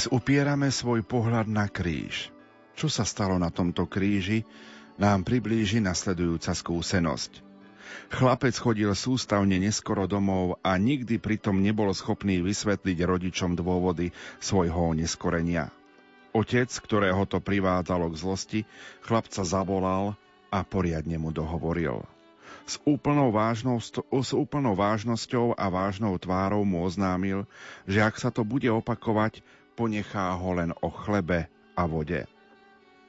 Dnes upierame svoj pohľad na kríž. Čo sa stalo na tomto kríži, nám priblíži nasledujúca skúsenosť. Chlapec chodil sústavne neskoro domov a nikdy pritom nebol schopný vysvetliť rodičom dôvody svojho neskorenia. Otec, ktorého to privádzalo k zlosti, chlapca zavolal a poriadne mu dohovoril. S úplnou, s úplnou vážnosťou a vážnou tvárou mu oznámil, že ak sa to bude opakovať, ponechá ho len o chlebe a vode.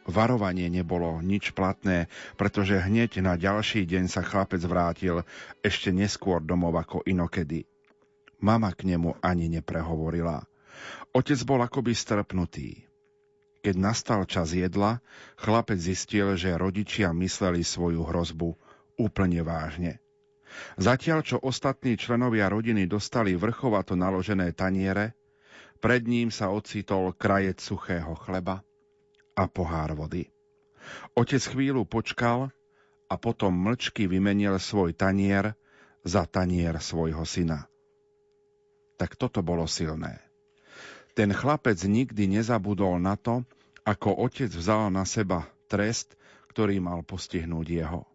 Varovanie nebolo nič platné, pretože hneď na ďalší deň sa chlapec vrátil ešte neskôr domov ako inokedy. Mama k nemu ani neprehovorila. Otec bol akoby strpnutý. Keď nastal čas jedla, chlapec zistil, že rodičia mysleli svoju hrozbu úplne vážne. Zatiaľ, čo ostatní členovia rodiny dostali vrchovato naložené taniere, pred ním sa ocitol krajec suchého chleba a pohár vody. Otec chvíľu počkal a potom mlčky vymenil svoj tanier za tanier svojho syna. Tak toto bolo silné. Ten chlapec nikdy nezabudol na to, ako otec vzal na seba trest, ktorý mal postihnúť jeho.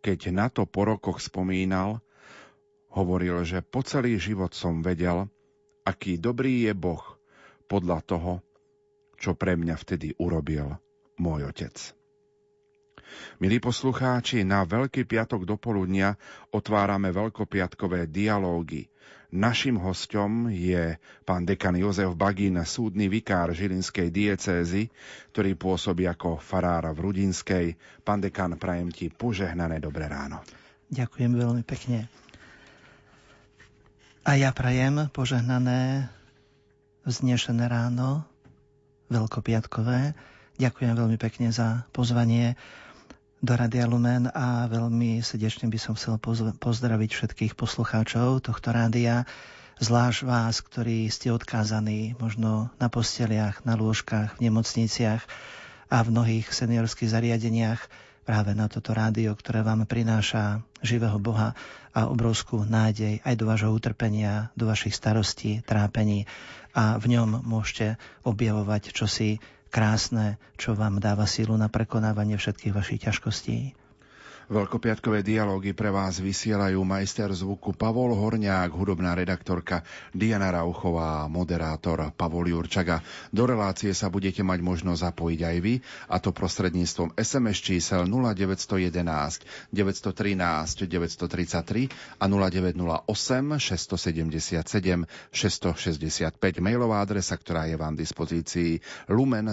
Keď na to po rokoch spomínal, hovoril, že po celý život som vedel, aký dobrý je Boh podľa toho, čo pre mňa vtedy urobil môj otec. Milí poslucháči, na Veľký piatok do poludnia otvárame veľkopiatkové dialógy. Našim hostom je pán dekan Jozef Bagín, súdny vikár Žilinskej diecézy, ktorý pôsobí ako farára v Rudinskej. Pán dekan, prajem ti požehnané dobré ráno. Ďakujem veľmi pekne. A ja prajem požehnané vznešené ráno, veľkopiatkové. Ďakujem veľmi pekne za pozvanie do Radia Lumen a veľmi srdečne by som chcel pozdraviť všetkých poslucháčov tohto rádia, zvlášť vás, ktorí ste odkázaní možno na posteliach, na lôžkach, v nemocniciach a v mnohých seniorských zariadeniach práve na toto rádio, ktoré vám prináša živého Boha a obrovskú nádej aj do vášho utrpenia, do vašich starostí, trápení a v ňom môžete objavovať čosi krásne, čo vám dáva sílu na prekonávanie všetkých vašich ťažkostí. Veľkopiatkové dialógy pre vás vysielajú majster zvuku Pavol Horňák, hudobná redaktorka Diana Rauchová a moderátor Pavol Jurčaga. Do relácie sa budete mať možnosť zapojiť aj vy, a to prostredníctvom SMS čísel 0911 913 933 a 0908 677 665 mailová adresa, ktorá je vám v dispozícii lumen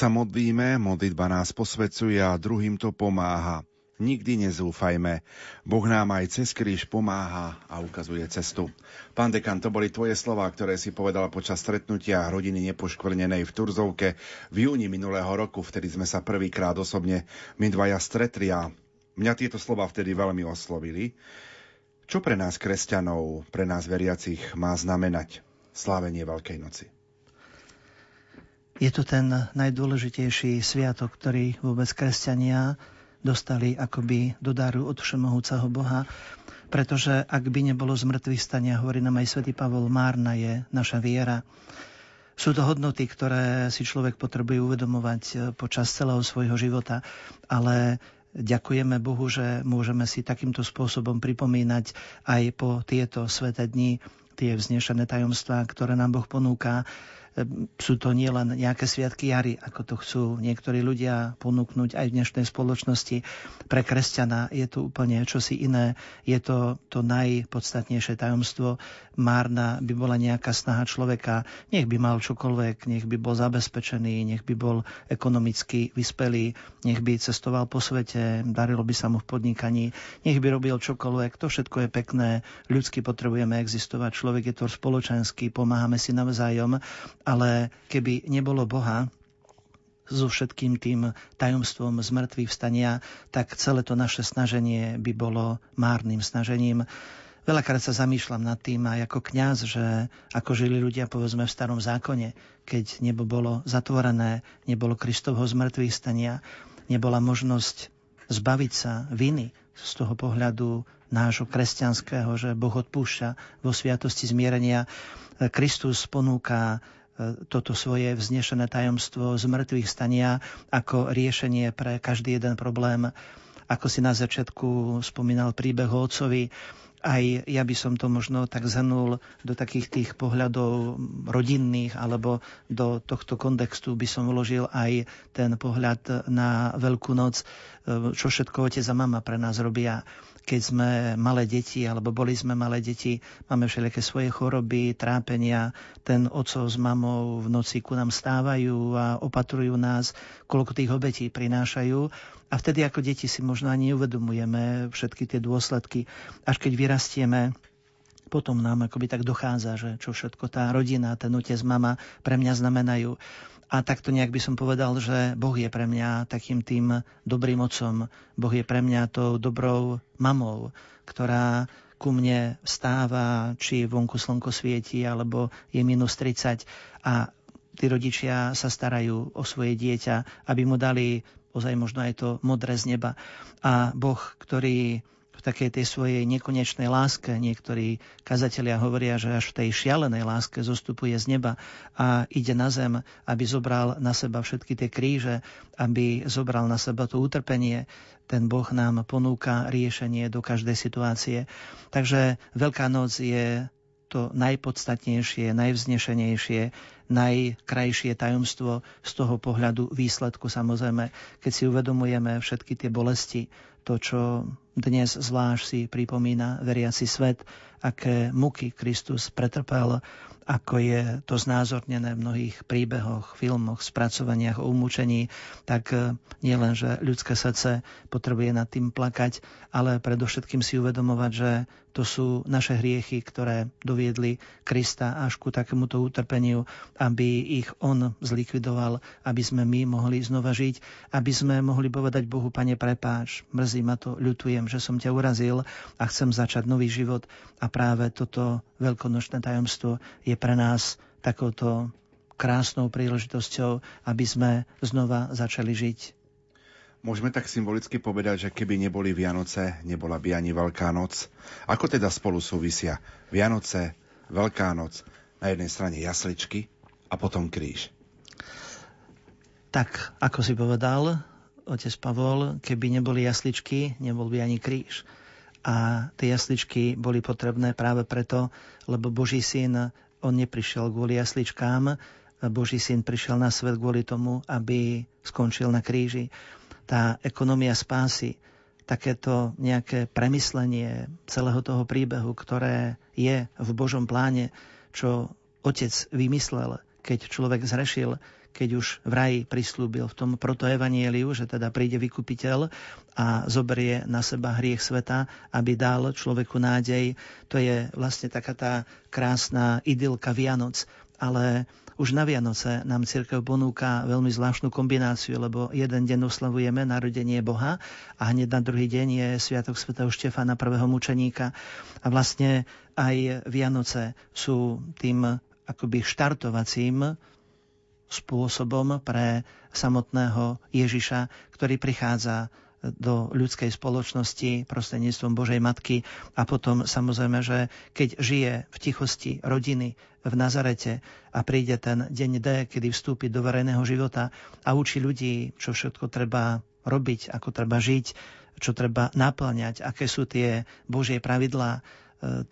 sa modlíme, modlitba nás posvecuje a druhým to pomáha. Nikdy nezúfajme. Boh nám aj cez kríž pomáha a ukazuje cestu. Pán dekan, to boli tvoje slova, ktoré si povedala počas stretnutia rodiny nepoškvrnenej v Turzovke v júni minulého roku. Vtedy sme sa prvýkrát osobne my dvaja stretli a mňa tieto slova vtedy veľmi oslovili. Čo pre nás kresťanov, pre nás veriacich má znamenať slávenie Veľkej noci? Je to ten najdôležitejší sviatok, ktorý vôbec kresťania dostali akoby do daru od všemohúceho Boha, pretože ak by nebolo zmrtvých stania, hovorí nám aj svätý Pavol, márna je naša viera. Sú to hodnoty, ktoré si človek potrebuje uvedomovať počas celého svojho života, ale ďakujeme Bohu, že môžeme si takýmto spôsobom pripomínať aj po tieto sveté dni tie vznešené tajomstvá, ktoré nám Boh ponúka sú to nielen nejaké sviatky jary, ako to chcú niektorí ľudia ponúknuť aj v dnešnej spoločnosti. Pre kresťana je to úplne čosi iné. Je to to najpodstatnejšie tajomstvo. Márna by bola nejaká snaha človeka, nech by mal čokoľvek, nech by bol zabezpečený, nech by bol ekonomicky vyspelý, nech by cestoval po svete, darilo by sa mu v podnikaní, nech by robil čokoľvek. To všetko je pekné. Ľudsky potrebujeme existovať. Človek je to spoločenský, pomáhame si navzájom ale keby nebolo Boha, so všetkým tým tajomstvom zmrtvých vstania, tak celé to naše snaženie by bolo márnym snažením. Veľakrát sa zamýšľam nad tým aj ako kňaz, že ako žili ľudia povedzme v starom zákone, keď nebo bolo zatvorené, nebolo Kristovho zmrtvých stania, nebola možnosť zbaviť sa viny z toho pohľadu nášho kresťanského, že Boh odpúšťa vo sviatosti zmierenia. Kristus ponúka toto svoje vznešené tajomstvo z mŕtvych stania ako riešenie pre každý jeden problém. Ako si na začiatku spomínal príbeh o otcovi, aj ja by som to možno tak zhrnul do takých tých pohľadov rodinných, alebo do tohto kontextu by som vložil aj ten pohľad na Veľkú noc, čo všetko otec a mama pre nás robia keď sme malé deti, alebo boli sme malé deti, máme všelijaké svoje choroby, trápenia, ten otcov s mamou v noci ku nám stávajú a opatrujú nás, koľko tých obetí prinášajú. A vtedy ako deti si možno ani neuvedomujeme všetky tie dôsledky. Až keď vyrastieme, potom nám akoby tak dochádza, že čo všetko tá rodina, ten otec, mama pre mňa znamenajú. A takto nejak by som povedal, že Boh je pre mňa takým tým dobrým otcom. Boh je pre mňa tou dobrou mamou, ktorá ku mne vstáva, či vonku slnko svieti, alebo je minus 30 a tí rodičia sa starajú o svoje dieťa, aby mu dali ozaj možno aj to modré z neba. A Boh, ktorý v takej tej svojej nekonečnej láske. Niektorí kazatelia hovoria, že až v tej šialenej láske zostupuje z neba a ide na zem, aby zobral na seba všetky tie kríže, aby zobral na seba to utrpenie. Ten Boh nám ponúka riešenie do každej situácie. Takže Veľká noc je to najpodstatnejšie, najvznešenejšie, najkrajšie tajomstvo z toho pohľadu výsledku samozrejme, keď si uvedomujeme všetky tie bolesti, to, čo dnes zvlášť si pripomína veriaci svet, aké muky Kristus pretrpel, ako je to znázornené v mnohých príbehoch, filmoch, spracovaniach o umúčení, tak eh, nielen, že ľudské srdce potrebuje nad tým plakať, ale predovšetkým si uvedomovať, že to sú naše hriechy, ktoré doviedli Krista až ku takémuto utrpeniu, aby ich On zlikvidoval, aby sme my mohli znova žiť, aby sme mohli povedať Bohu, Pane, prepáč, mrzí ma to, ľutujem, že som ťa urazil a chcem začať nový život. A práve toto veľkonočné tajomstvo je pre nás takouto krásnou príležitosťou, aby sme znova začali žiť Môžeme tak symbolicky povedať, že keby neboli Vianoce, nebola by ani Veľká noc. Ako teda spolu súvisia Vianoce, Veľká noc, na jednej strane jasličky a potom kríž? Tak, ako si povedal, otec Pavol, keby neboli jasličky, nebol by ani kríž. A tie jasličky boli potrebné práve preto, lebo Boží syn, on neprišiel kvôli jasličkám, Boží syn prišiel na svet kvôli tomu, aby skončil na kríži tá ekonomia spásy, takéto nejaké premyslenie celého toho príbehu, ktoré je v Božom pláne, čo otec vymyslel, keď človek zrešil, keď už v raji prislúbil v tom protoevanieliu, že teda príde vykupiteľ a zoberie na seba hriech sveta, aby dal človeku nádej. To je vlastne taká tá krásna idylka Vianoc. Ale už na Vianoce nám církev ponúka veľmi zvláštnu kombináciu, lebo jeden deň oslavujeme narodenie Boha a hneď na druhý deň je Sviatok svätého Štefana, prvého mučeníka. A vlastne aj Vianoce sú tým akoby štartovacím spôsobom pre samotného Ježiša, ktorý prichádza do ľudskej spoločnosti prostredníctvom Božej Matky. A potom samozrejme, že keď žije v tichosti rodiny v Nazarete a príde ten deň D, kedy vstúpi do verejného života a učí ľudí, čo všetko treba robiť, ako treba žiť, čo treba naplňať, aké sú tie Božie pravidlá,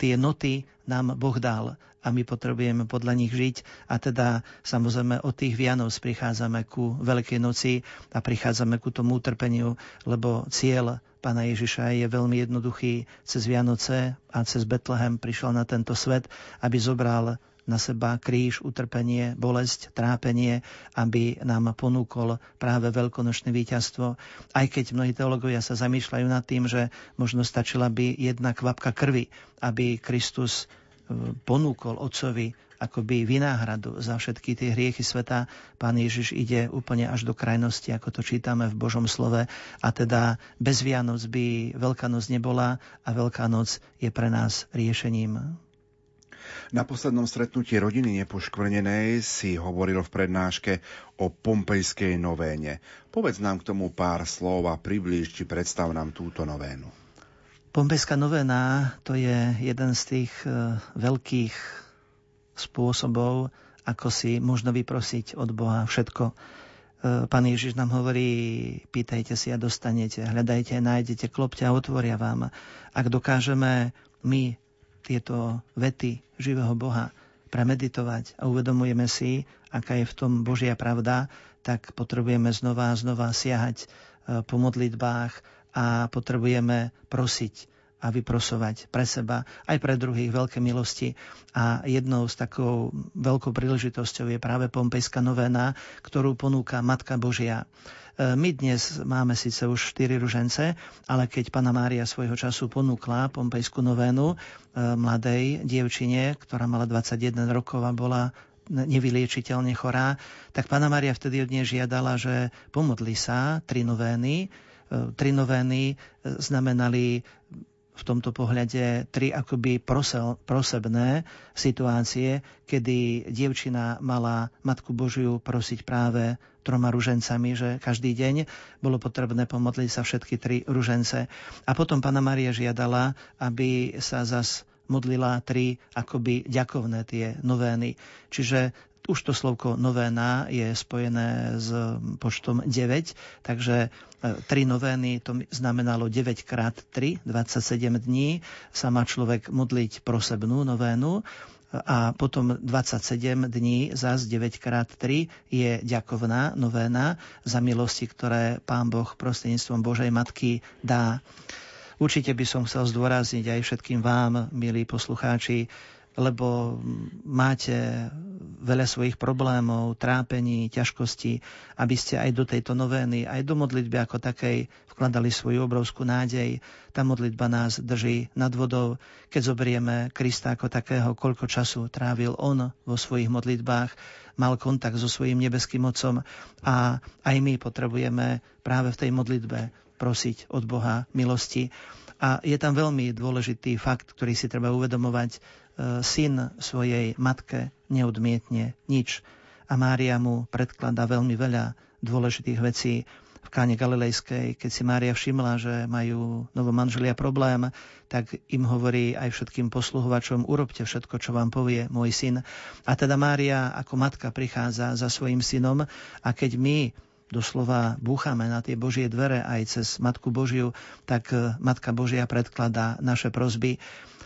tie noty nám Boh dal a my potrebujeme podľa nich žiť. A teda samozrejme od tých Vianoc prichádzame ku Veľkej noci a prichádzame ku tomu utrpeniu, lebo cieľ Pána Ježiša je veľmi jednoduchý. Cez Vianoce a cez Betlehem prišiel na tento svet, aby zobral na seba kríž, utrpenie, bolesť, trápenie, aby nám ponúkol práve veľkonočné víťazstvo. Aj keď mnohí teologovia sa zamýšľajú nad tým, že možno stačila by jedna kvapka krvi, aby Kristus e, ponúkol Otcovi akoby vynáhradu za všetky tie hriechy sveta. Pán Ježiš ide úplne až do krajnosti, ako to čítame v Božom slove. A teda bez Vianoc by Veľká noc nebola a Veľká noc je pre nás riešením. Na poslednom stretnutí rodiny nepoškvrnenej si hovoril v prednáške o pompejskej novéne. Povedz nám k tomu pár slov a priblíž, či predstav nám túto novénu. Pompejská novéna to je jeden z tých e, veľkých spôsobov, ako si možno vyprosiť od Boha všetko. E, Pán Ježiš nám hovorí, pýtajte si a dostanete, hľadajte nájdete, klopte a otvoria vám. Ak dokážeme my tieto vety živého Boha premeditovať a uvedomujeme si, aká je v tom Božia pravda, tak potrebujeme znova a znova siahať e, po modlitbách a potrebujeme prosiť a vyprosovať pre seba aj pre druhých veľké milosti. A jednou z takou veľkou príležitosťou je práve Pompejská novena, ktorú ponúka Matka Božia. E, my dnes máme síce už 4 ružence, ale keď Pana Mária svojho času ponúkla pompejskú novénu e, mladej dievčine, ktorá mala 21 rokov a bola nevyliečiteľne chorá, tak Pana Maria vtedy od nej žiadala, že pomodli sa tri novény. E, tri novény znamenali v tomto pohľade tri akoby prosel, prosebné situácie, kedy dievčina mala Matku Božiu prosiť práve troma ružencami, že každý deň bolo potrebné pomodliť sa všetky tri ružence. A potom Pana Maria žiadala, aby sa zas modlila tri akoby ďakovné tie novény. Čiže už to slovko novéna je spojené s počtom 9, takže 3 e, novény to znamenalo 9 krát 3, 27 dní sa má človek modliť prosebnú novénu a potom 27 dní, zás 9 krát 3 je ďakovná novéna za milosti, ktoré Pán Boh prostredníctvom Božej Matky dá. Určite by som chcel zdôrazniť aj všetkým vám, milí poslucháči, lebo máte veľa svojich problémov, trápení, ťažkostí, aby ste aj do tejto novény, aj do modlitby ako takej vkladali svoju obrovskú nádej. Tá modlitba nás drží nad vodou. Keď zoberieme Krista ako takého, koľko času trávil on vo svojich modlitbách, mal kontakt so svojím nebeským mocom a aj my potrebujeme práve v tej modlitbe prosiť od Boha milosti. A je tam veľmi dôležitý fakt, ktorý si treba uvedomovať. E, syn svojej matke neodmietne nič. A Mária mu predkladá veľmi veľa dôležitých vecí v káne Galilejskej, keď si Mária všimla, že majú novomanželia problém, tak im hovorí aj všetkým posluhovačom, urobte všetko, čo vám povie môj syn. A teda Mária ako matka prichádza za svojim synom a keď my doslova búchame na tie Božie dvere aj cez Matku Božiu, tak Matka Božia predkladá naše prozby.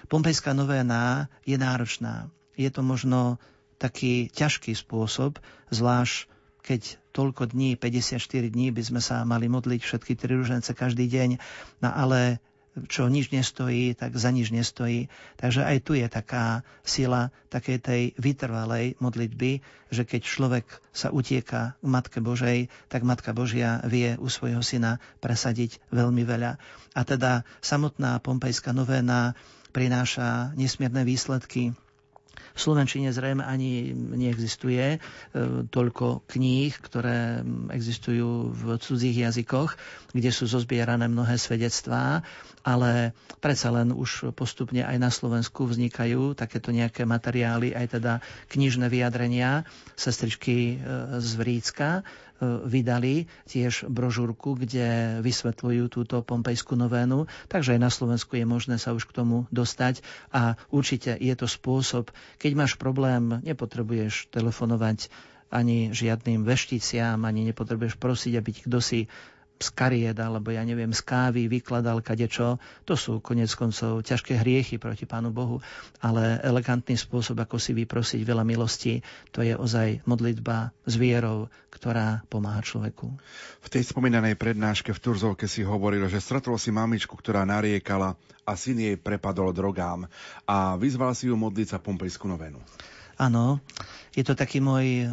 Pompejská novéna je náročná. Je to možno taký ťažký spôsob, zvlášť keď toľko dní, 54 dní by sme sa mali modliť všetky tri ružence každý deň. No ale čo nič nestojí, tak za nič nestojí. Takže aj tu je taká sila takej tej vytrvalej modlitby, že keď človek sa utieka k Matke Božej, tak Matka Božia vie u svojho syna presadiť veľmi veľa. A teda samotná pompejská novéna prináša nesmierne výsledky v Slovenčine zrejme ani neexistuje e, toľko kníh, ktoré existujú v cudzích jazykoch, kde sú zozbierané mnohé svedectvá, ale predsa len už postupne aj na Slovensku vznikajú takéto nejaké materiály, aj teda knižné vyjadrenia sestričky e, z Vrícka, vydali tiež brožúrku, kde vysvetľujú túto pompejskú novénu, takže aj na Slovensku je možné sa už k tomu dostať a určite je to spôsob, keď máš problém, nepotrebuješ telefonovať ani žiadnym vešticiam, ani nepotrebuješ prosiť, aby ti kto si z kariet alebo ja neviem z kávy vykladal kadečo. To sú konec koncov ťažké hriechy proti Pánu Bohu, ale elegantný spôsob, ako si vyprosiť veľa milostí, to je ozaj modlitba s vierou, ktorá pomáha človeku. V tej spomínanej prednáške v Turzovke si hovoril, že stretol si mamičku, ktorá nariekala a syn jej prepadol drogám a vyzval si ju modliť sa pompejskú novenu. Áno, je to taký môj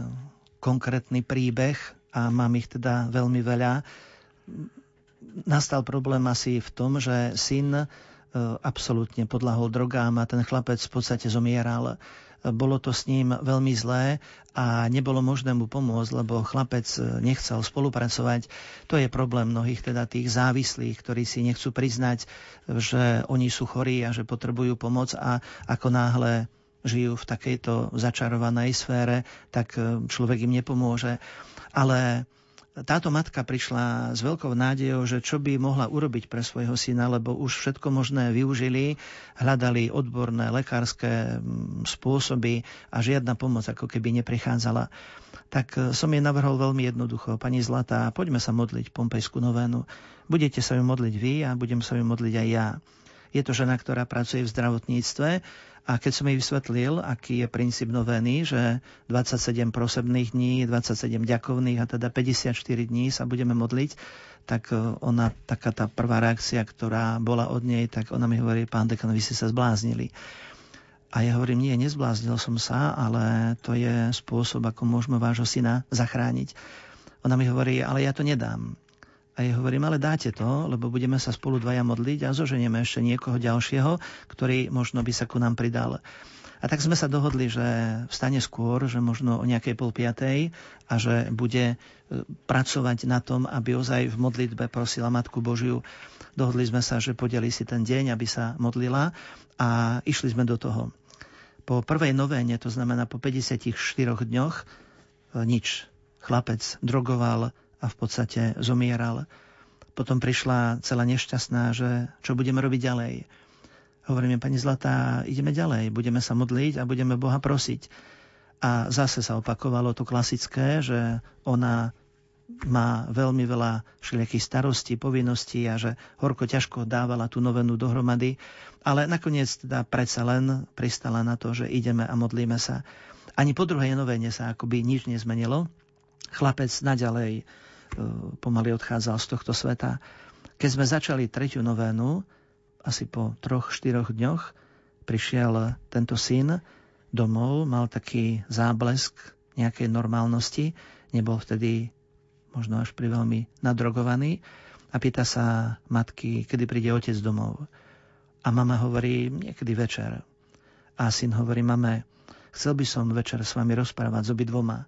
konkrétny príbeh a mám ich teda veľmi veľa nastal problém asi v tom, že syn e, absolútne podľahol drogám a ten chlapec v podstate zomieral. Bolo to s ním veľmi zlé a nebolo možné mu pomôcť, lebo chlapec e, nechcel spolupracovať. To je problém mnohých teda tých závislých, ktorí si nechcú priznať, že oni sú chorí a že potrebujú pomoc a ako náhle žijú v takejto začarovanej sfére, tak e, človek im nepomôže. Ale táto matka prišla s veľkou nádejou, že čo by mohla urobiť pre svojho syna, lebo už všetko možné využili, hľadali odborné lekárske mm, spôsoby a žiadna pomoc ako keby neprichádzala. Tak e, som jej navrhol veľmi jednoducho. Pani Zlatá, poďme sa modliť Pompejskú novénu. Budete sa ju modliť vy a budem sa ju modliť aj ja. Je to žena, ktorá pracuje v zdravotníctve a keď som jej vysvetlil, aký je princíp novény, že 27 prosebných dní, 27 ďakovných a teda 54 dní sa budeme modliť, tak e, ona, taká tá prvá reakcia, ktorá bola od nej, tak ona mi hovorí, pán dekan, vy ste sa zbláznili. A ja hovorím, nie, nezbláznil som sa, ale to je spôsob, ako môžeme vášho syna zachrániť. Ona mi hovorí, ale ja to nedám. A ja hovorím, ale dáte to, lebo budeme sa spolu dvaja modliť a zoženieme ešte niekoho ďalšieho, ktorý možno by sa ku nám pridal. A tak sme sa dohodli, že vstane skôr, že možno o nejakej pol piatej a že bude e, pracovať na tom, aby ozaj v modlitbe prosila Matku Božiu. Dohodli sme sa, že podeli si ten deň, aby sa modlila a išli sme do toho. Po prvej novéne, to znamená po 54 dňoch, e, nič. Chlapec drogoval, a v podstate zomieral. Potom prišla celá nešťastná, že čo budeme robiť ďalej. Hovoríme, pani Zlatá, ideme ďalej, budeme sa modliť a budeme Boha prosiť. A zase sa opakovalo to klasické, že ona má veľmi veľa všelijakých starostí, povinností a že horko ťažko dávala tú novenu dohromady, ale nakoniec teda predsa len pristala na to, že ideme a modlíme sa. Ani po druhej novene sa akoby nič nezmenilo. Chlapec naďalej pomaly odchádzal z tohto sveta. Keď sme začali tretiu novénu, asi po troch, štyroch dňoch, prišiel tento syn domov, mal taký záblesk nejakej normálnosti, nebol vtedy možno až pri veľmi nadrogovaný a pýta sa matky, kedy príde otec domov. A mama hovorí, niekedy večer. A syn hovorí, mame, chcel by som večer s vami rozprávať s obidvoma.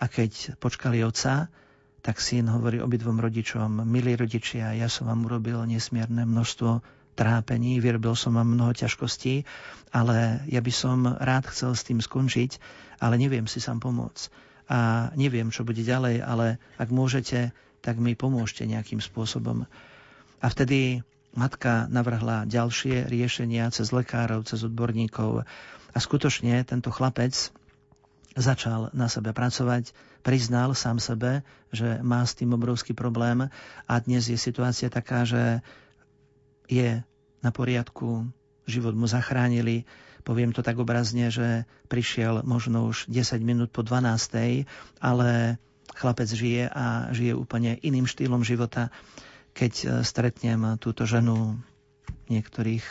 A keď počkali otca, tak syn hovorí obidvom rodičom, milí rodičia, ja som vám urobil nesmierne množstvo trápení, vyrobil som vám mnoho ťažkostí, ale ja by som rád chcel s tým skončiť, ale neviem si sám pomôcť. A neviem, čo bude ďalej, ale ak môžete, tak mi pomôžte nejakým spôsobom. A vtedy matka navrhla ďalšie riešenia cez lekárov, cez odborníkov. A skutočne tento chlapec začal na sebe pracovať, priznal sám sebe, že má s tým obrovský problém a dnes je situácia taká, že je na poriadku, život mu zachránili. Poviem to tak obrazne, že prišiel možno už 10 minút po 12. ale chlapec žije a žije úplne iným štýlom života. Keď stretnem túto ženu niektorých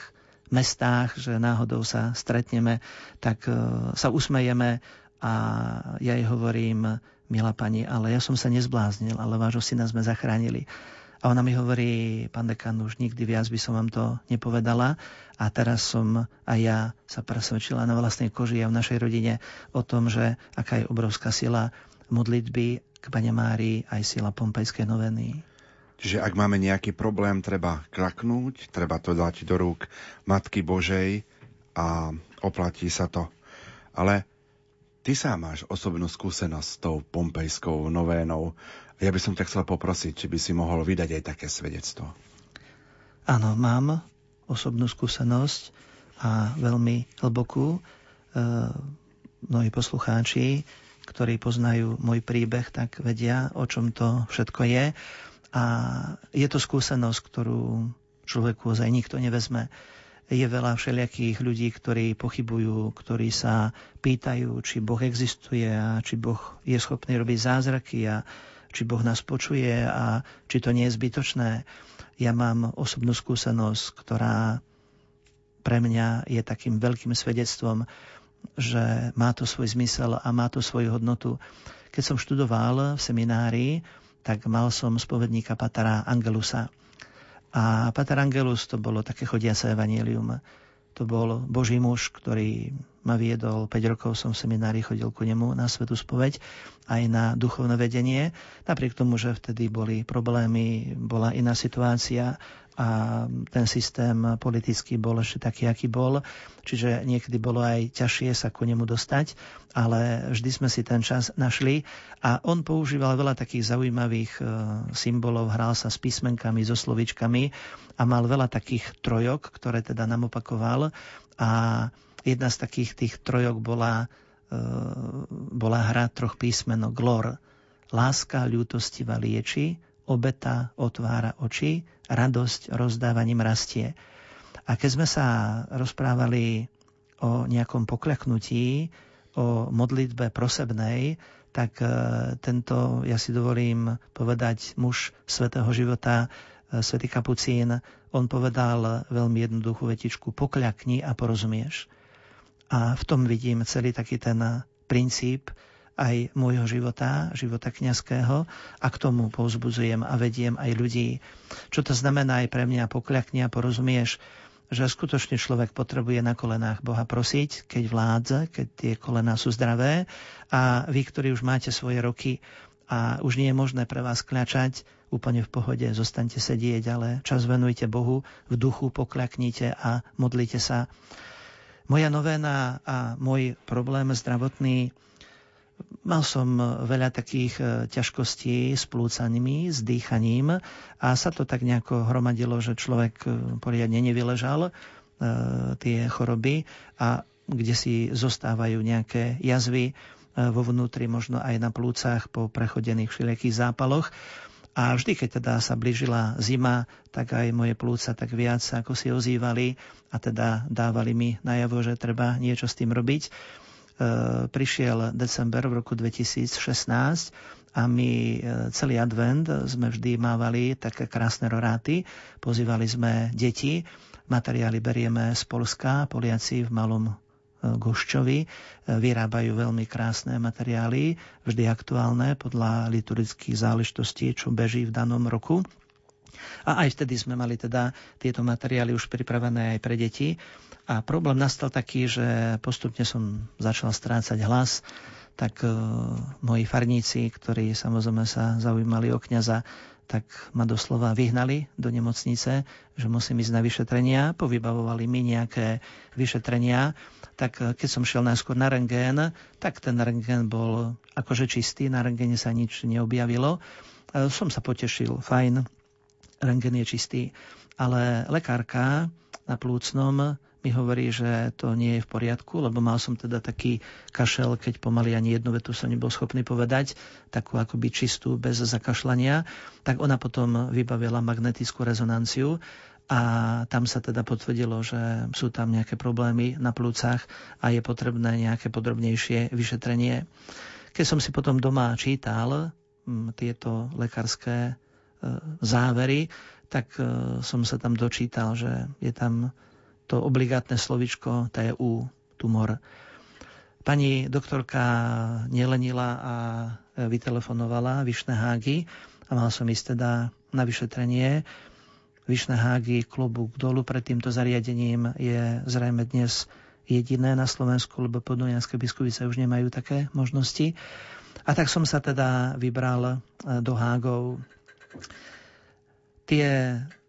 mestách, že náhodou sa stretneme, tak e, sa usmejeme a ja jej hovorím, milá pani, ale ja som sa nezbláznil, ale vášho syna sme zachránili. A ona mi hovorí, pán dekan, už nikdy viac by som vám to nepovedala. A teraz som aj ja sa presvedčila na vlastnej koži a v našej rodine o tom, že aká je obrovská sila modlitby k Pane Márii aj sila Pompejskej noveny. Čiže ak máme nejaký problém, treba klaknúť, treba to dať do rúk Matky Božej a oplatí sa to. Ale ty sám máš osobnú skúsenosť s tou pompejskou novénou. Ja by som ťa chcel poprosiť, či by si mohol vydať aj také svedectvo. Áno, mám osobnú skúsenosť a veľmi hlbokú. E, mnohí poslucháči, ktorí poznajú môj príbeh, tak vedia, o čom to všetko je. A je to skúsenosť, ktorú človeku ozaj nikto nevezme. Je veľa všelijakých ľudí, ktorí pochybujú, ktorí sa pýtajú, či Boh existuje a či Boh je schopný robiť zázraky a či Boh nás počuje a či to nie je zbytočné. Ja mám osobnú skúsenosť, ktorá pre mňa je takým veľkým svedectvom, že má to svoj zmysel a má to svoju hodnotu. Keď som študoval v seminárii, tak mal som spovedníka Patara Angelusa. A Pater Angelus to bolo také chodiace evanílium. To bol Boží muž, ktorý ma viedol, 5 rokov som v seminári chodil ku nemu na svetú spoveď, aj na duchovné vedenie. Napriek tomu, že vtedy boli problémy, bola iná situácia a ten systém politický bol ešte taký, aký bol. Čiže niekedy bolo aj ťažšie sa ku nemu dostať, ale vždy sme si ten čas našli a on používal veľa takých zaujímavých e, symbolov, hral sa s písmenkami, so slovičkami a mal veľa takých trojok, ktoré teda nám opakoval a jedna z takých tých trojok bola, e, bola hra troch písmenok glor. Láska ľútostivá lieči, obeta otvára oči, radosť rozdávaním rastie. A keď sme sa rozprávali o nejakom pokľaknutí, o modlitbe prosebnej, tak e, tento, ja si dovolím povedať, muž svetého života, e, svätý Kapucín, on povedal veľmi jednoduchú vetičku, pokľakni a porozumieš. A v tom vidím celý taký ten princíp, aj môjho života, života kňazského a k tomu povzbudzujem a vediem aj ľudí. Čo to znamená aj pre mňa, pokľakni a porozumieš, že skutočne človek potrebuje na kolenách Boha prosiť, keď vládze, keď tie kolená sú zdravé a vy, ktorí už máte svoje roky a už nie je možné pre vás kľačať, úplne v pohode, zostaňte sedieť, ale čas venujte Bohu, v duchu pokľaknite a modlite sa. Moja novéna a môj problém zdravotný Mal som veľa takých e, ťažkostí s plúcanmi, s dýchaním a sa to tak nejako hromadilo, že človek e, poriadne nevyležal e, tie choroby a kde si zostávajú nejaké jazvy vo vnútri, možno aj na plúcach po prechodených všelijakých zápaloch. A vždy, keď teda sa blížila zima, tak aj moje plúca tak viac ako si ozývali a teda dávali mi najavo, že treba niečo s tým robiť. E, prišiel december v roku 2016 a my e, celý advent sme vždy mávali také krásne roráty, pozývali sme deti, materiály berieme z Polska, Poliaci v malom e, Goščovi. Vyrábajú veľmi krásne materiály, vždy aktuálne podľa liturgických záležitostí, čo beží v danom roku. A aj vtedy sme mali teda tieto materiály už pripravené aj pre deti. A problém nastal taký, že postupne som začal strácať hlas, tak uh, moji farníci, ktorí samozrejme sa zaujímali o kňaza, tak ma doslova vyhnali do nemocnice, že musím ísť na vyšetrenia, povybavovali mi nejaké vyšetrenia, tak e, keď som šiel najskôr na rengén, tak ten rengén bol akože čistý, na rengéne sa nič neobjavilo. E, som sa potešil, fajn, rengén je čistý, ale lekárka na plúcnom mi hovorí, že to nie je v poriadku, lebo mal som teda taký kašel, keď pomaly ani jednu vetu som nebol schopný povedať, takú akoby čistú, bez zakašľania, tak ona potom vybavila magnetickú rezonanciu a tam sa teda potvrdilo, že sú tam nejaké problémy na plúcach a je potrebné nejaké podrobnejšie vyšetrenie. Keď som si potom doma čítal m, tieto lekárske závery, tak e, som sa tam dočítal, že je tam to obligátne slovičko TU, tumor. Pani doktorka nelenila a vytelefonovala Vyšné hágy a mal som ísť teda na vyšetrenie. Vyšné hágy, klobúk dolu pred týmto zariadením je zrejme dnes jediné na Slovensku, lebo podunianské biskupice už nemajú také možnosti. A tak som sa teda vybral e, do Hágov. Tie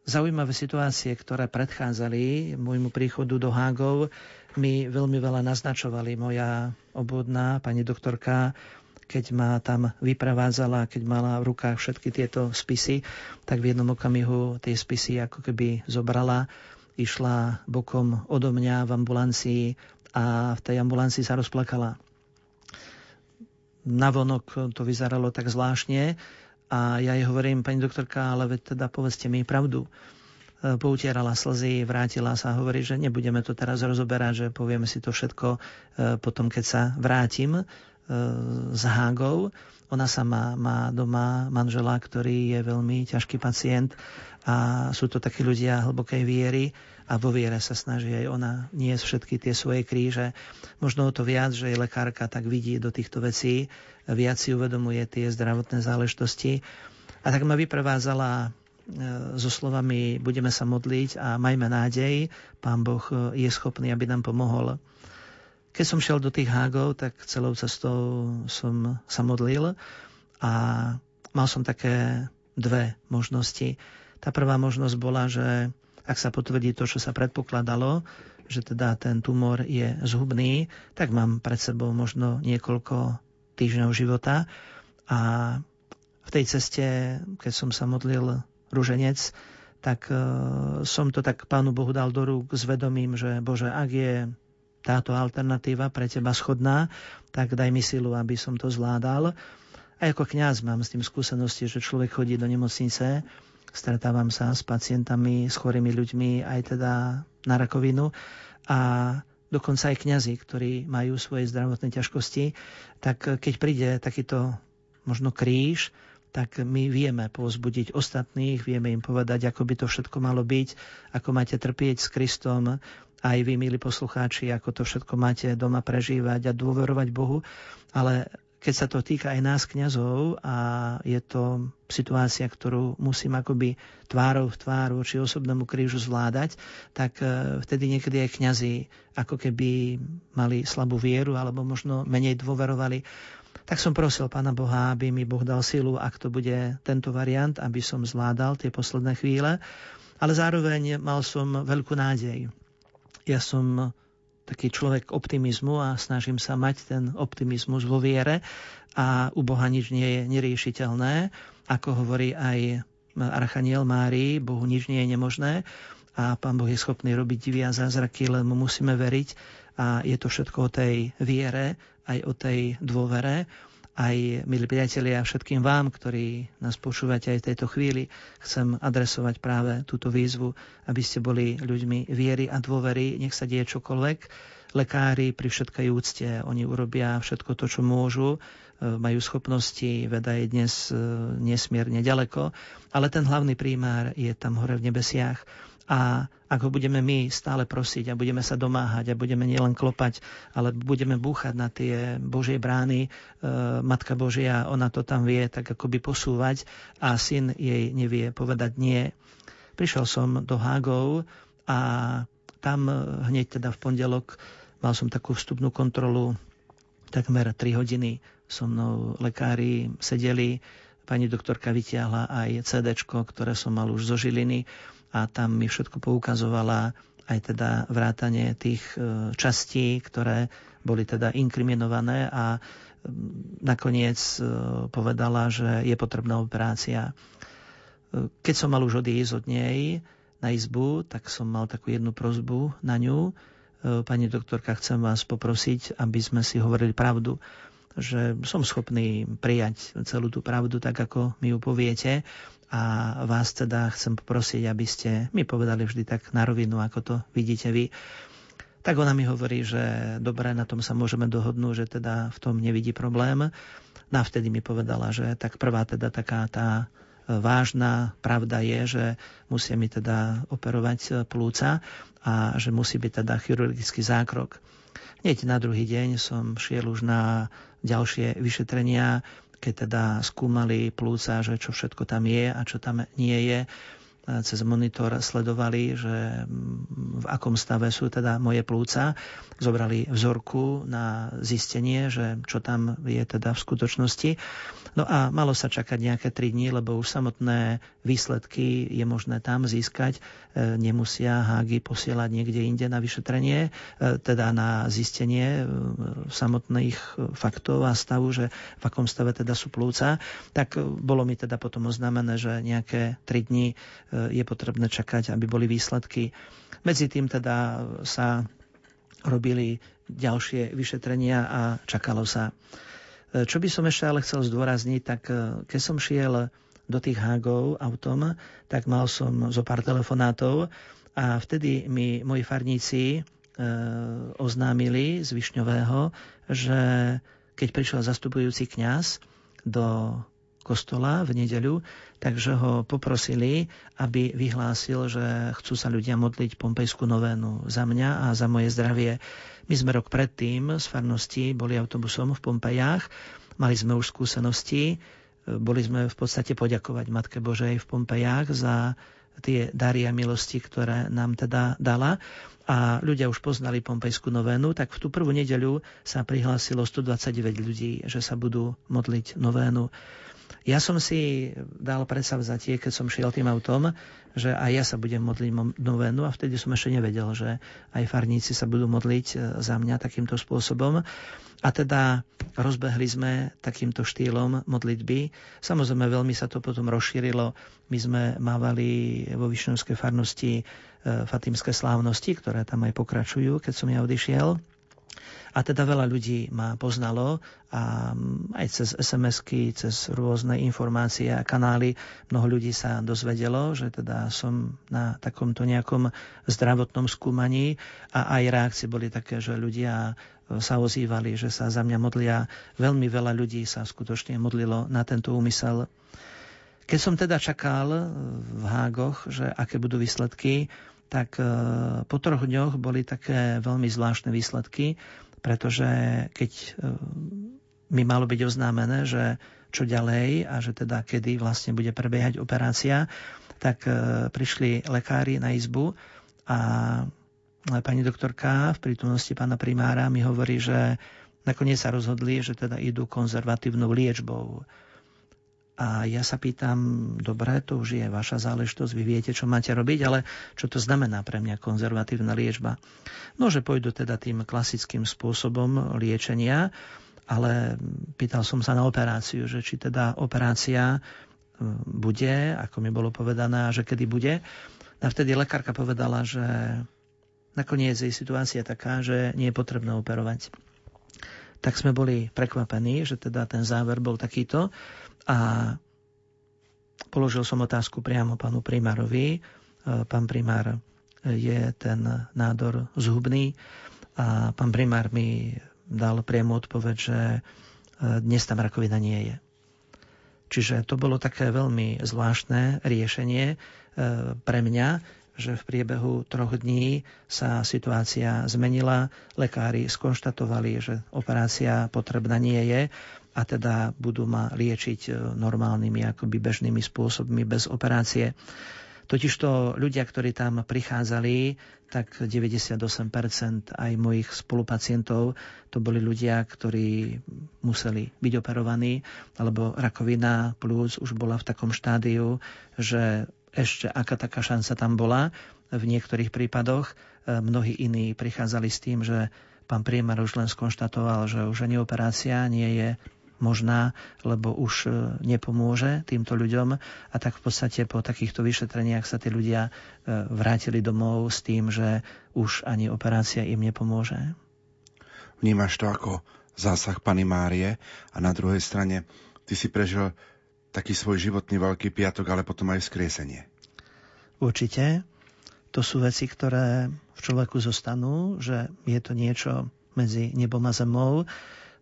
zaujímavé situácie, ktoré predchádzali môjmu príchodu do Hágov, mi veľmi veľa naznačovali. Moja obvodná pani doktorka keď ma tam vyprevádzala, keď mala v rukách všetky tieto spisy, tak v jednom okamihu tie spisy ako keby zobrala, išla bokom odo mňa v ambulancii a v tej ambulancii sa rozplakala. Navonok to vyzeralo tak zvláštne a ja jej hovorím, pani doktorka, ale teda povedzte mi pravdu e, poutierala slzy, vrátila sa a hovorí, že nebudeme to teraz rozoberať, že povieme si to všetko e, potom, keď sa vrátim e, Hágov. Ona sama má doma manžela, ktorý je veľmi ťažký pacient a sú to takí ľudia hlbokej viery a vo viere sa snaží aj ona nie všetky tie svoje kríže. Možno o to viac, že jej lekárka tak vidí do týchto vecí, viac si uvedomuje tie zdravotné záležitosti. A tak ma vyprevázala e, so slovami budeme sa modliť a majme nádej, Pán Boh je schopný, aby nám pomohol. Keď som šiel do tých hágov, tak celou cestou som sa modlil a mal som také dve možnosti. Tá prvá možnosť bola, že ak sa potvrdí to, čo sa predpokladalo, že teda ten tumor je zhubný, tak mám pred sebou možno niekoľko týždňov života a v tej ceste, keď som sa modlil ruženec, tak uh, som to tak Pánu Bohu dal do rúk s vedomím, že Bože, ak je táto alternatíva pre teba schodná, tak daj mi silu, aby som to zvládal. A ako kňaz mám s tým skúsenosti, že človek chodí do nemocnice, stretávam sa s pacientami, s chorými ľuďmi, aj teda na rakovinu a dokonca aj kňazi, ktorí majú svoje zdravotné ťažkosti, tak keď príde takýto možno kríž, tak my vieme povzbudiť ostatných, vieme im povedať, ako by to všetko malo byť, ako máte trpieť s Kristom, aj vy, milí poslucháči, ako to všetko máte doma prežívať a dôverovať Bohu. Ale keď sa to týka aj nás, kňazov, a je to situácia, ktorú musím akoby tvárou v tvár voči osobnému krížu zvládať, tak e, vtedy niekedy aj kňazi ako keby mali slabú vieru alebo možno menej dôverovali. Tak som prosil Pána Boha, aby mi Boh dal silu, ak to bude tento variant, aby som zvládal tie posledné chvíle. Ale zároveň mal som veľkú nádej ja som taký človek optimizmu a snažím sa mať ten optimizmus vo viere a u Boha nič nie je neriešiteľné. Ako hovorí aj Archaniel Mári, Bohu nič nie je nemožné a Pán Boh je schopný robiť divy a zázraky, len mu musíme veriť a je to všetko o tej viere, aj o tej dôvere aj, milí priatelia, všetkým vám, ktorí nás počúvate aj v tejto chvíli, chcem adresovať práve túto výzvu, aby ste boli ľuďmi viery a dôvery, nech sa deje čokoľvek. Lekári pri všetkej úcte, oni urobia všetko to, čo môžu, e, majú schopnosti, veda je dnes e, nesmierne ďaleko, ale ten hlavný prímár je tam hore v nebesiach a ak ho budeme my stále prosiť a budeme sa domáhať a budeme nielen klopať, ale budeme búchať na tie Božie brány, e, Matka Božia, ona to tam vie tak akoby posúvať a syn jej nevie povedať nie. Prišiel som do Hágov a tam hneď teda v pondelok mal som takú vstupnú kontrolu, takmer 3 hodiny so mnou lekári sedeli, pani doktorka vytiahla aj CD, ktoré som mal už zo Žiliny a tam mi všetko poukazovala aj teda vrátanie tých e, častí, ktoré boli teda inkriminované a nakoniec e, povedala, že je potrebná operácia. E, keď som mal už odísť od nej na izbu, tak som mal takú jednu prozbu na ňu. Pani doktorka, chcem vás poprosiť, aby sme si hovorili pravdu že som schopný prijať celú tú pravdu tak, ako mi ju poviete a vás teda chcem poprosiť, aby ste mi povedali vždy tak na rovinu, ako to vidíte vy. Tak ona mi hovorí, že dobre, na tom sa môžeme dohodnúť, že teda v tom nevidí problém. No a vtedy mi povedala, že tak prvá teda taká tá vážna pravda je, že musia mi teda operovať plúca a že musí byť teda chirurgický zákrok. Hneď na druhý deň som šiel už na ďalšie vyšetrenia, keď teda skúmali plúca, že čo všetko tam je a čo tam nie je cez monitor sledovali, že v akom stave sú teda moje plúca. Zobrali vzorku na zistenie, že čo tam je teda v skutočnosti. No a malo sa čakať nejaké 3 dní, lebo už samotné výsledky je možné tam získať. E, nemusia hágy posielať niekde inde na vyšetrenie, e, teda na zistenie e, samotných faktov a stavu, že v akom stave teda sú plúca. Tak bolo mi teda potom oznámené, že nejaké 3 dní je potrebné čakať, aby boli výsledky. Medzi tým teda sa robili ďalšie vyšetrenia a čakalo sa. Čo by som ešte ale chcel zdôrazniť, tak e, keď som šiel do tých hágov autom, tak mal som zo pár telefonátov a vtedy mi moji farníci e, oznámili z Višňového, že keď prišiel zastupujúci kňaz do kostola v nedeľu, takže ho poprosili, aby vyhlásil, že chcú sa ľudia modliť pompejskú novénu za mňa a za moje zdravie. My sme rok predtým z farnosti boli autobusom v Pompejách, mali sme už skúsenosti, boli sme v podstate poďakovať Matke Božej v Pompejách za tie dary a milosti, ktoré nám teda dala a ľudia už poznali Pompejskú novénu, tak v tú prvú nedeľu sa prihlásilo 129 ľudí, že sa budú modliť novénu. Ja som si dal predsavzatie, keď som šiel tým autom, že aj ja sa budem modliť novénu a vtedy som ešte nevedel, že aj farníci sa budú modliť e, za mňa takýmto spôsobom. A teda rozbehli sme takýmto štýlom modlitby. Samozrejme, veľmi sa to potom rozšírilo. My sme mávali vo Vyšňovskej farnosti e, fatimské slávnosti, ktoré tam aj pokračujú, keď som ja odišiel. A teda veľa ľudí ma poznalo a aj cez SMS-ky, cez rôzne informácie a kanály mnoho ľudí sa dozvedelo, že teda som na takomto nejakom zdravotnom skúmaní a aj reakcie boli také, že ľudia sa ozývali, že sa za mňa modlia. Veľmi veľa ľudí sa skutočne modlilo na tento úmysel. Keď som teda čakal v Hágoch, že aké budú výsledky, tak e, po troch dňoch boli také veľmi zvláštne výsledky pretože keď e, mi malo byť oznámené, že čo ďalej a že teda kedy vlastne bude prebiehať operácia, tak e, prišli lekári na izbu a pani doktorka v prítomnosti pána primára mi hovorí, že nakoniec sa rozhodli, že teda idú konzervatívnou liečbou. A ja sa pýtam, dobre, to už je vaša záležitosť, vy viete, čo máte robiť, ale čo to znamená pre mňa konzervatívna liečba? No, že pôjdu teda tým klasickým spôsobom liečenia, ale pýtal som sa na operáciu, že či teda operácia bude, ako mi bolo povedané, že kedy bude. A vtedy lekárka povedala, že nakoniec je situácia taká, že nie je potrebné operovať. Tak sme boli prekvapení, že teda ten záver bol takýto. A položil som otázku priamo pánu primárovi. E, pán primár je ten nádor zhubný a pán primár mi dal priamo odpoveď, že e, dnes tam rakovina nie je. Čiže to bolo také veľmi zvláštne riešenie e, pre mňa, že v priebehu troch dní sa situácia zmenila. Lekári skonštatovali, že operácia potrebná nie je a teda budú ma liečiť e, normálnymi, akoby bežnými spôsobmi bez operácie. Totižto ľudia, ktorí tam prichádzali, tak 98% aj mojich spolupacientov, to boli ľudia, ktorí museli byť operovaní, alebo rakovina plúc už bola v takom štádiu, že ešte aká taká šanca tam bola. V niektorých prípadoch e, mnohí iní prichádzali s tým, že pán priemar už len skonštatoval, že už ani operácia nie je možná, lebo už e, nepomôže týmto ľuďom a tak v podstate po takýchto vyšetreniach sa tí ľudia e, vrátili domov s tým, že už ani operácia im nepomôže. Vnímaš to ako zásah Pany Márie a na druhej strane ty si prežil taký svoj životný veľký piatok, ale potom aj vzkriesenie. Určite. To sú veci, ktoré v človeku zostanú, že je to niečo medzi nebom a zemou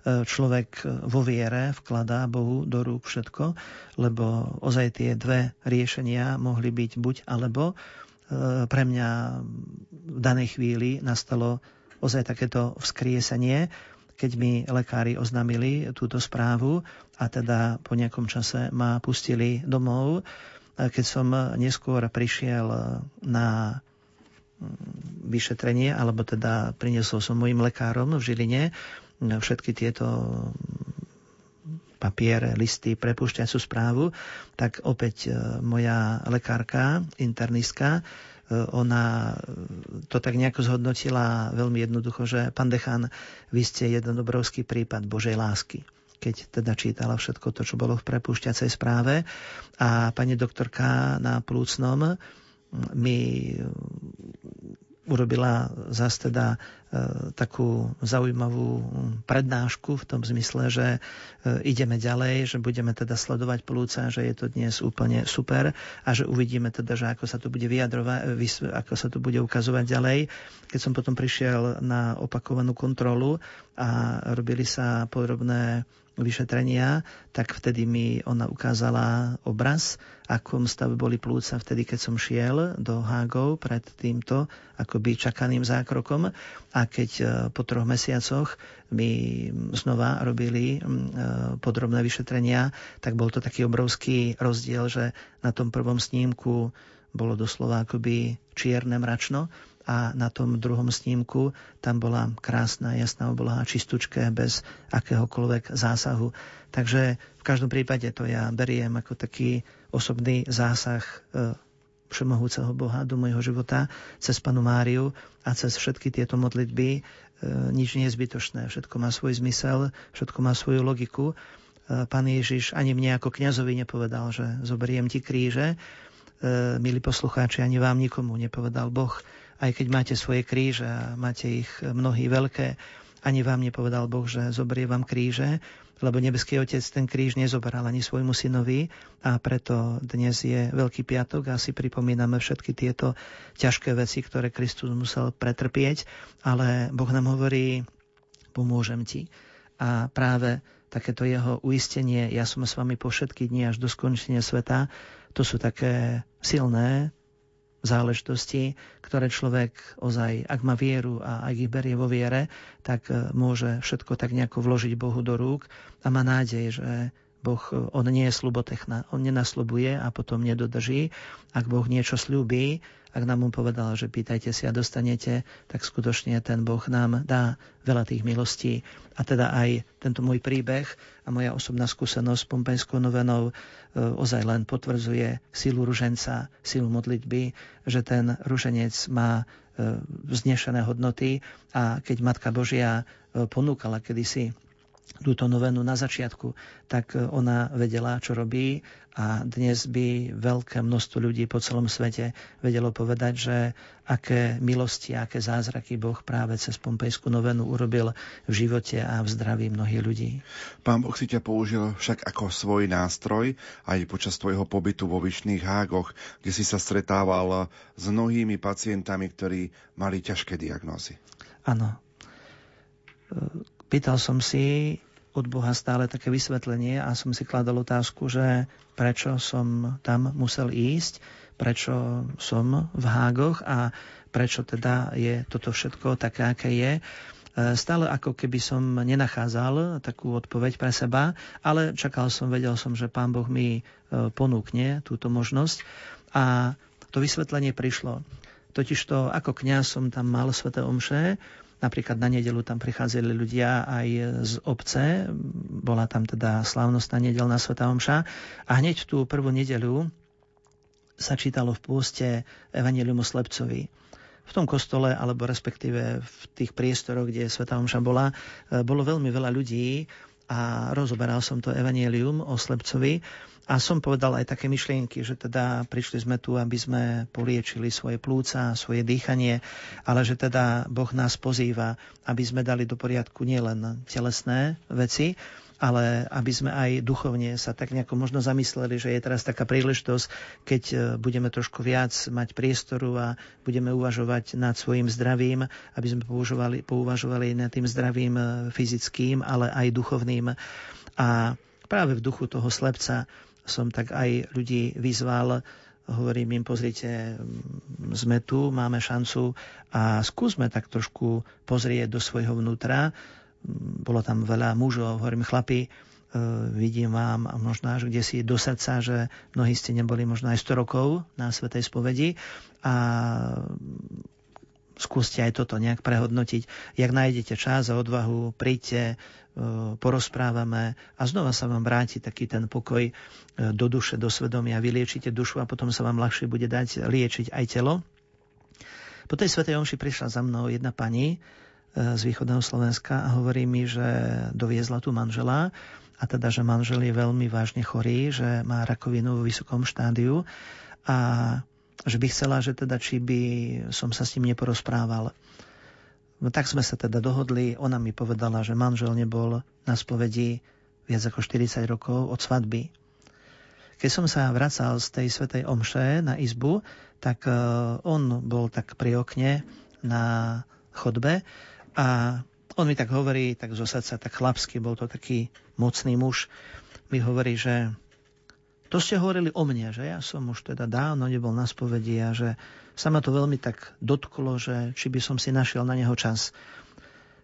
človek vo viere vkladá Bohu do rúk všetko, lebo ozaj tie dve riešenia mohli byť buď alebo. Pre mňa v danej chvíli nastalo ozaj takéto vzkriesenie, keď mi lekári oznámili túto správu a teda po nejakom čase ma pustili domov. Keď som neskôr prišiel na mm, vyšetrenie, alebo teda priniesol som mojim lekárom v Žiline všetky tieto papiere, listy, prepušťaciu správu, tak opäť e, moja lekárka, internistka, ona to tak nejako zhodnotila veľmi jednoducho, že pán Dechan, vy ste jeden obrovský prípad Božej lásky keď teda čítala všetko to, čo bolo v prepúšťacej správe. A pani doktorka na plúcnom mi urobila zase teda e, takú zaujímavú prednášku v tom zmysle, že e, ideme ďalej, že budeme teda sledovať plúca, že je to dnes úplne super a že uvidíme teda, že ako sa to bude vyjadrovať, ako sa to bude ukazovať ďalej. Keď som potom prišiel na opakovanú kontrolu a robili sa podrobné vyšetrenia, tak vtedy mi ona ukázala obraz, akom stave boli plúca vtedy, keď som šiel do Hágov pred týmto akoby čakaným zákrokom. A keď e, po troch mesiacoch mi znova robili e, podrobné vyšetrenia, tak bol to taký obrovský rozdiel, že na tom prvom snímku bolo doslova akoby čierne mračno a na tom druhom snímku tam bola krásna, jasná obloha, čistúčké, bez akéhokoľvek zásahu. Takže v každom prípade to ja beriem ako taký osobný zásah e, všemohúceho Boha do môjho života cez Panu Máriu a cez všetky tieto modlitby. E, nič nie je zbytočné, všetko má svoj zmysel, všetko má svoju logiku. E, Pán Ježiš ani mne ako kňazovi nepovedal, že zoberiem ti kríže. Milí poslucháči, ani vám nikomu nepovedal Boh, aj keď máte svoje kríže a máte ich mnohí veľké, ani vám nepovedal Boh, že zoberie vám kríže, lebo nebeský otec ten kríž nezoberal ani svojmu synovi a preto dnes je Veľký piatok a si pripomíname všetky tieto ťažké veci, ktoré Kristus musel pretrpieť, ale Boh nám hovorí, pomôžem ti. A práve takéto jeho uistenie, ja som s vami po všetky dni až do skončenia sveta, to sú také silné, záležitosti, ktoré človek ozaj, ak má vieru a ak ich berie vo viere, tak e, môže všetko tak nejako vložiť Bohu do rúk a má nádej, že Boh, e, on nie je slubotechna, on nenaslubuje a potom nedodrží. Ak Boh niečo slúbi, ak nám on povedal, že pýtajte si a dostanete, tak skutočne ten Boh nám dá veľa tých milostí. A teda aj tento môj príbeh a moja osobná skúsenosť s Pompejskou novenou e, ozaj len potvrdzuje silu ruženca, silu modlitby, že ten ruženec má e, vznešené hodnoty a keď Matka Božia e, ponúkala kedysi túto novenu na začiatku, tak ona vedela, čo robí a dnes by veľké množstvo ľudí po celom svete vedelo povedať, že aké milosti, aké zázraky Boh práve cez Pompejskú novenu urobil v živote a v zdraví mnohých ľudí. Pán Boh si ťa použil však ako svoj nástroj aj počas tvojho pobytu vo Vyšných hágoch, kde si sa stretával s mnohými pacientami, ktorí mali ťažké diagnózy. Áno. Pýtal som si od Boha stále také vysvetlenie a som si kladol otázku, že prečo som tam musel ísť, prečo som v Hágoch a prečo teda je toto všetko také, aké je. E, stále ako keby som nenachádzal takú odpoveď pre seba, ale čakal som, vedel som, že Pán Boh mi e, ponúkne túto možnosť a to vysvetlenie prišlo. Totižto ako kňaz som tam mal sveté omše, Napríklad na nedelu tam prichádzali ľudia aj z obce, bola tam teda slávnostná nedelná Sveta Omša. A hneď tú prvú nedelu sa čítalo v pôste Evangelium Slepcovi. V tom kostole, alebo respektíve v tých priestoroch, kde Sveta Omša bola, e, bolo veľmi veľa ľudí a rozoberal som to Evangelium o Slepcovi a som povedal aj také myšlienky, že teda prišli sme tu, aby sme poliečili svoje plúca, svoje dýchanie, ale že teda Boh nás pozýva, aby sme dali do poriadku nielen telesné veci, ale aby sme aj duchovne sa tak nejako možno zamysleli, že je teraz taká príležitosť, keď e, budeme trošku viac mať priestoru a budeme uvažovať nad svojim zdravím, aby sme použovali, pouvažovali nad tým zdravím e, fyzickým, ale aj duchovným. A práve v duchu toho slepca som tak aj ľudí vyzval, hovorím im, pozrite, sme tu, máme šancu a skúsme tak trošku pozrieť do svojho vnútra. Bolo tam veľa mužov, hovorím, chlapi, e, vidím vám a možno až kde si do srdca, že mnohí ste neboli možno aj 100 rokov na Svetej spovedi a skúste aj toto nejak prehodnotiť. Jak nájdete čas a odvahu, príďte, e, porozprávame a znova sa vám vráti taký ten pokoj e, do duše, do svedomia. Vyliečite dušu a potom sa vám ľahšie bude dať liečiť aj telo. Po tej Svetej Omši prišla za mnou jedna pani z východného Slovenska a hovorí mi, že doviezla tu manžela a teda, že manžel je veľmi vážne chorý, že má rakovinu vo vysokom štádiu a že by chcela, že teda či by som sa s ním neporozprával. No tak sme sa teda dohodli, ona mi povedala, že manžel nebol na spovedi viac ako 40 rokov od svadby. Keď som sa vracal z tej svetej omše na izbu, tak e, on bol tak pri okne na chodbe a on mi tak hovorí, tak zo srdca, tak chlapsky, bol to taký mocný muž, mi hovorí, že to ste hovorili o mne, že ja som už teda dávno nebol na spovedi a že sa ma to veľmi tak dotklo, že či by som si našiel na neho čas.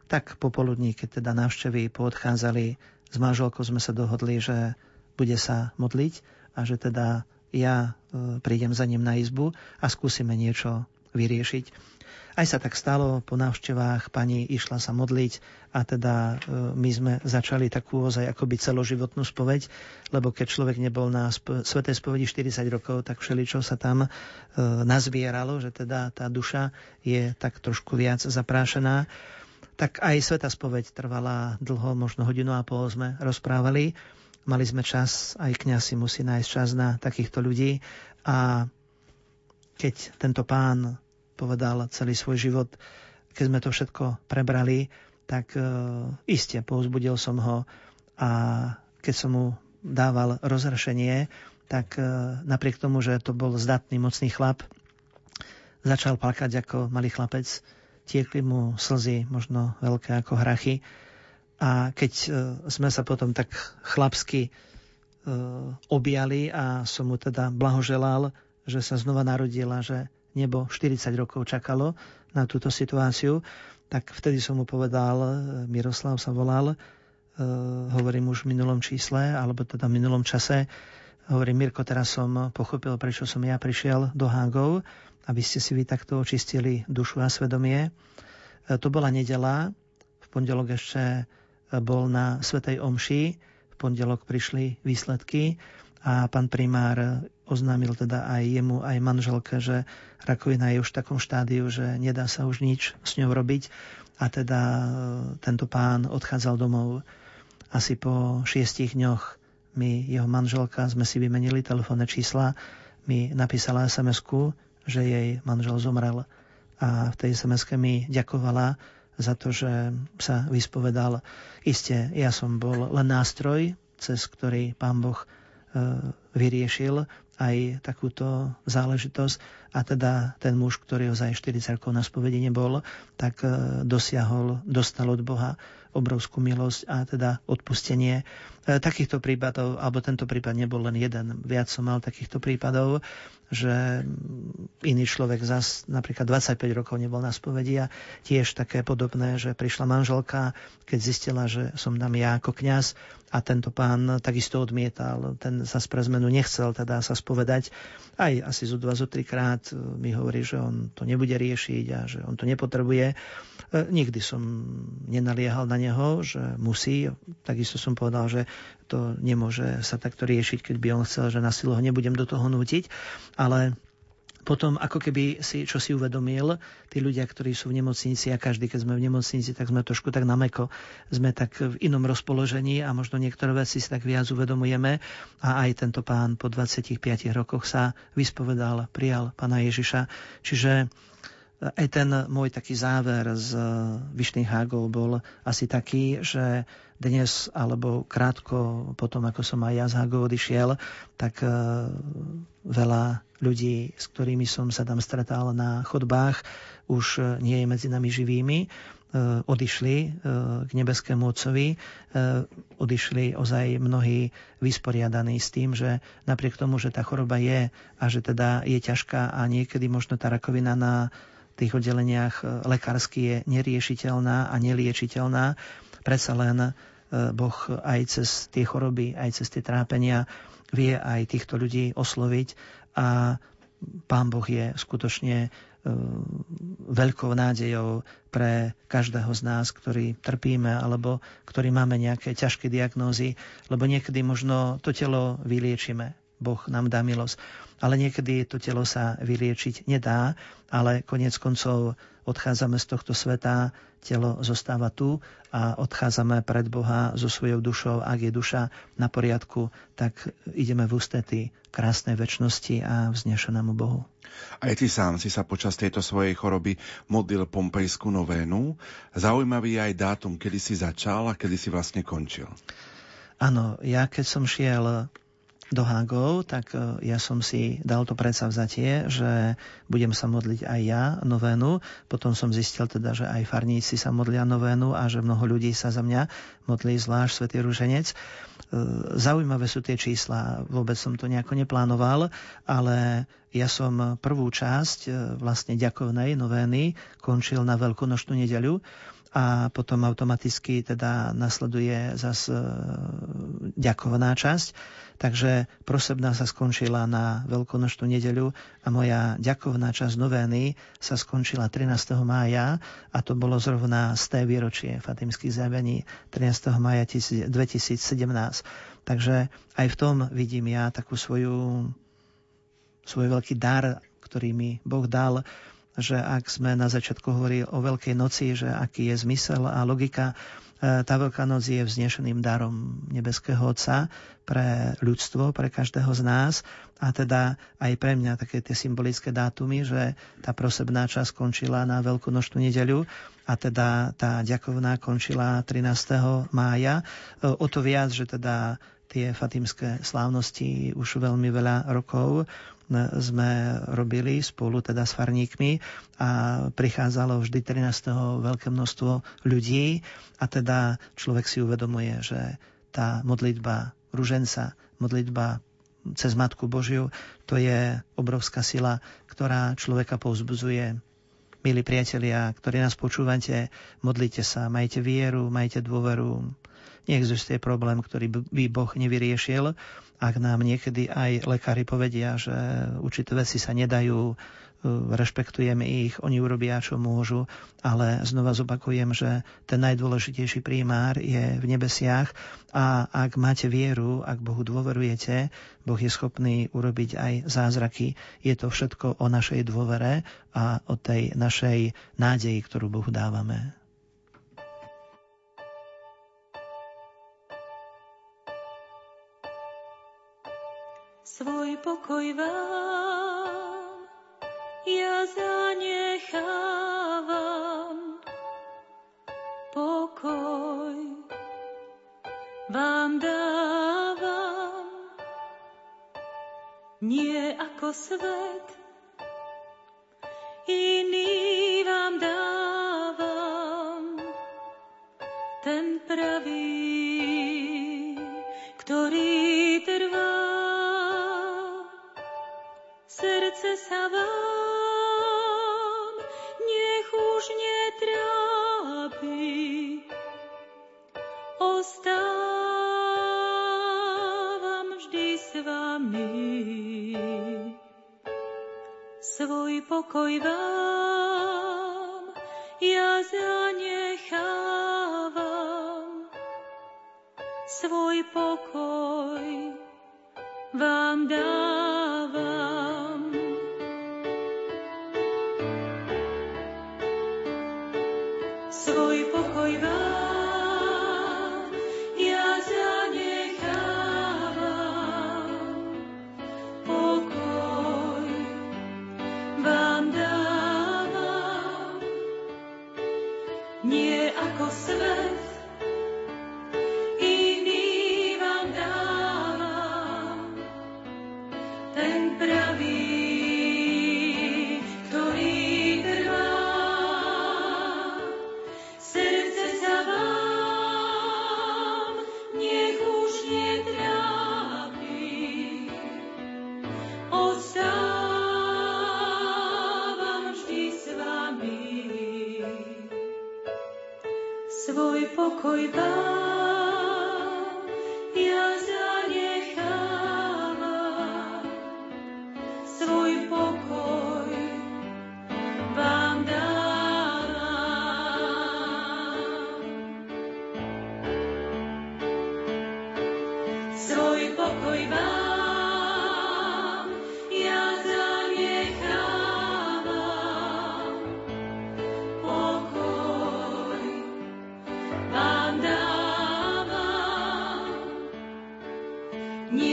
Tak popoludní, keď teda návštevy poodchádzali, s manželkou sme sa dohodli, že bude sa modliť a že teda ja e, prídem za ním na izbu a skúsime niečo vyriešiť. Aj sa tak stalo, po návštevách pani išla sa modliť a teda e, my sme začali takú ozaj akoby celoživotnú spoveď, lebo keď človek nebol na sp- svetej spovedi 40 rokov, tak všeličo sa tam e, nazbieralo, že teda tá duša je tak trošku viac zaprášená. Tak aj sveta spoveď trvala dlho, možno hodinu a pol sme rozprávali. Mali sme čas, aj kňaz si musí nájsť čas na takýchto ľudí a keď tento pán povedal celý svoj život. Keď sme to všetko prebrali, tak e, iste povzbudil som ho a keď som mu dával rozrešenie, tak e, napriek tomu, že to bol zdatný, mocný chlap, začal plakať ako malý chlapec. Tiekli mu slzy, možno veľké ako hrachy. A keď e, sme sa potom tak chlapsky e, objali a som mu teda blahoželal, že sa znova narodila, že nebo 40 rokov čakalo na túto situáciu, tak vtedy som mu povedal, Miroslav sa volal, uh, hovorím už v minulom čísle, alebo teda v minulom čase, hovorím, Mirko, teraz som pochopil, prečo som ja prišiel do Hágov, aby ste si vy takto očistili dušu a svedomie. Uh, to bola nedela, v pondelok ešte bol na Svetej Omši, v pondelok prišli výsledky a pán primár oznámil teda aj jemu, aj manželke, že rakovina je už v takom štádiu, že nedá sa už nič s ňou robiť a teda e, tento pán odchádzal domov. Asi po šiestich dňoch mi jeho manželka, sme si vymenili telefónne čísla, mi napísala sms že jej manžel zomrel a v tej sms mi ďakovala za to, že sa vyspovedal. Isté, ja som bol len nástroj, cez ktorý pán Boh vyriešil aj takúto záležitosť a teda ten muž, ktorý ho za 40 rokov na spovedi nebol, tak e, dosiahol, dostal od Boha obrovskú milosť a teda odpustenie. E, takýchto prípadov, alebo tento prípad nebol len jeden, viac som mal takýchto prípadov, že iný človek zas napríklad 25 rokov nebol na spovedi a tiež také podobné, že prišla manželka, keď zistila, že som tam ja ako kňaz a tento pán takisto odmietal, ten sa pre zmenu nechcel teda sa spovedať. Aj asi zo dva, zo trikrát mi hovorí, že on to nebude riešiť a že on to nepotrebuje. E, nikdy som nenaliehal na neho, že musí. Takisto som povedal, že to nemôže sa takto riešiť, keď by on chcel, že na silu ho nebudem do toho nútiť. Ale potom ako keby si čo si uvedomil, tí ľudia, ktorí sú v nemocnici a každý, keď sme v nemocnici, tak sme trošku tak nameko, sme tak v inom rozpoložení a možno niektoré veci si tak viac uvedomujeme a aj tento pán po 25 rokoch sa vyspovedal, prijal pána Ježiša. Čiže aj ten môj taký záver z Vyšných hágov bol asi taký, že dnes alebo krátko potom, ako som aj ja z Hágov odišiel, tak e, veľa ľudí, s ktorými som sa tam stretal na chodbách, už nie je medzi nami živými e, odišli e, k nebeskému Otcovi, odišli ozaj mnohí vysporiadaní s tým, že napriek tomu, že tá choroba je a že teda je ťažká a niekedy možno tá rakovina na tých oddeleniach e, lekársky je neriešiteľná a neliečiteľná. Predsa len e, Boh aj cez tie choroby, aj cez tie trápenia vie aj týchto ľudí osloviť a Pán Boh je skutočne e, veľkou nádejou pre každého z nás, ktorý trpíme alebo ktorý máme nejaké ťažké diagnózy, lebo niekedy možno to telo vyliečíme. Boh nám dá milosť ale niekedy to telo sa vyliečiť nedá, ale konec koncov odchádzame z tohto sveta, telo zostáva tu a odchádzame pred Boha so svojou dušou. Ak je duša na poriadku, tak ideme v ústety krásnej väčšnosti a vznešenému Bohu. Aj ty sám si sa počas tejto svojej choroby modlil pompejskú novénu. Zaujímavý je aj dátum, kedy si začal a kedy si vlastne končil. Áno, ja keď som šiel do Hágov, tak e, ja som si dal to predsavzatie, že budem sa modliť aj ja novénu. Potom som zistil teda, že aj farníci sa modlia novénu a že mnoho ľudí sa za mňa modlí, zvlášť Svetý Ruženec. E, zaujímavé sú tie čísla, vôbec som to nejako neplánoval, ale ja som prvú časť e, vlastne ďakovnej novény končil na Veľkonočnú nedeľu a potom automaticky teda nasleduje zase ďakovaná časť. Takže prosebná sa skončila na veľkonočnú nedeľu a moja ďakovná časť novény sa skončila 13. mája a to bolo zrovna z té výročie Fatimských zjavení 13. mája 2017. Takže aj v tom vidím ja takú svoju svoj veľký dar, ktorý mi Boh dal že ak sme na začiatku hovorili o Veľkej noci, že aký je zmysel a logika, e, tá Veľká noc je vznešeným darom nebeského Otca pre ľudstvo, pre každého z nás a teda aj pre mňa také tie symbolické dátumy, že tá prosebná časť skončila na Veľkú nočnú nedeľu a teda tá ďakovná končila 13. mája. E, o to viac, že teda tie fatimské slávnosti už veľmi veľa rokov sme robili spolu teda s farníkmi a prichádzalo vždy 13. veľké množstvo ľudí a teda človek si uvedomuje, že tá modlitba ruženca, modlitba cez Matku Božiu, to je obrovská sila, ktorá človeka povzbudzuje. Milí priatelia, ktorí nás počúvate, modlite sa, majte vieru, majte dôveru. Neexistuje problém, ktorý by Boh nevyriešil ak nám niekedy aj lekári povedia, že určité veci sa nedajú, e, rešpektujeme ich, oni urobia, čo môžu, ale znova zopakujem, že ten najdôležitejší primár je v nebesiach a ak máte vieru, ak Bohu dôverujete, Boh je schopný urobiť aj zázraky. Je to všetko o našej dôvere a o tej našej nádeji, ktorú Bohu dávame. Pokoj vám ja zanechávam. Pokoj vám dávam, nie ako svet, iný vám dávam, ten pravý, pokoj vám ja zanechávam. Svoj pokoj vám dávam.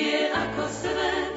je ako svet.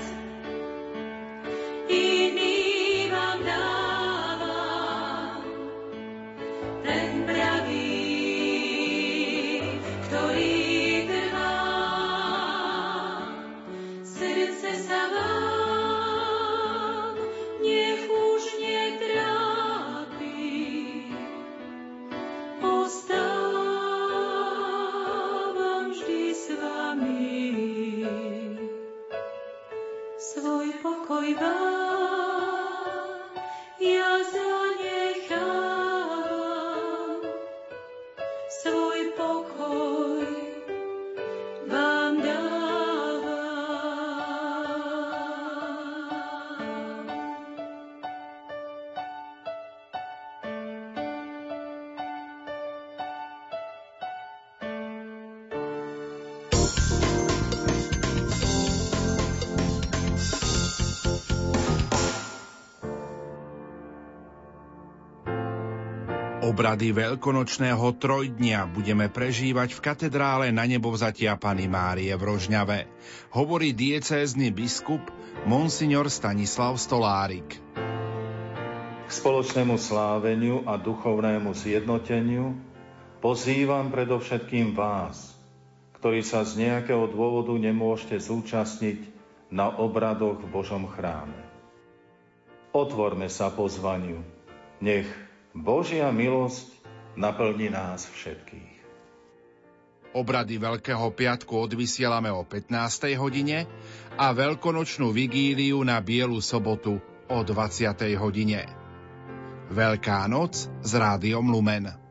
Obrady veľkonočného trojdnia budeme prežívať v katedrále na nebovzatia Pany Márie v Rožňave, hovorí diecézny biskup Monsignor Stanislav Stolárik. K spoločnému sláveniu a duchovnému zjednoteniu pozývam predovšetkým vás, ktorí sa z nejakého dôvodu nemôžete zúčastniť na obradoch v Božom chráme. Otvorme sa pozvaniu. Nech Božia milosť naplní nás všetkých. Obrady Veľkého piatku odvysielame o 15. hodine a veľkonočnú vigíliu na Bielu sobotu o 20. hodine. Veľká noc s rádiom Lumen.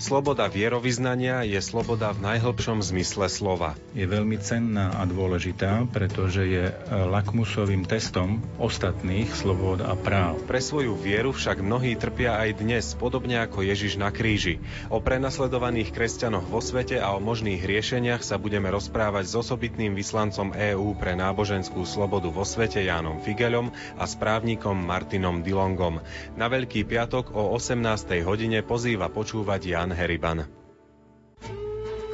Sloboda vierovýznania je sloboda v najhlbšom zmysle slova. Je veľmi cenná a dôležitá, pretože je lakmusovým testom ostatných slobod a práv. Pre svoju vieru však mnohí trpia aj dnes, podobne ako Ježiš na kríži. O prenasledovaných kresťanoch vo svete a o možných riešeniach sa budeme rozprávať s osobitným vyslancom EÚ pre náboženskú slobodu vo svete Jánom Figelom a správnikom Martinom Dilongom. Na Veľký piatok o 18. hodine pozýva počúvať Jan Heriban.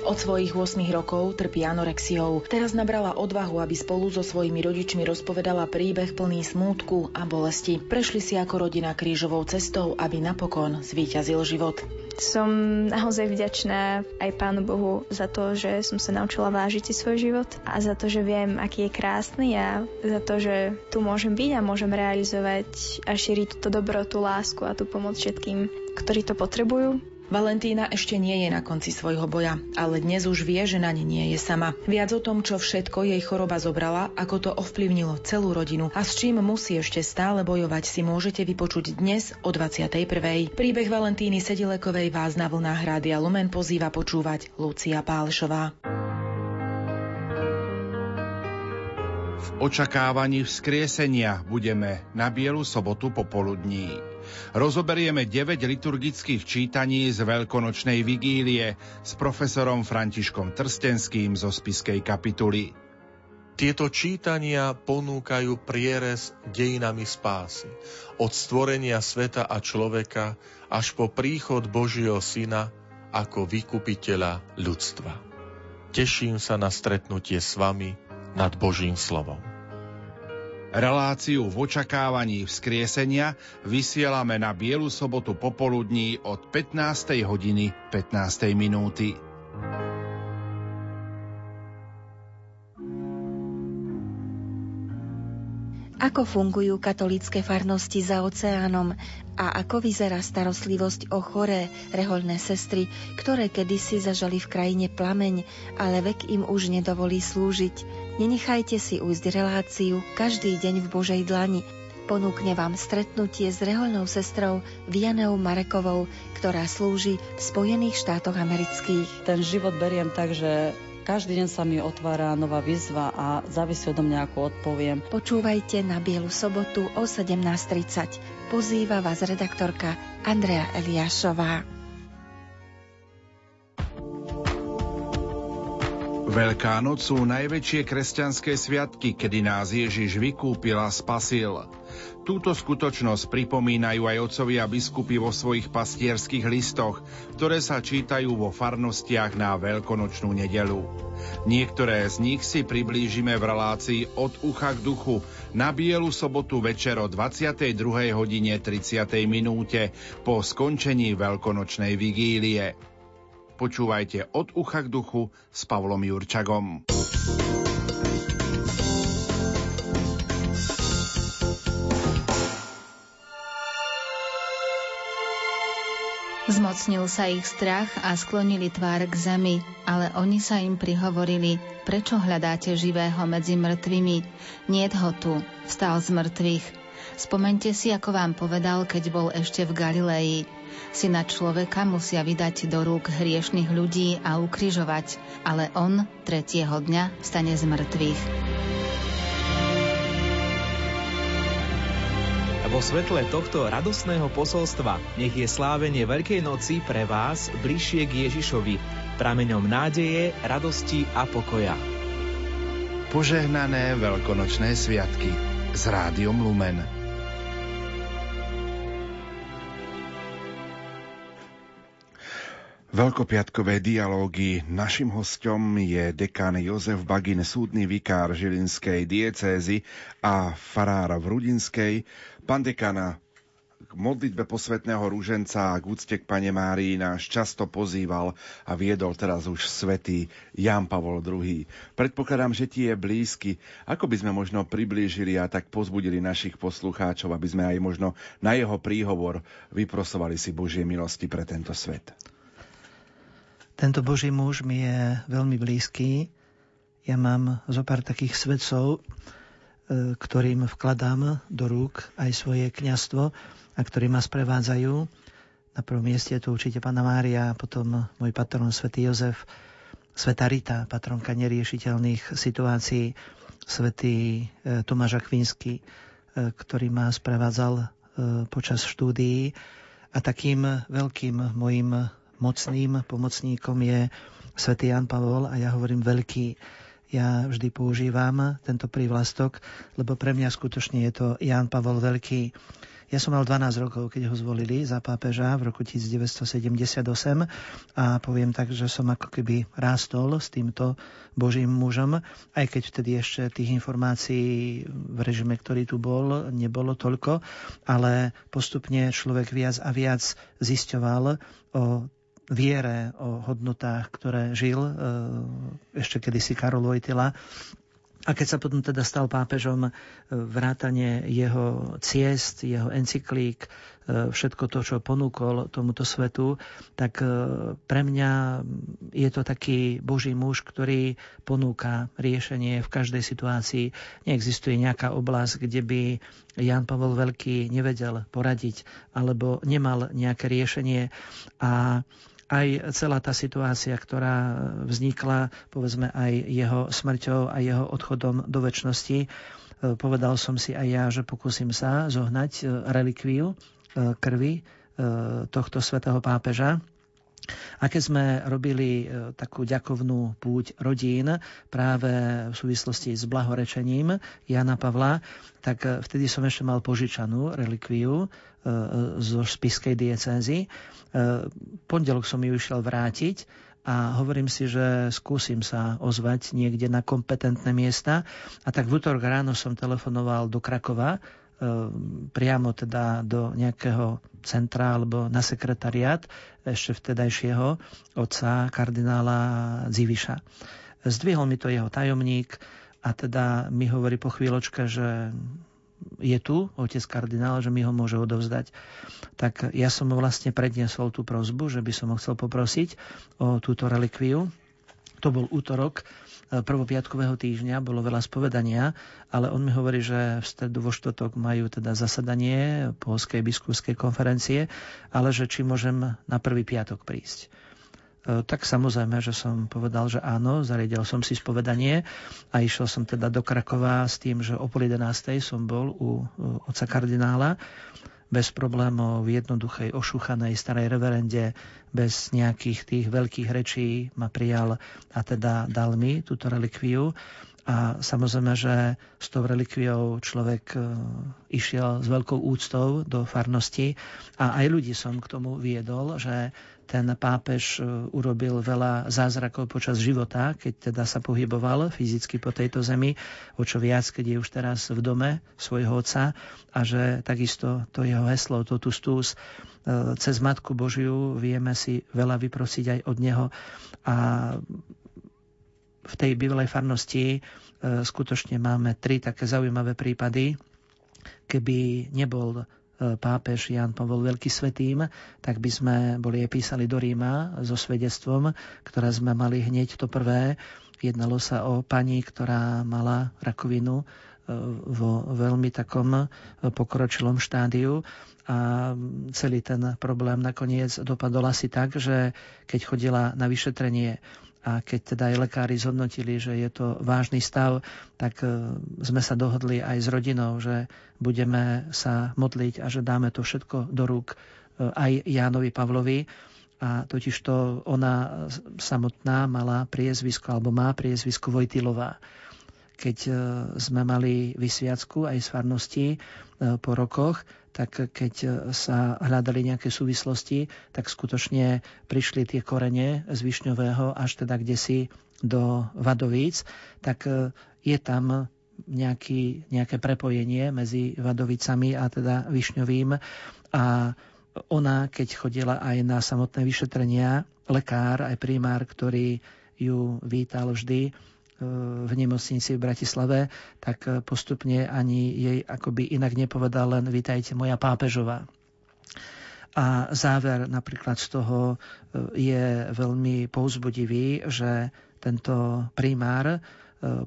Od svojich 8 rokov trpí anorexiou. Teraz nabrala odvahu, aby spolu so svojimi rodičmi rozpovedala príbeh plný smútku a bolesti. Prešli si ako rodina krížovou cestou, aby napokon zvíťazil život. Som naozaj vďačná aj Pánu Bohu za to, že som sa naučila vážiť si svoj život a za to, že viem, aký je krásny a za to, že tu môžem byť a môžem realizovať a šíriť túto dobrotu, lásku a tú pomoc všetkým, ktorí to potrebujú. Valentína ešte nie je na konci svojho boja, ale dnes už vie, že na ne nie je sama. Viac o tom, čo všetko jej choroba zobrala, ako to ovplyvnilo celú rodinu a s čím musí ešte stále bojovať, si môžete vypočuť dnes o 21. Príbeh Valentíny Sedilekovej vás na vlnách Rádia Lumen pozýva počúvať Lucia Pálšová. V očakávaní vzkriesenia budeme na Bielu sobotu popoludní. Rozoberieme 9 liturgických čítaní z veľkonočnej vigílie s profesorom Františkom Trstenským zo Spiskej kapituly. Tieto čítania ponúkajú prierez dejinami spásy, od stvorenia sveta a človeka až po príchod Božieho Syna ako vykupiteľa ľudstva. Teším sa na stretnutie s vami nad Božím slovom. Reláciu v očakávaní vzkriesenia vysielame na Bielu sobotu popoludní od 15. hodiny 15. minúty. Ako fungujú katolícke farnosti za oceánom a ako vyzerá starostlivosť o choré rehoľné sestry, ktoré kedysi zažali v krajine plameň, ale vek im už nedovolí slúžiť. Nenechajte si ujsť reláciu každý deň v Božej dlani. ponúkne vám stretnutie s reholnou sestrou Vianou Marekovou, ktorá slúži v Spojených štátoch amerických. Ten život beriem tak, že každý deň sa mi otvára nová výzva a závisí odo mňa, ako odpoviem. Počúvajte na Bielu sobotu o 17.30. Pozýva vás redaktorka Andrea Eliášová. Veľká noc sú najväčšie kresťanské sviatky, kedy nás Ježiš vykúpil a spasil. Túto skutočnosť pripomínajú aj otcovia biskupy vo svojich pastierských listoch, ktoré sa čítajú vo farnostiach na veľkonočnú nedelu. Niektoré z nich si priblížime v relácii od ucha k duchu na Bielu sobotu večer o 22. hodine 30. minúte po skončení veľkonočnej vigílie. Počúvajte od ucha k duchu s Pavlom Jurčagom. Zmocnil sa ich strach a sklonili tvár k zemi, ale oni sa im prihovorili, prečo hľadáte živého medzi mŕtvými? Niet ho tu, vstal z mŕtvych. Spomente si, ako vám povedal, keď bol ešte v Galilei. Syna človeka musia vydať do rúk hriešných ľudí a ukrižovať, ale on tretieho dňa stane z mŕtvych. Vo svetle tohto radosného posolstva nech je slávenie Veľkej noci pre vás bližšie k Ježišovi, prameňom nádeje, radosti a pokoja. Požehnané veľkonočné sviatky s rádiom Lumen. Veľkopiatkové dialógy. Našim hostom je dekán Jozef Bagin, súdny vikár Žilinskej diecézy a farára v Rudinskej. Pán dekana, k modlitbe posvetného rúženca a k úcte k Pane Márii nás často pozýval a viedol teraz už svätý Jan Pavol II. Predpokladám, že ti je blízky. Ako by sme možno priblížili a tak pozbudili našich poslucháčov, aby sme aj možno na jeho príhovor vyprosovali si Božie milosti pre tento svet? Tento Boží muž mi je veľmi blízky. Ja mám zo pár takých svedcov, E, ktorým vkladám do rúk aj svoje kňastvo a ktorí ma sprevádzajú. Na prvom mieste je tu určite Pana Mária, potom môj patron svätý Jozef, Sveta Rita, patronka neriešiteľných situácií, svätý e, Tomáš Akvinsky, e, ktorý ma sprevádzal počas štúdií. A takým veľkým mojim mocným pomocníkom je svätý Jan Pavol a ja hovorím veľký, ja vždy používam tento prívlastok, lebo pre mňa skutočne je to Ján Pavol Veľký. Ja som mal 12 rokov, keď ho zvolili za pápeža v roku 1978 a poviem tak, že som ako keby rástol s týmto Božím mužom, aj keď vtedy ešte tých informácií v režime, ktorý tu bol, nebolo toľko, ale postupne človek viac a viac zisťoval o viere, o hodnotách, ktoré žil e, ešte kedysi Karol Vojtila. A keď sa potom teda stal pápežom, e, vrátanie jeho ciest, jeho encyklík, e, všetko to, čo ponúkol tomuto svetu, tak pre mňa je to taký Boží muž, ktorý ponúka riešenie v každej situácii. Neexistuje nejaká oblasť, kde by Jan Pavel Veľký nevedel poradiť alebo nemal nejaké riešenie. A aj celá tá situácia, ktorá vznikla, povedzme aj jeho smrťou a jeho odchodom do väčšnosti. E, povedal som si aj ja, že pokúsim sa zohnať e, relikviu e, krvi tohto svätého pápeža, a keď sme robili takú ďakovnú púť rodín práve v súvislosti s blahorečením Jana Pavla, tak vtedy som ešte mal požičanú relikviu zo spiskej diecézy E, pondelok som ju išiel vrátiť a hovorím si, že skúsim sa ozvať niekde na kompetentné miesta. A tak v útorok ráno som telefonoval do Krakova, e, priamo teda do nejakého centra alebo na sekretariát ešte vtedajšieho otca kardinála Ziviša. Zdvihol mi to jeho tajomník a teda mi hovorí po chvíľočke, že je tu, otec kardinál, že mi ho môže odovzdať. Tak ja som mu vlastne predniesol tú prozbu, že by som ho chcel poprosiť o túto relikviu. To bol útorok prvopiatkového týždňa, bolo veľa spovedania, ale on mi hovorí, že v stredu vo štvrtok majú teda zasadanie Polskej biskupskej konferencie, ale že či môžem na prvý piatok prísť. E, tak samozrejme, že som povedal, že áno, zariadil som si spovedanie a išiel som teda do Krakova s tým, že o pol 11. som bol u oca kardinála bez problémov v jednoduchej, ošúchanej starej reverende, bez nejakých tých veľkých rečí ma prijal a teda dal mi túto relikviu. A samozrejme, že s tou relikviou človek e, išiel s veľkou úctou do farnosti a aj ľudí som k tomu viedol, že ten pápež e, urobil veľa zázrakov počas života, keď teda sa pohyboval fyzicky po tejto zemi, o čo viac, keď je už teraz v dome svojho otca a že takisto to jeho heslo, totus tus, e, cez Matku Božiu vieme si veľa vyprosiť aj od Neho a v tej bývalej farnosti e, skutočne máme tri také zaujímavé prípady. Keby nebol pápež Jan Pavol Veľký svetým, tak by sme boli aj písali do Ríma so svedectvom, ktoré sme mali hneď to prvé. Jednalo sa o pani, ktorá mala rakovinu e, vo veľmi takom pokročilom štádiu a celý ten problém nakoniec dopadol asi tak, že keď chodila na vyšetrenie a keď teda aj lekári zhodnotili, že je to vážny stav, tak e, sme sa dohodli aj s rodinou, že budeme sa modliť a že dáme to všetko do rúk e, aj Jánovi Pavlovi. A totiž to ona samotná mala priezvisko, alebo má priezvisko Vojtilová keď e, sme mali vysviacku aj z farnosti po rokoch, tak keď e, sa hľadali nejaké súvislosti, tak skutočne prišli tie korene z Višňového až teda kde si do Vadovíc, tak je tam nejaký, nejaké prepojenie medzi Vadovicami a teda Višňovým. A ona, keď chodila aj na samotné vyšetrenia, lekár, aj primár, ktorý ju vítal vždy, v nemocnici v Bratislave, tak postupne ani jej akoby inak nepovedal len vítajte moja pápežová. A záver napríklad z toho e, je veľmi pouzbudivý, že tento primár e,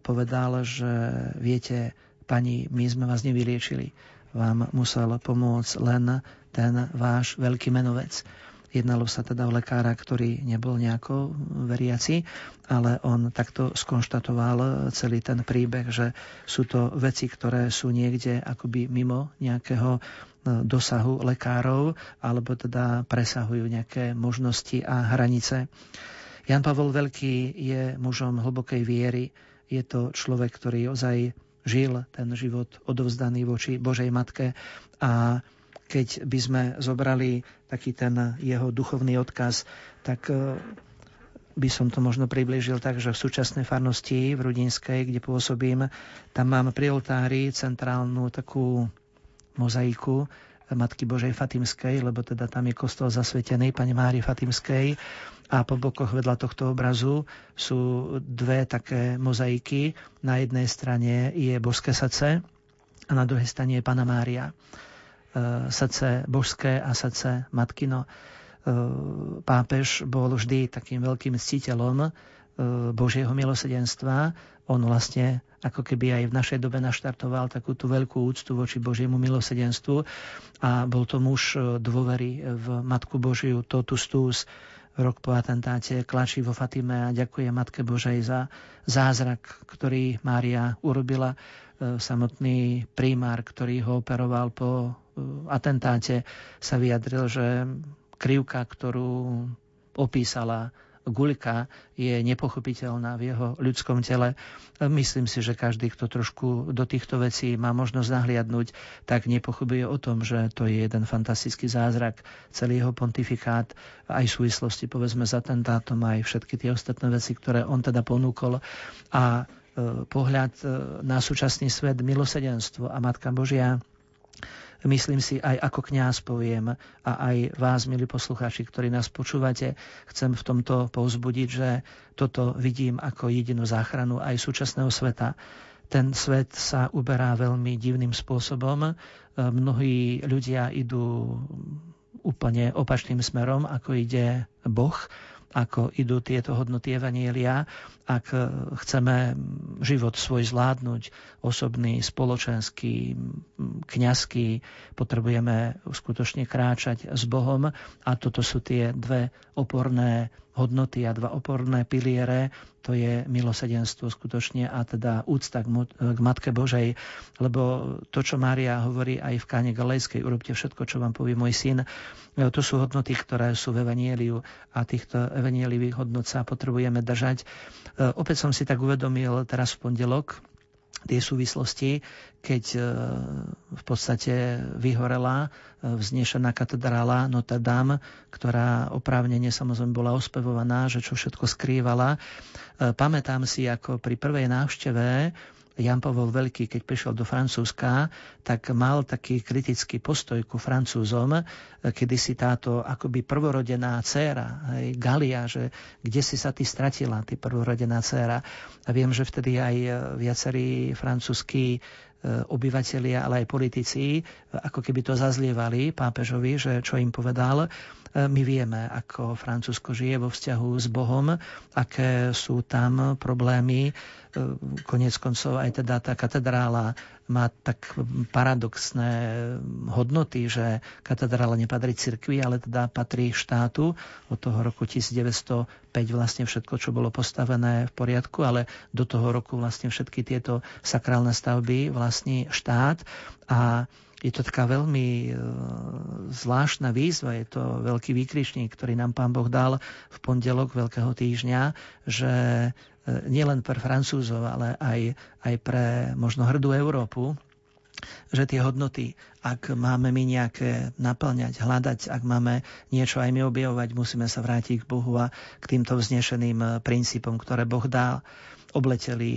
povedal, že viete, pani, my sme vás nevyliečili. Vám musel pomôcť len ten váš veľký menovec. Jednalo sa teda o lekára, ktorý nebol nejako veriaci, ale on takto skonštatoval celý ten príbeh, že sú to veci, ktoré sú niekde akoby mimo nejakého e, dosahu lekárov, alebo teda presahujú nejaké možnosti a hranice. Jan Pavol Veľký je mužom hlbokej viery. Je to človek, ktorý ozaj žil ten život odovzdaný voči Božej Matke a keď by sme zobrali taký ten jeho duchovný odkaz, tak e, by som to možno približil tak, že v súčasnej farnosti v Rudinskej, kde pôsobím, tam mám pri oltári centrálnu takú mozaiku Matky Božej Fatimskej, lebo teda tam je kostol zasvetený Pane Mári Fatimskej a po bokoch vedľa tohto obrazu sú dve také mozaiky. Na jednej strane je božské srdce a na druhej strane je Pana Mária. E, srdce božské a srdce matkino. E, pápež bol vždy takým veľkým ctiteľom e, Božieho milosedenstva. On vlastne ako keby aj v našej dobe naštartoval takú tú veľkú úctu voči Božiemu milosedenstvu a bol to muž dôvery v Matku Božiu, totus tus, rok po atentáte klačí vo Fatime a ďakuje Matke Božej za zázrak, ktorý Mária urobila. Samotný primár, ktorý ho operoval po atentáte sa vyjadril, že krivka, ktorú opísala Gulika, je nepochopiteľná v jeho ľudskom tele. Myslím si, že každý, kto trošku do týchto vecí má možnosť nahliadnúť, tak nepochybuje o tom, že to je jeden fantastický zázrak. Celý jeho pontifikát, aj v súvislosti povedzme s atentátom, aj všetky tie ostatné veci, ktoré on teda ponúkol. A e, pohľad e, na súčasný svet, milosedenstvo a Matka Božia myslím si aj ako kňaz poviem a aj vás, milí poslucháči, ktorí nás počúvate, chcem v tomto povzbudiť, že toto vidím ako jedinú záchranu aj súčasného sveta. Ten svet sa uberá veľmi divným spôsobom. Mnohí ľudia idú úplne opačným smerom, ako ide Boh ako idú tieto hodnoty Evanielia. Ak chceme život svoj zvládnuť, osobný, spoločenský, kňazský, potrebujeme skutočne kráčať s Bohom a toto sú tie dve oporné hodnoty a dva oporné piliere, to je milosedenstvo skutočne a teda úcta k, Matke Božej, lebo to, čo Mária hovorí aj v káne Galejskej, urobte všetko, čo vám povie môj syn, to sú hodnoty, ktoré sú v Evanieliu a týchto evanielivých hodnot sa potrebujeme držať. Opäť som si tak uvedomil teraz v pondelok, tie súvislosti, keď e, v podstate vyhorela e, vznešená katedrála Notre Dame, ktorá oprávnene samozrejme bola ospevovaná, že čo všetko skrývala. E, pamätám si, ako pri prvej návšteve Jan Pavel Veľký, keď prišiel do Francúzska, tak mal taký kritický postoj ku Francúzom, kedy si táto akoby prvorodená dcéra, Galia, že kde si sa ty stratila, ty prvorodená dcéra. A viem, že vtedy aj viacerí francúzskí E, obyvateľia, ale aj politici, ako keby to zazlievali pápežovi, že čo im povedal. E, my vieme, ako Francúzsko žije vo vzťahu s Bohom, aké sú tam problémy. E, konec koncov aj teda tá katedrála má tak paradoxné hodnoty, že katedrála nepatrí cirkvi, ale teda patrí štátu. Od toho roku 1905 vlastne všetko, čo bolo postavené v poriadku, ale do toho roku vlastne všetky tieto sakrálne stavby vlastní štát a je to taká veľmi e, zvláštna výzva, je to veľký výkričník, ktorý nám pán Boh dal v pondelok Veľkého týždňa, že nielen pre Francúzov, ale aj, aj pre možno hrdú Európu, že tie hodnoty, ak máme my nejaké naplňať, hľadať, ak máme niečo aj my objavovať, musíme sa vrátiť k Bohu a k týmto vznešeným princípom, ktoré Boh dal obleteli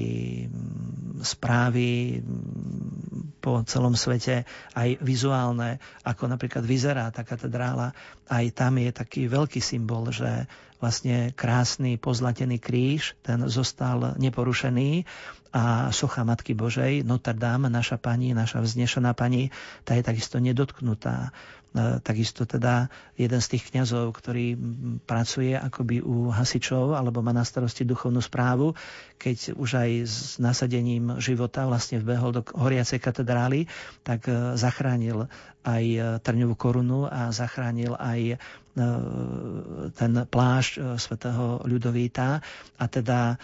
mm, správy mm, po celom svete, aj vizuálne, ako napríklad vyzerá tá katedrála. Aj tam je taký veľký symbol, že vlastne krásny pozlatený kríž, ten zostal neporušený a socha Matky Božej, Notre Dame, naša pani, naša vznešená pani, tá je takisto nedotknutá. E, takisto teda jeden z tých kňazov, ktorý pracuje akoby u hasičov alebo má na starosti duchovnú správu, keď už aj s nasadením života vlastne vbehol do horiacej katedrály, tak e, zachránil aj e, trňovú korunu a zachránil aj E, ten plášť e, svätého Ľudovíta a teda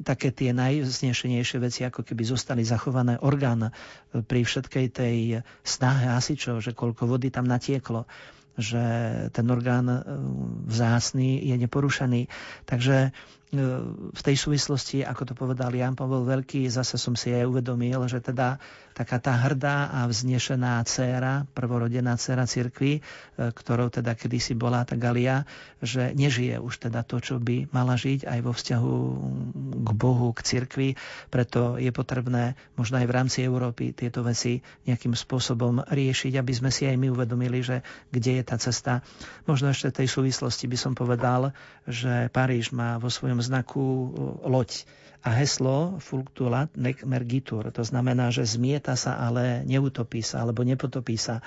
také tie najvznešenejšie veci ako keby zostali zachované orgán pri všetkej tej snahe hasičov, že koľko vody tam natieklo že ten orgán vzácný je neporušený. Takže v tej súvislosti, ako to povedal Jan Pavel Veľký, zase som si aj uvedomil, že teda taká tá hrdá a vznešená dcéra, prvorodená dcéra cirkvi, e, ktorou teda kedysi bola tá Galia, že nežije už teda to, čo by mala žiť aj vo vzťahu k Bohu, k cirkvi. Preto je potrebné možno aj v rámci Európy tieto veci nejakým spôsobom riešiť, aby sme si aj my uvedomili, že kde je tá cesta. Možno ešte v tej súvislosti by som povedal, že Paríž má vo svojom znaku loď a heslo Fulctulat nec mergitur, to znamená, že zmieta sa, ale neutopí sa, alebo nepotopí sa.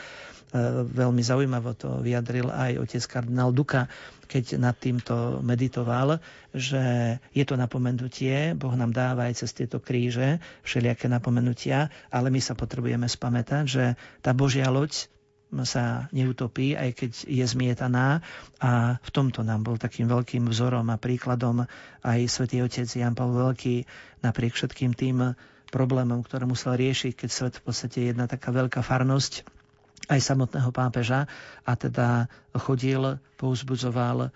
E, veľmi zaujímavo to vyjadril aj otec kardinál Duka, keď nad týmto meditoval, že je to napomenutie, Boh nám dáva aj cez tieto kríže všelijaké napomenutia, ale my sa potrebujeme spamätať, že tá Božia loď sa neutopí, aj keď je zmietaná. A v tomto nám bol takým veľkým vzorom a príkladom aj svätý otec Jan Pavel Veľký napriek všetkým tým problémom, ktoré musel riešiť, keď svet v podstate je jedna taká veľká farnosť aj samotného pápeža a teda chodil, pouzbudzoval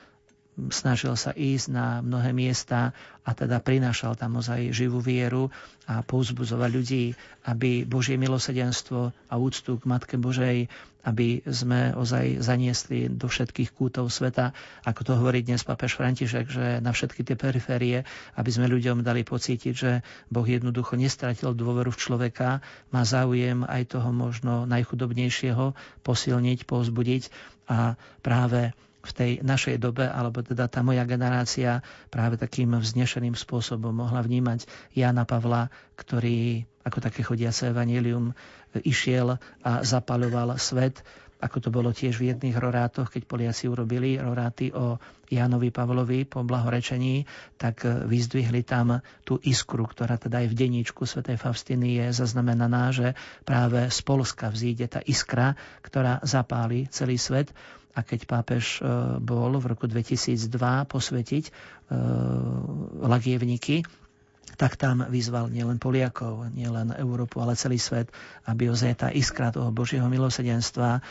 snažil sa ísť na mnohé miesta a teda prinášal tam ozaj živú vieru a pouzbudzovať ľudí, aby Božie milosedenstvo a úctu k Matke Božej, aby sme ozaj zaniesli do všetkých kútov sveta, ako to hovorí dnes papež František, že na všetky tie periférie, aby sme ľuďom dali pocítiť, že Boh jednoducho nestratil dôveru v človeka, má záujem aj toho možno najchudobnejšieho posilniť, povzbudiť a práve v tej našej dobe, alebo teda tá moja generácia práve takým vznešeným spôsobom mohla vnímať Jana Pavla, ktorý ako také chodiace evanelium išiel a zapaľoval svet ako to bolo tiež v jedných rorátoch, keď Poliaci urobili roráty o Jánovi Pavlovi po blahorečení, tak vyzdvihli tam tú iskru, ktorá teda aj v deníčku svätej Faustiny je zaznamenaná, že práve z Polska vzíde tá iskra, ktorá zapáli celý svet. A keď pápež e, bol v roku 2002 posvetiť e, lagievniky, tak tam vyzval nielen Poliakov, nielen Európu, ale celý svet, aby ozaj tá iskra toho Božieho milosedenstva e,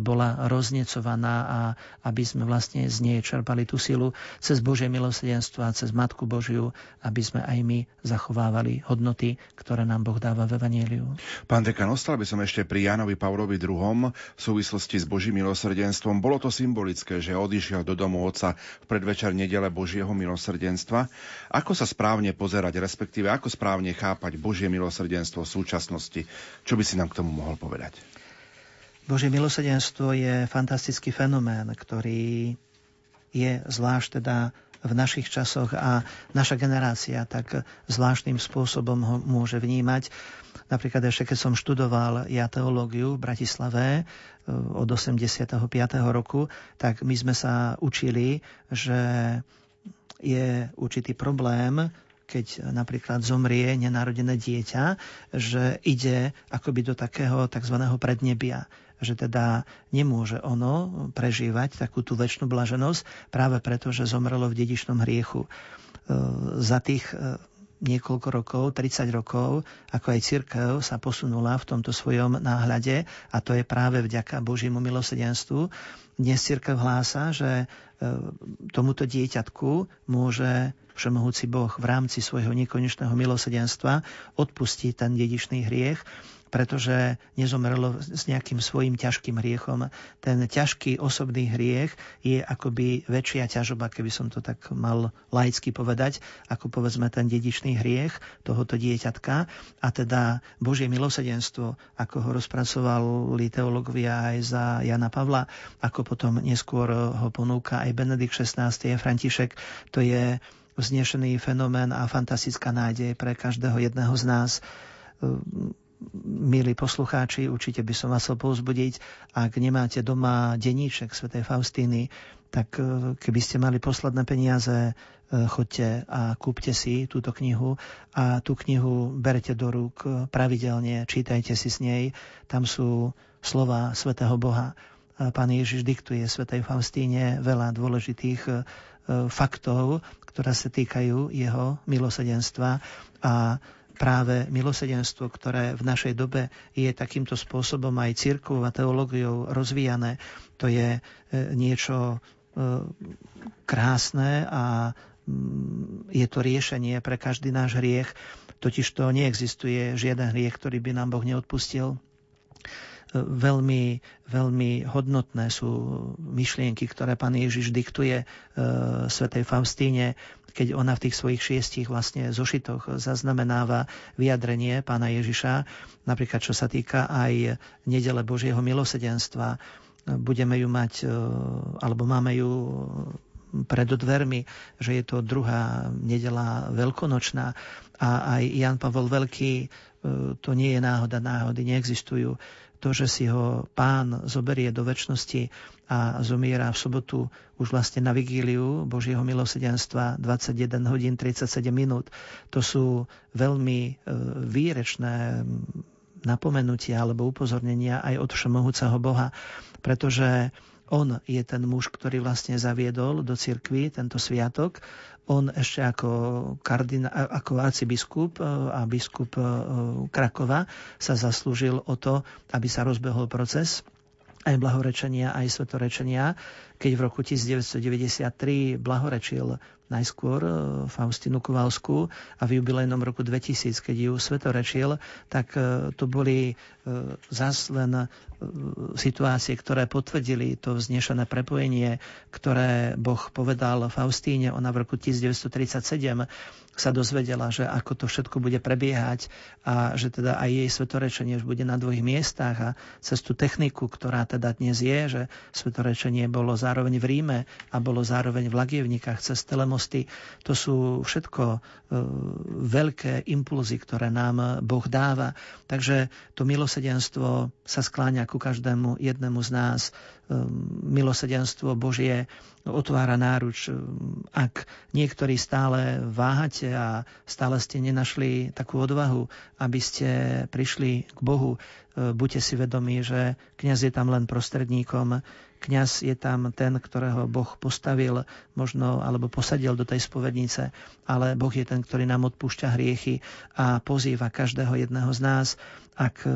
bola roznecovaná a aby sme vlastne z nej čerpali tú silu cez Božie milosedenstvo a cez Matku Božiu, aby sme aj my zachovávali hodnoty, ktoré nám Boh dáva v Evangeliu. Pán dekan, ostal by som ešte pri Jánovi Pavlovi II. v súvislosti s Božím milosrdenstvom. Bolo to symbolické, že odišiel do domu otca v predvečer nedele Božieho milosrdenstva. Ako sa správne pozerať, respektíve ako správne chápať Božie milosrdenstvo v súčasnosti. Čo by si nám k tomu mohol povedať? Božie milosrdenstvo je fantastický fenomén, ktorý je zvlášť teda v našich časoch a naša generácia tak zvláštnym spôsobom ho môže vnímať. Napríklad ešte keď som študoval ja teológiu v Bratislave eh, od 85. roku, tak my sme sa učili, že je určitý problém keď napríklad zomrie nenarodené dieťa, že ide akoby do takého tzv. prednebia že teda nemôže ono prežívať takú tú väčšinu blaženosť práve preto, že zomrelo v dedičnom hriechu. E, za tých e, niekoľko rokov, 30 rokov, ako aj církev sa posunula v tomto svojom náhľade a to je práve vďaka Božiemu milosedenstvu. Dnes církev hlása, že e, tomuto dieťatku môže Všemohúci Boh v rámci svojho nekonečného milosedenstva odpustí ten dedičný hriech, pretože nezomrelo s nejakým svojim ťažkým hriechom. Ten ťažký osobný hriech je akoby väčšia ťažoba, keby som to tak mal laicky povedať, ako povedzme ten dedičný hriech tohoto dieťatka. A teda Božie milosedenstvo, ako ho rozpracovali teológovia aj za Jana Pavla, ako potom neskôr ho ponúka aj Benedikt XVI František, to je vznešený fenomén a fantastická nádej pre každého jedného z nás. Milí poslucháči, určite by som vás chcel povzbudiť, ak nemáte doma deníček svätej Faustíny, tak e, keby ste mali posledné peniaze, e, choďte a kúpte si túto knihu a tú knihu berte do rúk pravidelne, čítajte si s nej. Tam sú slova svätého Boha. Pán Ježiš diktuje svätej Faustíne veľa dôležitých faktov, ktoré sa týkajú jeho milosedenstva a práve milosedenstvo, ktoré v našej dobe je takýmto spôsobom aj církvou a teológiou rozvíjané, to je e, niečo e, krásne a mm, je to riešenie pre každý náš hriech, totiž to neexistuje žiaden hriech, ktorý by nám Boh neodpustil veľmi, veľmi hodnotné sú myšlienky, ktoré pán Ježiš diktuje e, svätej Faustíne, keď ona v tých svojich šiestich vlastne zošitoch zaznamenáva vyjadrenie pána Ježiša, napríklad čo sa týka aj nedele Božieho milosedenstva. Budeme ju mať, e, alebo máme ju pred dvermi, že je to druhá nedela veľkonočná a aj Jan Pavel Veľký, e, to nie je náhoda, náhody neexistujú to, že si ho pán zoberie do väčšnosti a zomiera v sobotu už vlastne na vigíliu Božieho milosedenstva 21 hodín 37 minút. To sú veľmi e, výrečné napomenutia alebo upozornenia aj od všemohúceho Boha, pretože on je ten muž, ktorý vlastne zaviedol do cirkvy tento sviatok on ešte ako, kardina, ako arcibiskup e, a biskup e, Krakova sa zaslúžil o to, aby sa rozbehol proces aj blahorečenia, aj svetorečenia, keď v roku 1993 blahorečil najskôr e, Faustinu Kovalskú a v jubilejnom roku 2000, keď ju svetorečil, tak e, to boli e, zas len situácie, ktoré potvrdili to vznešené prepojenie, ktoré Boh povedal Faustíne. Ona v roku 1937 sa dozvedela, že ako to všetko bude prebiehať a že teda aj jej svetorečenie už bude na dvoch miestach a cez tú techniku, ktorá teda dnes je, že svetorečenie bolo zároveň v Ríme a bolo zároveň v Lagievnikách cez telemosty. To sú všetko e, veľké impulzy, ktoré nám Boh dáva. Takže to milosedenstvo sa skláňa ku každému jednému z nás. E, milosedenstvo Božie otvára náruč. Ak niektorí stále váhate a stále ste nenašli takú odvahu, aby ste prišli k Bohu, buďte si vedomí, že kňaz je tam len prostredníkom, kňaz je tam ten, ktorého Boh postavil možno alebo posadil do tej spovednice, ale Boh je ten, ktorý nám odpúšťa hriechy a pozýva každého jedného z nás. Ak e,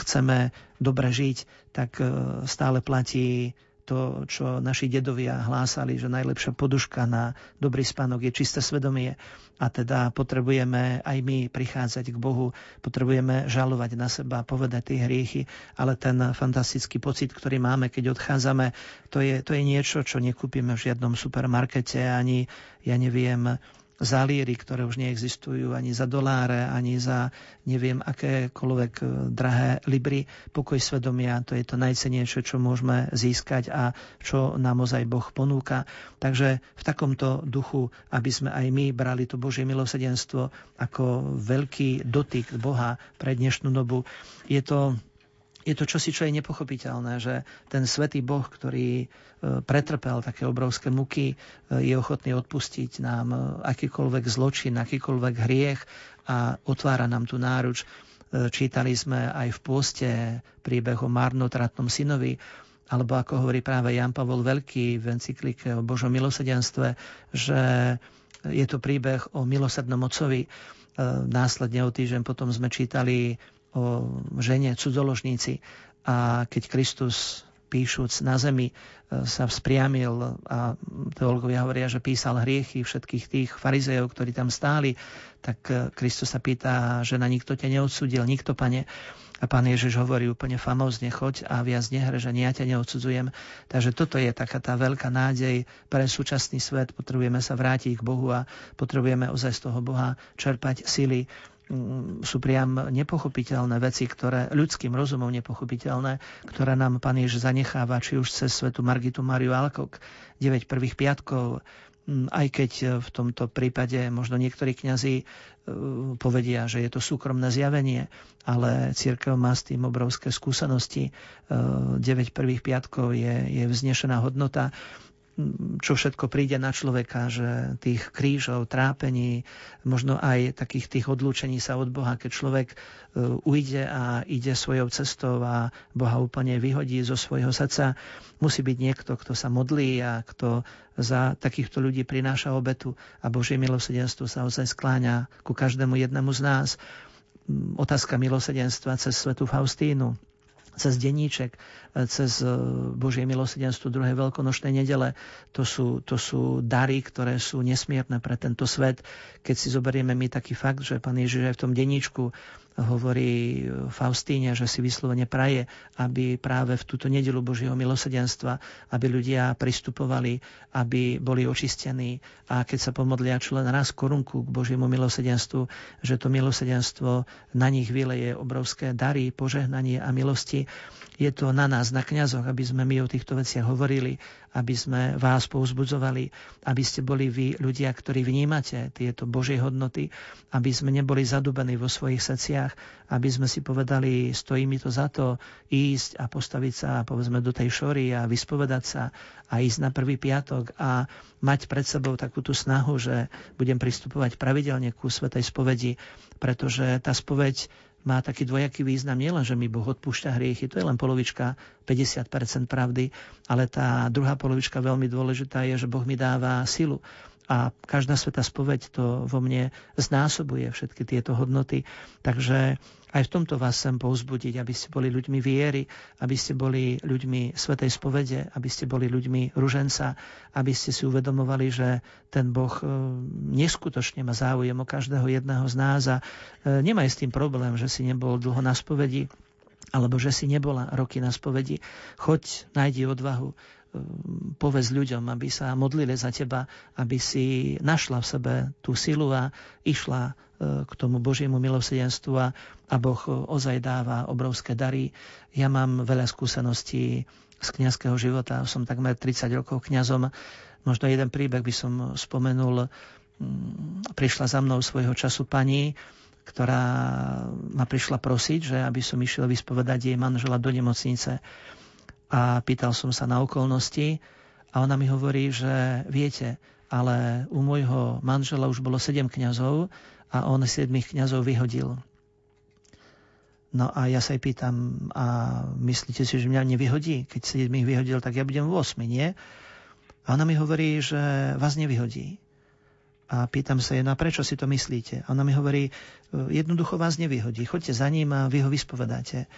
chceme dobre žiť, tak e, stále platí to, čo naši dedovia hlásali, že najlepšia poduška na dobrý spánok je čisté svedomie. A teda potrebujeme aj my prichádzať k Bohu, potrebujeme žalovať na seba, povedať tie hriechy, ale ten fantastický pocit, ktorý máme, keď odchádzame, to je, to je niečo, čo nekúpime v žiadnom supermarkete, ani, ja neviem, zálíry, ktoré už neexistujú ani za doláre, ani za neviem akékoľvek e, drahé libry. Pokoj svedomia, to je to najcenejšie, čo môžeme získať a čo nám ozaj Boh ponúka. Takže v takomto duchu, aby sme aj my brali to Božie milosedenstvo ako veľký dotyk Boha pre dnešnú dobu, je to je to čosi, čo je nepochopiteľné, že ten svetý Boh, ktorý e, pretrpel také obrovské muky, e, je ochotný odpustiť nám e, akýkoľvek zločin, akýkoľvek hriech a otvára nám tú náruč. Čítali sme aj v pôste príbeh o marnotratnom synovi, alebo ako hovorí práve Jan Pavol Veľký v encyklike o Božom milosedenstve, že je to príbeh o milosednom ocovi. Následne o týždeň potom sme čítali žene cudzoložníci a keď Kristus píšuc na zemi e, sa vzpriamil a teológovia hovoria, že písal hriechy všetkých tých farizejov, ktorí tam stáli, tak e, Kristus sa pýta, že na nikto ťa neodsudil, nikto, pane. A pán Ježiš hovorí úplne famózne, choď a viac nehre, že ja ťa neodsudzujem. Takže toto je taká tá veľká nádej pre súčasný svet. Potrebujeme sa vrátiť k Bohu a potrebujeme ozaj z toho Boha čerpať sily sú priam nepochopiteľné veci, ktoré ľudským rozumom nepochopiteľné, ktoré nám Pán Ježiš zanecháva, či už cez svetu Margitu Mariu Alkok, 9 prvých piatkov, mm, aj keď v tomto prípade možno niektorí kňazi e, povedia, že je to súkromné zjavenie, ale církev má s tým obrovské skúsenosti. 9 e, prvých piatkov je, je vznešená hodnota čo všetko príde na človeka, že tých krížov, trápení, možno aj takých tých odlúčení sa od Boha, keď človek e, ujde a ide svojou cestou a Boha úplne vyhodí zo svojho srdca, musí byť niekto, kto sa modlí a kto za takýchto ľudí prináša obetu a Božie milosedenstvo sa ozaj skláňa ku každému jednému z nás. Otázka milosedenstva cez svetu Faustínu cez denníček, e, cez e, Božie milosedenstvo druhej veľkonočnej nedele. To sú, to sú dary, ktoré sú nesmierne pre tento svet. Keď si zoberieme my taký fakt, že pán Ježiš aj v tom denníčku hovorí Faustíne, že si vyslovene praje, aby práve v túto nedelu Božieho milosedenstva, aby ľudia pristupovali, aby boli očistení. A keď sa pomodlia čo len raz korunku k Božiemu milosedenstvu, že to milosedenstvo na nich vyleje obrovské dary, požehnanie a milosti. Je to na nás, na kňazoch, aby sme my o týchto veciach hovorili, aby sme vás povzbudzovali, aby ste boli vy ľudia, ktorí vnímate tieto Božie hodnoty, aby sme neboli zadubení vo svojich srdciach, aby sme si povedali, stojí mi to za to ísť a postaviť sa, povedzme, do tej šory a vyspovedať sa a ísť na prvý piatok a mať pred sebou takú tú snahu, že budem pristupovať pravidelne ku Svetej spovedi, pretože tá spoveď má taký dvojaký význam. Nielen, že mi Boh odpúšťa hriechy, to je len polovička, 50% pravdy, ale tá druhá polovička veľmi dôležitá je, že Boh mi dáva silu. A každá sveta spoveď to vo mne znásobuje všetky tieto hodnoty. Takže aj v tomto vás chcem povzbudiť, aby ste boli ľuďmi viery, aby ste boli ľuďmi svetej spovede, aby ste boli ľuďmi ruženca, aby ste si uvedomovali, že ten Boh e, neskutočne má záujem o každého jedného z nás a e, nemá s tým problém, že si nebol dlho na spovedi, alebo že si nebola roky na spovedi. Choď, nájdi odvahu, povedz ľuďom, aby sa modlili za teba, aby si našla v sebe tú silu a išla e, k tomu Božiemu milosedenstvu a, a Boh ozaj dáva obrovské dary. Ja mám veľa skúseností z kniazského života. Som takmer 30 rokov kňazom. Možno jeden príbeh by som spomenul. Mm, prišla za mnou svojho času pani, ktorá ma prišla prosiť, že aby som išiel vyspovedať jej manžela do nemocnice. A pýtal som sa na okolnosti a ona mi hovorí, že viete, ale u môjho manžela už bolo sedem kňazov a on siedmých kňazov vyhodil. No a ja sa jej pýtam, a myslíte si, že mňa nevyhodí? Keď siedmých vyhodil, tak ja budem v 8, nie? A ona mi hovorí, že vás nevyhodí. A pýtam sa jej, no prečo si to myslíte? A ona mi hovorí, jednoducho vás nevyhodí, choďte za ním a vy ho vyspovedáte.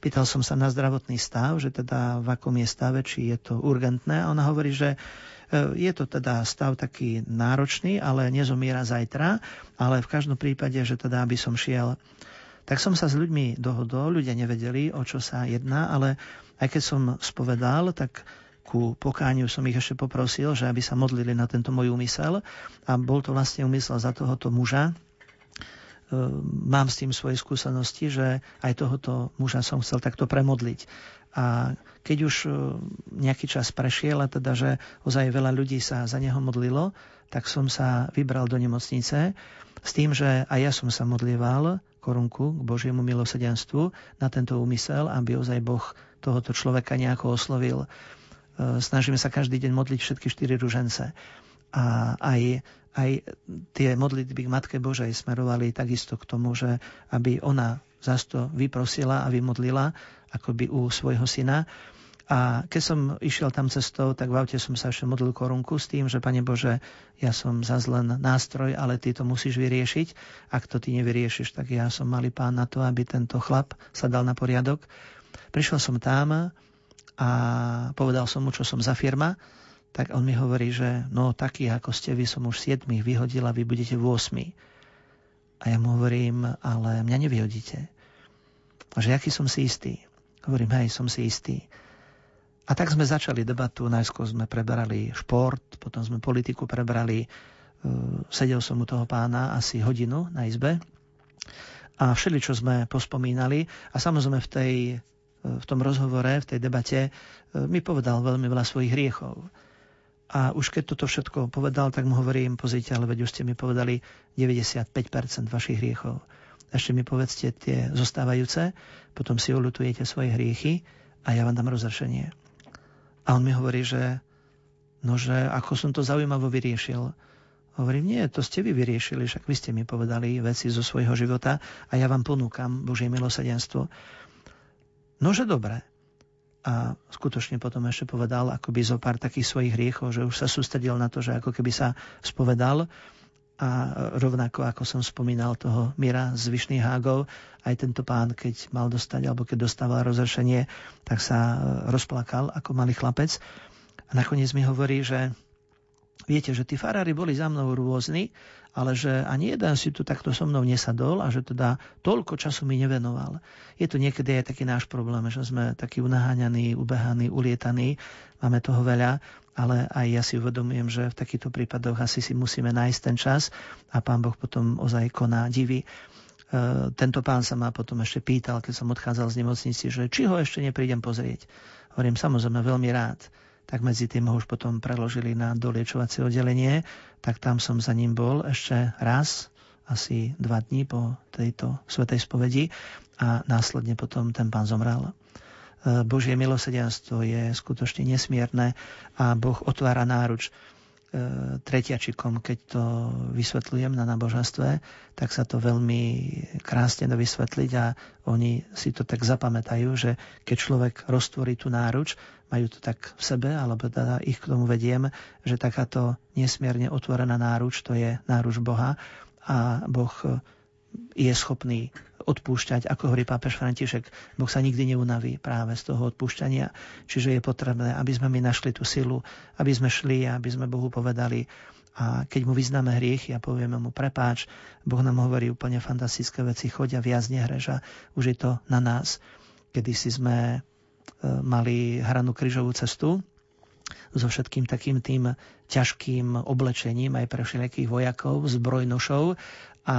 Pýtal som sa na zdravotný stav, že teda v akom je stave, či je to urgentné. A ona hovorí, že e, je to teda stav taký náročný, ale nezomiera zajtra, ale v každom prípade, že teda aby som šiel. Tak som sa s ľuďmi dohodol, ľudia nevedeli, o čo sa jedná, ale aj keď som spovedal, tak ku pokániu som ich ešte poprosil, že aby sa modlili na tento môj úmysel a bol to vlastne úmysel za tohoto muža. E, mám s tým svoje skúsenosti, že aj tohoto muža som chcel takto premodliť. A keď už e, nejaký čas prešiel, a teda, že ozaj veľa ľudí sa za neho modlilo, tak som sa vybral do nemocnice s tým, že aj ja som sa modlieval korunku k Božiemu milosedenstvu na tento úmysel, aby ozaj Boh tohoto človeka nejako oslovil. E, snažíme sa každý deň modliť všetky štyri ružence. A aj, aj tie modlitby k Matke Božej smerovali takisto k tomu, že aby ona zase to vyprosila a vymodlila, akoby u svojho syna. A keď som išiel tam cestou, tak v aute som sa ešte modlil korunku s tým, že Pane Bože, ja som zase len nástroj, ale Ty to musíš vyriešiť. Ak to Ty nevyriešiš, tak ja som malý pán na to, aby tento chlap sa dal na poriadok. Prišiel som tam, a povedal som mu, čo som za firma, tak on mi hovorí, že no taký ako ste vy som už 7 vyhodil a vy budete v 8. A ja mu hovorím, ale mňa nevyhodíte. A že aký som si istý? Hovorím, hej, som si istý. A tak sme začali debatu, najskôr sme preberali šport, potom sme politiku prebrali. E, sedel som u toho pána asi hodinu na izbe a všeli, čo sme pospomínali. A samozrejme v tej v tom rozhovore, v tej debate, e, mi povedal veľmi veľa svojich hriechov. A už keď toto všetko povedal, tak mu hovorím, pozrite, ale veď už ste mi povedali 95% vašich hriechov. Ešte mi povedzte tie zostávajúce, potom si ulutujete svoje hriechy a ja vám dám rozrešenie. A on mi hovorí, že no, že ako som to zaujímavo vyriešil. Hovorím, nie, to ste vy vyriešili, však vy ste mi povedali veci zo svojho života a ja vám ponúkam Božie milosedenstvo. Nože dobre. A skutočne potom ešte povedal akoby zo pár takých svojich hriechov, že už sa sústredil na to, že ako keby sa spovedal a rovnako ako som spomínal toho Mira z Vyšných hágov, aj tento pán, keď mal dostať alebo keď dostával rozrešenie, tak sa rozplakal ako malý chlapec. A nakoniec mi hovorí, že viete, že tí farári boli za mnou rôzni, ale že ani jeden si tu takto so mnou nesadol a že teda toľko času mi nevenoval. Je to niekedy aj taký náš problém, že sme takí unaháňaní, ubehaní, ulietaní, máme toho veľa, ale aj ja si uvedomujem, že v takýchto prípadoch asi si musíme nájsť ten čas a pán Boh potom ozaj koná divy. E, tento pán sa ma potom ešte pýtal, keď som odchádzal z nemocnici, že či ho ešte neprídem pozrieť. Hovorím, samozrejme, veľmi rád tak medzi tým ho už potom preložili na doliečovacie oddelenie, tak tam som za ním bol ešte raz, asi dva dní po tejto svetej spovedi a následne potom ten pán zomrel. E, Božie milosedenstvo je skutočne nesmierne a Boh otvára náruč tretiačikom, keď to vysvetľujem na náboženstve, tak sa to veľmi krásne dá vysvetliť a oni si to tak zapamätajú, že keď človek roztvorí tú náruč, majú to tak v sebe, alebo teda ich k tomu vediem, že takáto nesmierne otvorená náruč, to je náruč Boha a Boh je schopný odpúšťať, ako hovorí pápež František, Boh sa nikdy neunaví práve z toho odpúšťania, čiže je potrebné, aby sme my našli tú silu, aby sme šli a aby sme Bohu povedali, a keď mu vyznáme hriechy a povieme mu prepáč, Boh nám hovorí úplne fantastické veci, chodia viac nehrež a už je to na nás. Kedy si sme mali hranú kryžovú cestu so všetkým takým tým ťažkým oblečením aj pre všelijakých vojakov, zbrojnošov a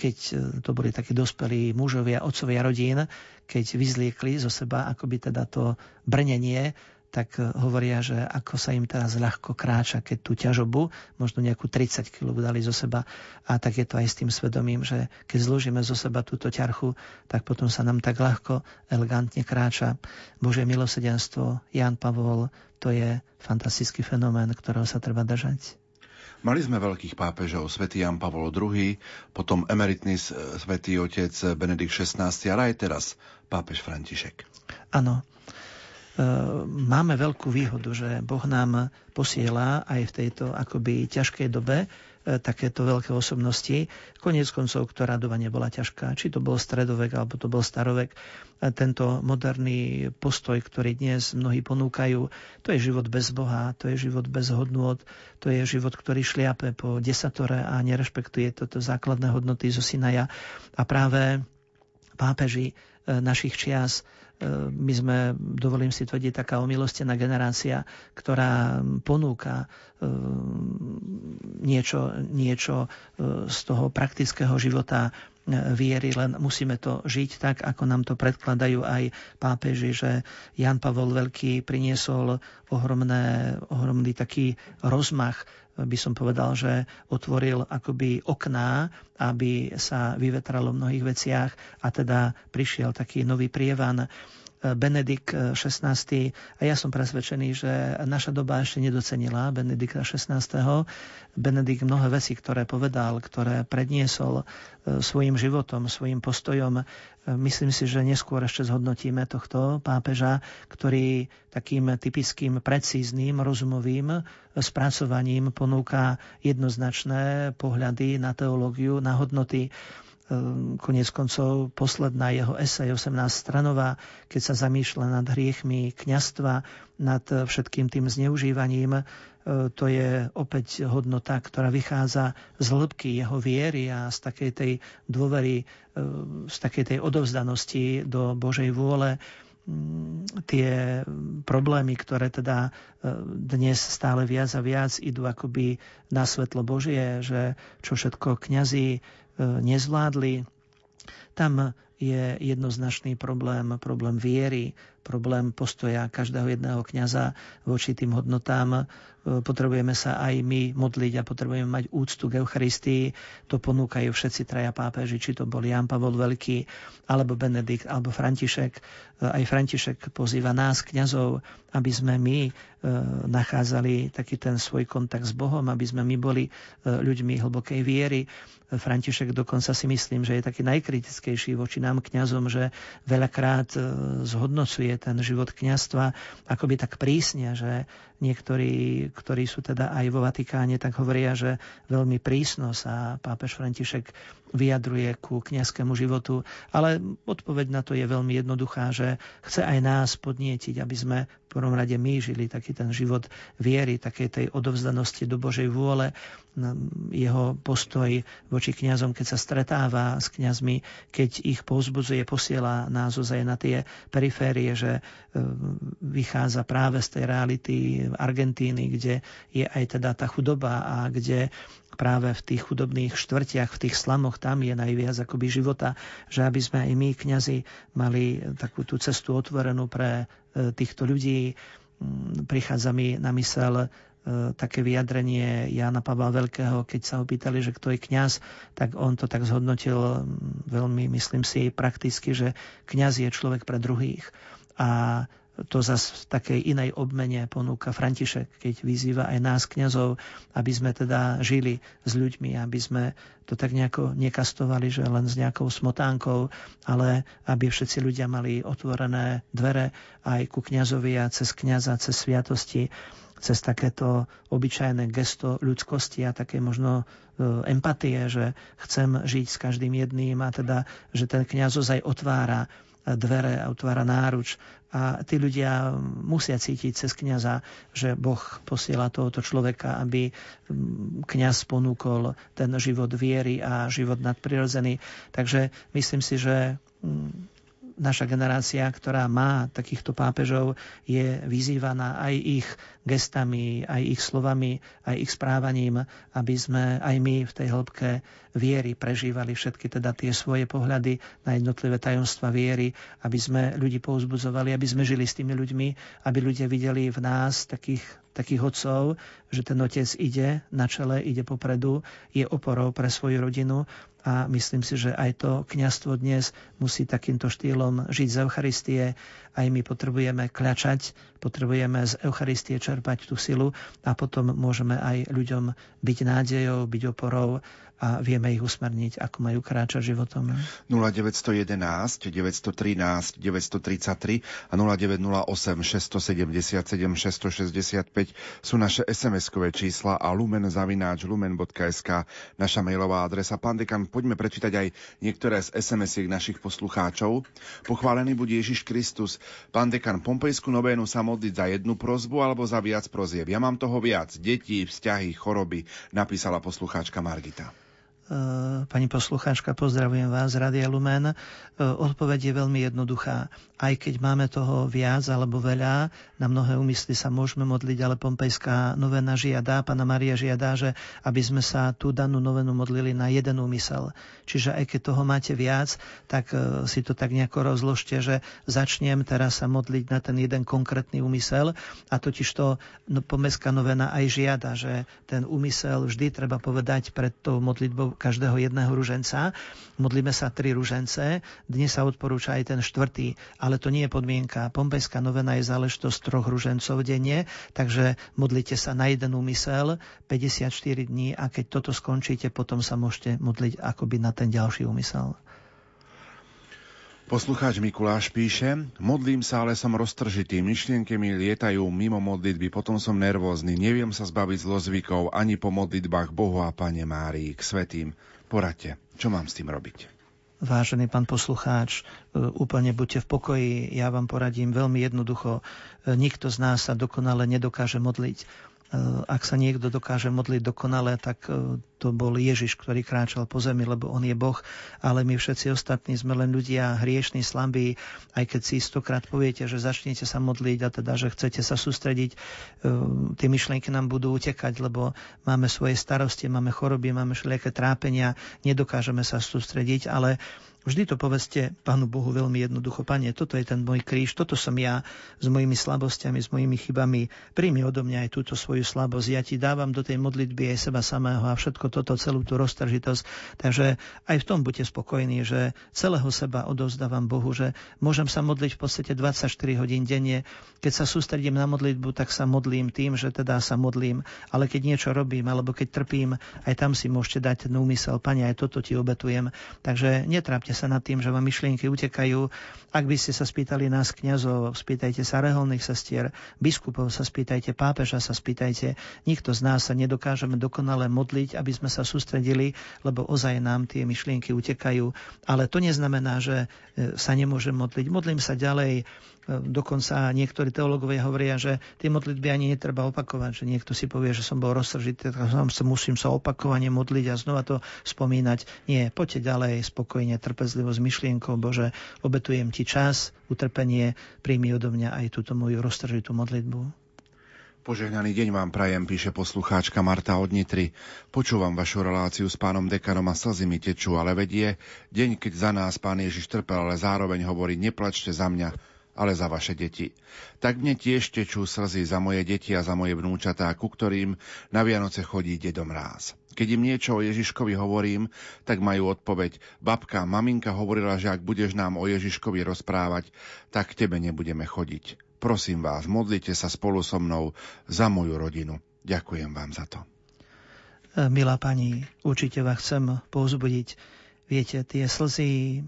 keď to boli takí dospelí mužovia, otcovia rodín, keď vyzliekli zo seba akoby teda to brnenie tak eh, hovoria, že ako sa im teraz ľahko kráča, keď tú ťažobu, možno nejakú 30 kg dali zo seba. A tak je to aj s tým svedomím, že keď zložíme zo seba túto ťarchu, tak potom sa nám tak ľahko, elegantne kráča. Božie milosedenstvo, Jan Pavol, to je fantastický fenomén, ktorého sa treba držať. Mali sme veľkých pápežov, svätý Jan Pavol II, potom emeritný svätý otec Benedikt XVI, ale aj teraz pápež František. Áno, E, máme veľkú výhodu, že Boh nám posiela aj v tejto akoby ťažkej dobe e, takéto veľké osobnosti. Konec koncov, ktorá doba nebola ťažká, či to bol stredovek, alebo to bol starovek. A tento moderný postoj, ktorý dnes mnohí ponúkajú, to je život bez Boha, to je život bez hodnôt, to je život, ktorý šliape po desatore a nerešpektuje toto základné hodnoty zo Sinaja. A práve pápeži e, našich čias my sme, dovolím si tvrdiť, taká omilostená generácia, ktorá ponúka e, niečo, niečo e, z toho praktického života e, viery, len musíme to žiť tak, ako nám to predkladajú aj pápeži, že Jan Pavol Veľký priniesol ohromné, ohromný taký rozmach by som povedal, že otvoril akoby okná, aby sa vyvetralo v mnohých veciach a teda prišiel taký nový prievan. Benedikt XVI. A ja som presvedčený, že naša doba ešte nedocenila Benedikta XVI. Benedikt mnohé veci, ktoré povedal, ktoré predniesol e, svojim životom, svojim postojom, myslím si, že neskôr ešte zhodnotíme tohto pápeža, ktorý takým typickým precízným, rozumovým spracovaním ponúka jednoznačné pohľady na teológiu, na hodnoty konec koncov posledná jeho esej 18 stranová, keď sa zamýšľa nad hriechmi kňastva, nad všetkým tým zneužívaním, e, to je opäť hodnota, ktorá vychádza z hĺbky jeho viery a z takej tej dôvery, e, z takej tej odovzdanosti do Božej vôle. Mm, tie problémy, ktoré teda dnes stále viac a viac idú akoby na svetlo Božie, že čo všetko kňazi E, nezvládli. Tam je jednoznačný problém, problém viery, problém postoja každého jedného kňaza voči tým hodnotám. E, potrebujeme sa aj my modliť a potrebujeme mať úctu k Eucharistii. To ponúkajú všetci traja pápeži, či to bol Jan Pavol Veľký, alebo Benedikt, alebo František. E, aj František pozýva nás, kňazov, aby sme my nachádzali taký ten svoj kontakt s Bohom, aby sme my boli ľuďmi hlbokej viery, František dokonca si myslím, že je taký najkritickejší voči nám kňazom, že veľakrát e, zhodnocuje ten život kňazstva akoby tak prísne, že niektorí, ktorí sú teda aj vo Vatikáne, tak hovoria, že veľmi prísno sa pápež František vyjadruje ku kňazskému životu. Ale odpoveď na to je veľmi jednoduchá, že chce aj nás podnietiť, aby sme v prvom rade my žili taký ten život viery, takej tej odovzdanosti do Božej vôle, jeho postoj voči kňazom, keď sa stretáva s kňazmi, keď ich povzbudzuje, posiela nás ozaj na tie periférie, že e, vychádza práve z tej reality Argentíny, kde je aj teda tá chudoba a kde práve v tých chudobných štvrtiach, v tých slamoch, tam je najviac akoby života, že aby sme aj my, kňazi, mali takú tú cestu otvorenú pre e, týchto ľudí. Mm, prichádza mi na mysel e, také vyjadrenie Jána Pavla Veľkého, keď sa ho pýtali, že kto je kňaz, tak on to tak zhodnotil mm, veľmi, myslím si, prakticky, že kňaz je človek pre druhých. A to zase v takej inej obmene ponúka František, keď vyzýva aj nás, kňazov, aby sme teda žili s ľuďmi, aby sme to tak nejako nekastovali, že len s nejakou smotánkou, ale aby všetci ľudia mali otvorené dvere aj ku kňazovi a cez kňaza, cez sviatosti, cez takéto obyčajné gesto ľudskosti a také možno e, empatie, že chcem žiť s každým jedným a teda, že ten kňaz aj otvára dvere a otvára náruč a tí ľudia musia cítiť cez kniaza, že Boh posiela tohoto človeka, aby mm, kňaz ponúkol ten život viery a život nadprirodzený. Takže myslím si, že mm, naša generácia, ktorá má takýchto pápežov, je vyzývaná aj ich gestami, aj ich slovami, aj ich správaním, aby sme aj my v tej hĺbke viery prežívali všetky teda tie svoje pohľady na jednotlivé tajomstva viery, aby sme ľudí pouzbudzovali, aby sme žili s tými ľuďmi, aby ľudia videli v nás takých takých otcov, že ten otec ide na čele, ide popredu, je oporou pre svoju rodinu a myslím si, že aj to kňastvo dnes musí takýmto štýlom žiť z Eucharistie. Aj my potrebujeme kľačať, potrebujeme z Eucharistie čerpať tú silu a potom môžeme aj ľuďom byť nádejou, byť oporou a vieme ich usmerniť, ako majú kráčať životom. 0911 913 933 a 0908 677 665 sú naše SMS-kové čísla a lumen zavináč lumen.sk naša mailová adresa. Pán dekan, poďme prečítať aj niektoré z SMS-iek našich poslucháčov. Pochválený buď Ježiš Kristus. Pán dekan, pompejskú novénu sa modliť za jednu prozbu alebo za viac prozieb. Ja mám toho viac. Deti, vzťahy, choroby, napísala poslucháčka Margita. Eh, pani poslucháčka, pozdravujem vás, Radia Lumen. Eh, odpoveď je veľmi jednoduchá. Aj keď máme toho viac alebo veľa, na mnohé úmysly sa môžeme modliť, ale Pompejská novena žiada, Pana Maria žiada, že aby sme sa tú danú novenu modlili na jeden úmysel. Čiže aj keď toho máte viac, tak eh, si to tak nejako rozložte, že začnem teraz sa modliť na ten jeden konkrétny úmysel a totiž to no, novena aj žiada, že ten úmysel vždy treba povedať pred tou modlitbou každého jedného ruženca. Modlíme sa tri ružence, dnes sa odporúča aj ten štvrtý, ale to nie je podmienka. Pompejská novena je záležitosť troch ružencov denne, takže modlite sa na jeden úmysel 54 dní a keď toto skončíte, potom sa môžete modliť akoby na ten ďalší úmysel. Poslucháč Mikuláš píše, modlím sa, ale som roztržitý, myšlienky mi lietajú mimo modlitby, potom som nervózny, neviem sa zbaviť zlozvykov ani po modlitbách Bohu a Pane Márii, k svetým. Poradte, čo mám s tým robiť? Vážený pán poslucháč, e, úplne buďte v pokoji, ja vám poradím veľmi jednoducho. E, nikto z nás sa dokonale nedokáže modliť. Eh, ak sa niekto dokáže modliť dokonale, tak eh, to bol Ježiš, ktorý kráčal po zemi, lebo on je Boh, ale my všetci ostatní sme len ľudia hriešní, slabí, aj keď si stokrát poviete, že začnete sa modliť a teda, že chcete sa sústrediť, eh, tie myšlienky nám budú utekať, lebo máme svoje starosti, máme choroby, máme všelijaké trápenia, nedokážeme sa sústrediť, ale Vždy to povedzte Pánu Bohu veľmi jednoducho. Pane, toto je ten môj kríž, toto som ja s mojimi slabosťami, s mojimi chybami. Príjmi odo mňa aj túto svoju slabosť. Ja ti dávam do tej modlitby aj seba samého a všetko toto, celú tú roztržitosť. Takže aj v tom buďte spokojní, že celého seba odovzdávam Bohu, že môžem sa modliť v podstate 24 hodín denne. Keď sa sústredím na modlitbu, tak sa modlím tým, že teda sa modlím. Ale keď niečo robím, alebo keď trpím, aj tam si môžete dať ten úmysel. Pane, aj toto ti obetujem. Takže netrápte Zamyslite sa nad tým, že vám myšlienky utekajú. Ak by ste sa spýtali nás kňazov, spýtajte sa reholných sestier, biskupov sa spýtajte, pápeža sa spýtajte. Nikto z nás sa nedokážeme dokonale modliť, aby sme sa sústredili, lebo ozaj nám tie myšlienky utekajú. Ale to neznamená, že e, sa nemôžem modliť. Modlím sa ďalej, Dokonca niektorí teológovia hovoria, že tie modlitby ani netreba opakovať, že niekto si povie, že som bol roztržitý, tak musím sa opakovane modliť a znova to spomínať. Nie, poďte ďalej, spokojne, trpezlivo s myšlienkou, Bože, obetujem ti čas, utrpenie, príjmi odo mňa aj túto moju roztržitú modlitbu. Požehnaný deň vám prajem, píše poslucháčka Marta od Nitry. Počúvam vašu reláciu s pánom dekanom a slzy mi tečú, ale vedie deň, keď za nás pán Ježiš trpel, ale zároveň hovorí, neplačte za mňa, ale za vaše deti. Tak mne tiež tečú slzy za moje deti a za moje vnúčatá, ku ktorým na Vianoce chodí dedo mráz. Keď im niečo o Ježiškovi hovorím, tak majú odpoveď. Babka, maminka hovorila, že ak budeš nám o Ježiškovi rozprávať, tak k tebe nebudeme chodiť. Prosím vás, modlite sa spolu so mnou za moju rodinu. Ďakujem vám za to. Milá pani, určite vás chcem povzbudiť. Viete, tie slzy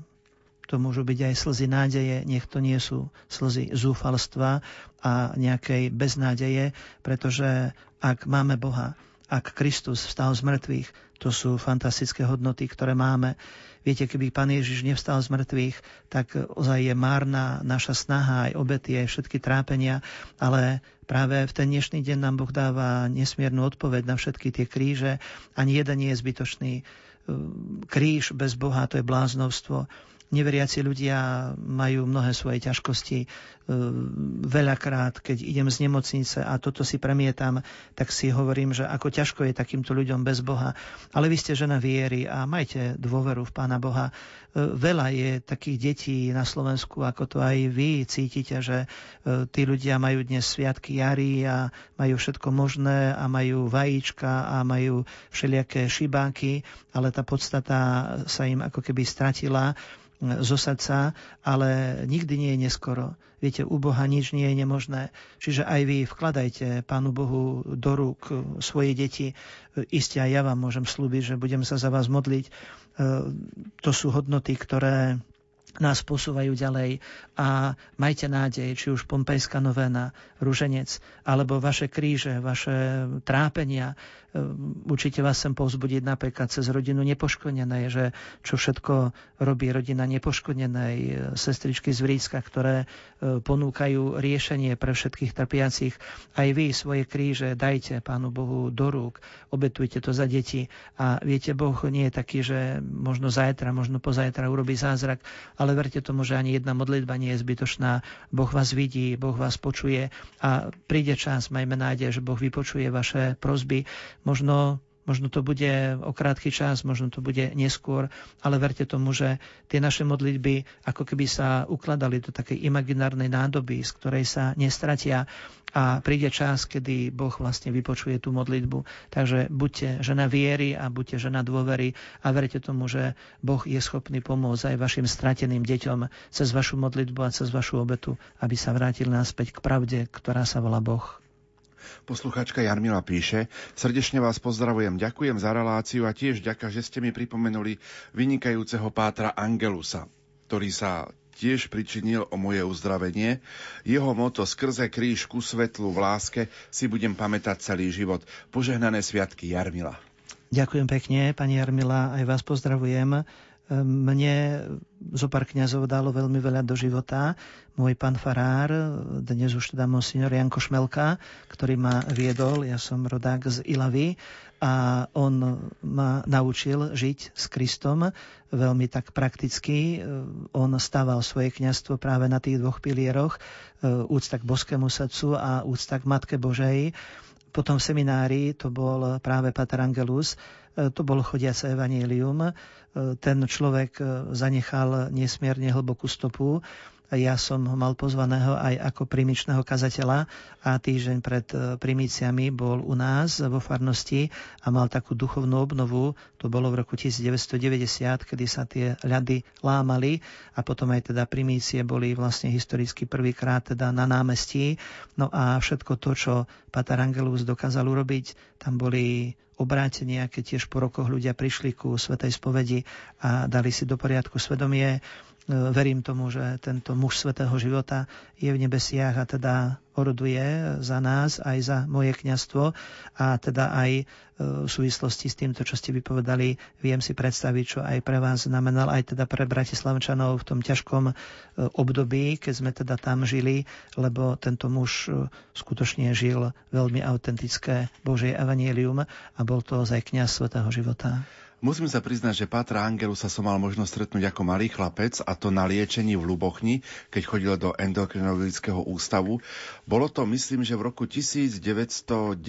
to môžu byť aj slzy nádeje, nech to nie sú slzy zúfalstva a nejakej beznádeje, pretože ak máme Boha, ak Kristus vstal z mŕtvych, to sú fantastické hodnoty, ktoré máme. Viete, keby Pán Ježiš nevstal z mŕtvych, tak ozaj je márna naša snaha, aj obety, aj všetky trápenia, ale práve v ten dnešný deň nám Boh dáva nesmiernu odpoveď na všetky tie kríže. Ani jeden nie je zbytočný. Kríž bez Boha to je bláznovstvo neveriaci ľudia majú mnohé svoje ťažkosti. E, veľakrát, keď idem z nemocnice a toto si premietam, tak si hovorím, že ako ťažko je takýmto ľuďom bez Boha. Ale vy ste žena viery a majte dôveru v Pána Boha. E, veľa je takých detí na Slovensku, ako to aj vy cítite, že e, tí ľudia majú dnes sviatky jary a majú všetko možné a majú vajíčka a majú všelijaké šibáky, ale tá podstata sa im ako keby stratila zo srdca, ale nikdy nie je neskoro. Viete, u Boha nič nie je nemožné. Čiže aj vy vkladajte Pánu Bohu do rúk svoje deti. Isté aj ja vám môžem slúbiť, že budem sa za vás modliť. E, to sú hodnoty, ktoré nás posúvajú ďalej a majte nádej, či už Pompejská novena, Rúženec, alebo vaše kríže, vaše trápenia, určite vás sem povzbudiť napríklad cez rodinu nepoškodenej, že čo všetko robí rodina nepoškodenej, e, sestričky z Vrícka, ktoré e, ponúkajú riešenie pre všetkých trpiacich. Aj vy svoje kríže dajte Pánu Bohu do rúk, obetujte to za deti. A viete, Boh nie je taký, že možno zajtra, možno pozajtra urobí zázrak, ale verte tomu, že ani jedna modlitba nie je zbytočná. Boh vás vidí, Boh vás počuje a príde čas, majme nádej, že Boh vypočuje vaše prosby, Možno, možno to bude o krátky čas, možno to bude neskôr, ale verte tomu, že tie naše modlitby ako keby sa ukladali do takej imaginárnej nádoby, z ktorej sa nestratia a príde čas, kedy Boh vlastne vypočuje tú modlitbu. Takže buďte žena viery a buďte žena dôvery a verte tomu, že Boh je schopný pomôcť aj vašim strateným deťom cez vašu modlitbu a cez vašu obetu, aby sa vrátili naspäť k pravde, ktorá sa volá Boh. Posluchačka Jarmila píše, srdečne vás pozdravujem, ďakujem za reláciu a tiež ďaká, že ste mi pripomenuli vynikajúceho pátra Angelusa, ktorý sa tiež pričinil o moje uzdravenie. Jeho moto skrze kríž ku svetlu v láske si budem pamätať celý život. Požehnané sviatky Jarmila. Ďakujem pekne, pani Jarmila, aj vás pozdravujem. Mne zo pár kniazov dalo veľmi veľa do života. Môj pán farár, dnes už teda monsignor Janko Šmelka, ktorý ma viedol, ja som rodák z Ilavy a on ma naučil žiť s Kristom veľmi tak prakticky. On stával svoje kniazstvo práve na tých dvoch pilieroch, úcta k boskému srdcu a úcta k Matke Božej. Potom seminári to bol práve Pater Angelus, to bol chodiace evanílium, ten človek e, zanechal nesmierne hlbokú stopu. Ja som mal pozvaného aj ako primičného kazateľa a týždeň pred e, primíciami bol u nás vo farnosti a mal takú duchovnú obnovu. To bolo v roku 1990, kedy sa tie ľady lámali a potom aj teda primície boli vlastne historicky prvýkrát teda na námestí. No a všetko to, čo Pater Angelus dokázal urobiť, tam boli obrátenia, keď tiež po rokoch ľudia prišli ku Svetej spovedi a dali si do poriadku svedomie. E, verím tomu, že tento muž svetého života je v nebesiach a teda oroduje za nás, aj za moje kňastvo a teda aj e, v súvislosti s týmto, čo ste vypovedali, viem si predstaviť, čo aj pre vás znamenal, aj teda pre Bratislavčanov v tom ťažkom e, období, keď sme teda tam žili, lebo tento muž skutočne žil veľmi autentické Božie evanielium a bol to ozaj kňaz svetého života. Musím sa priznať, že Pátra Angelu sa som mal možnosť stretnúť ako malý chlapec a to na liečení v Lubochni, keď chodil do endokrinologického ústavu. Bolo to, myslím, že v roku 1991,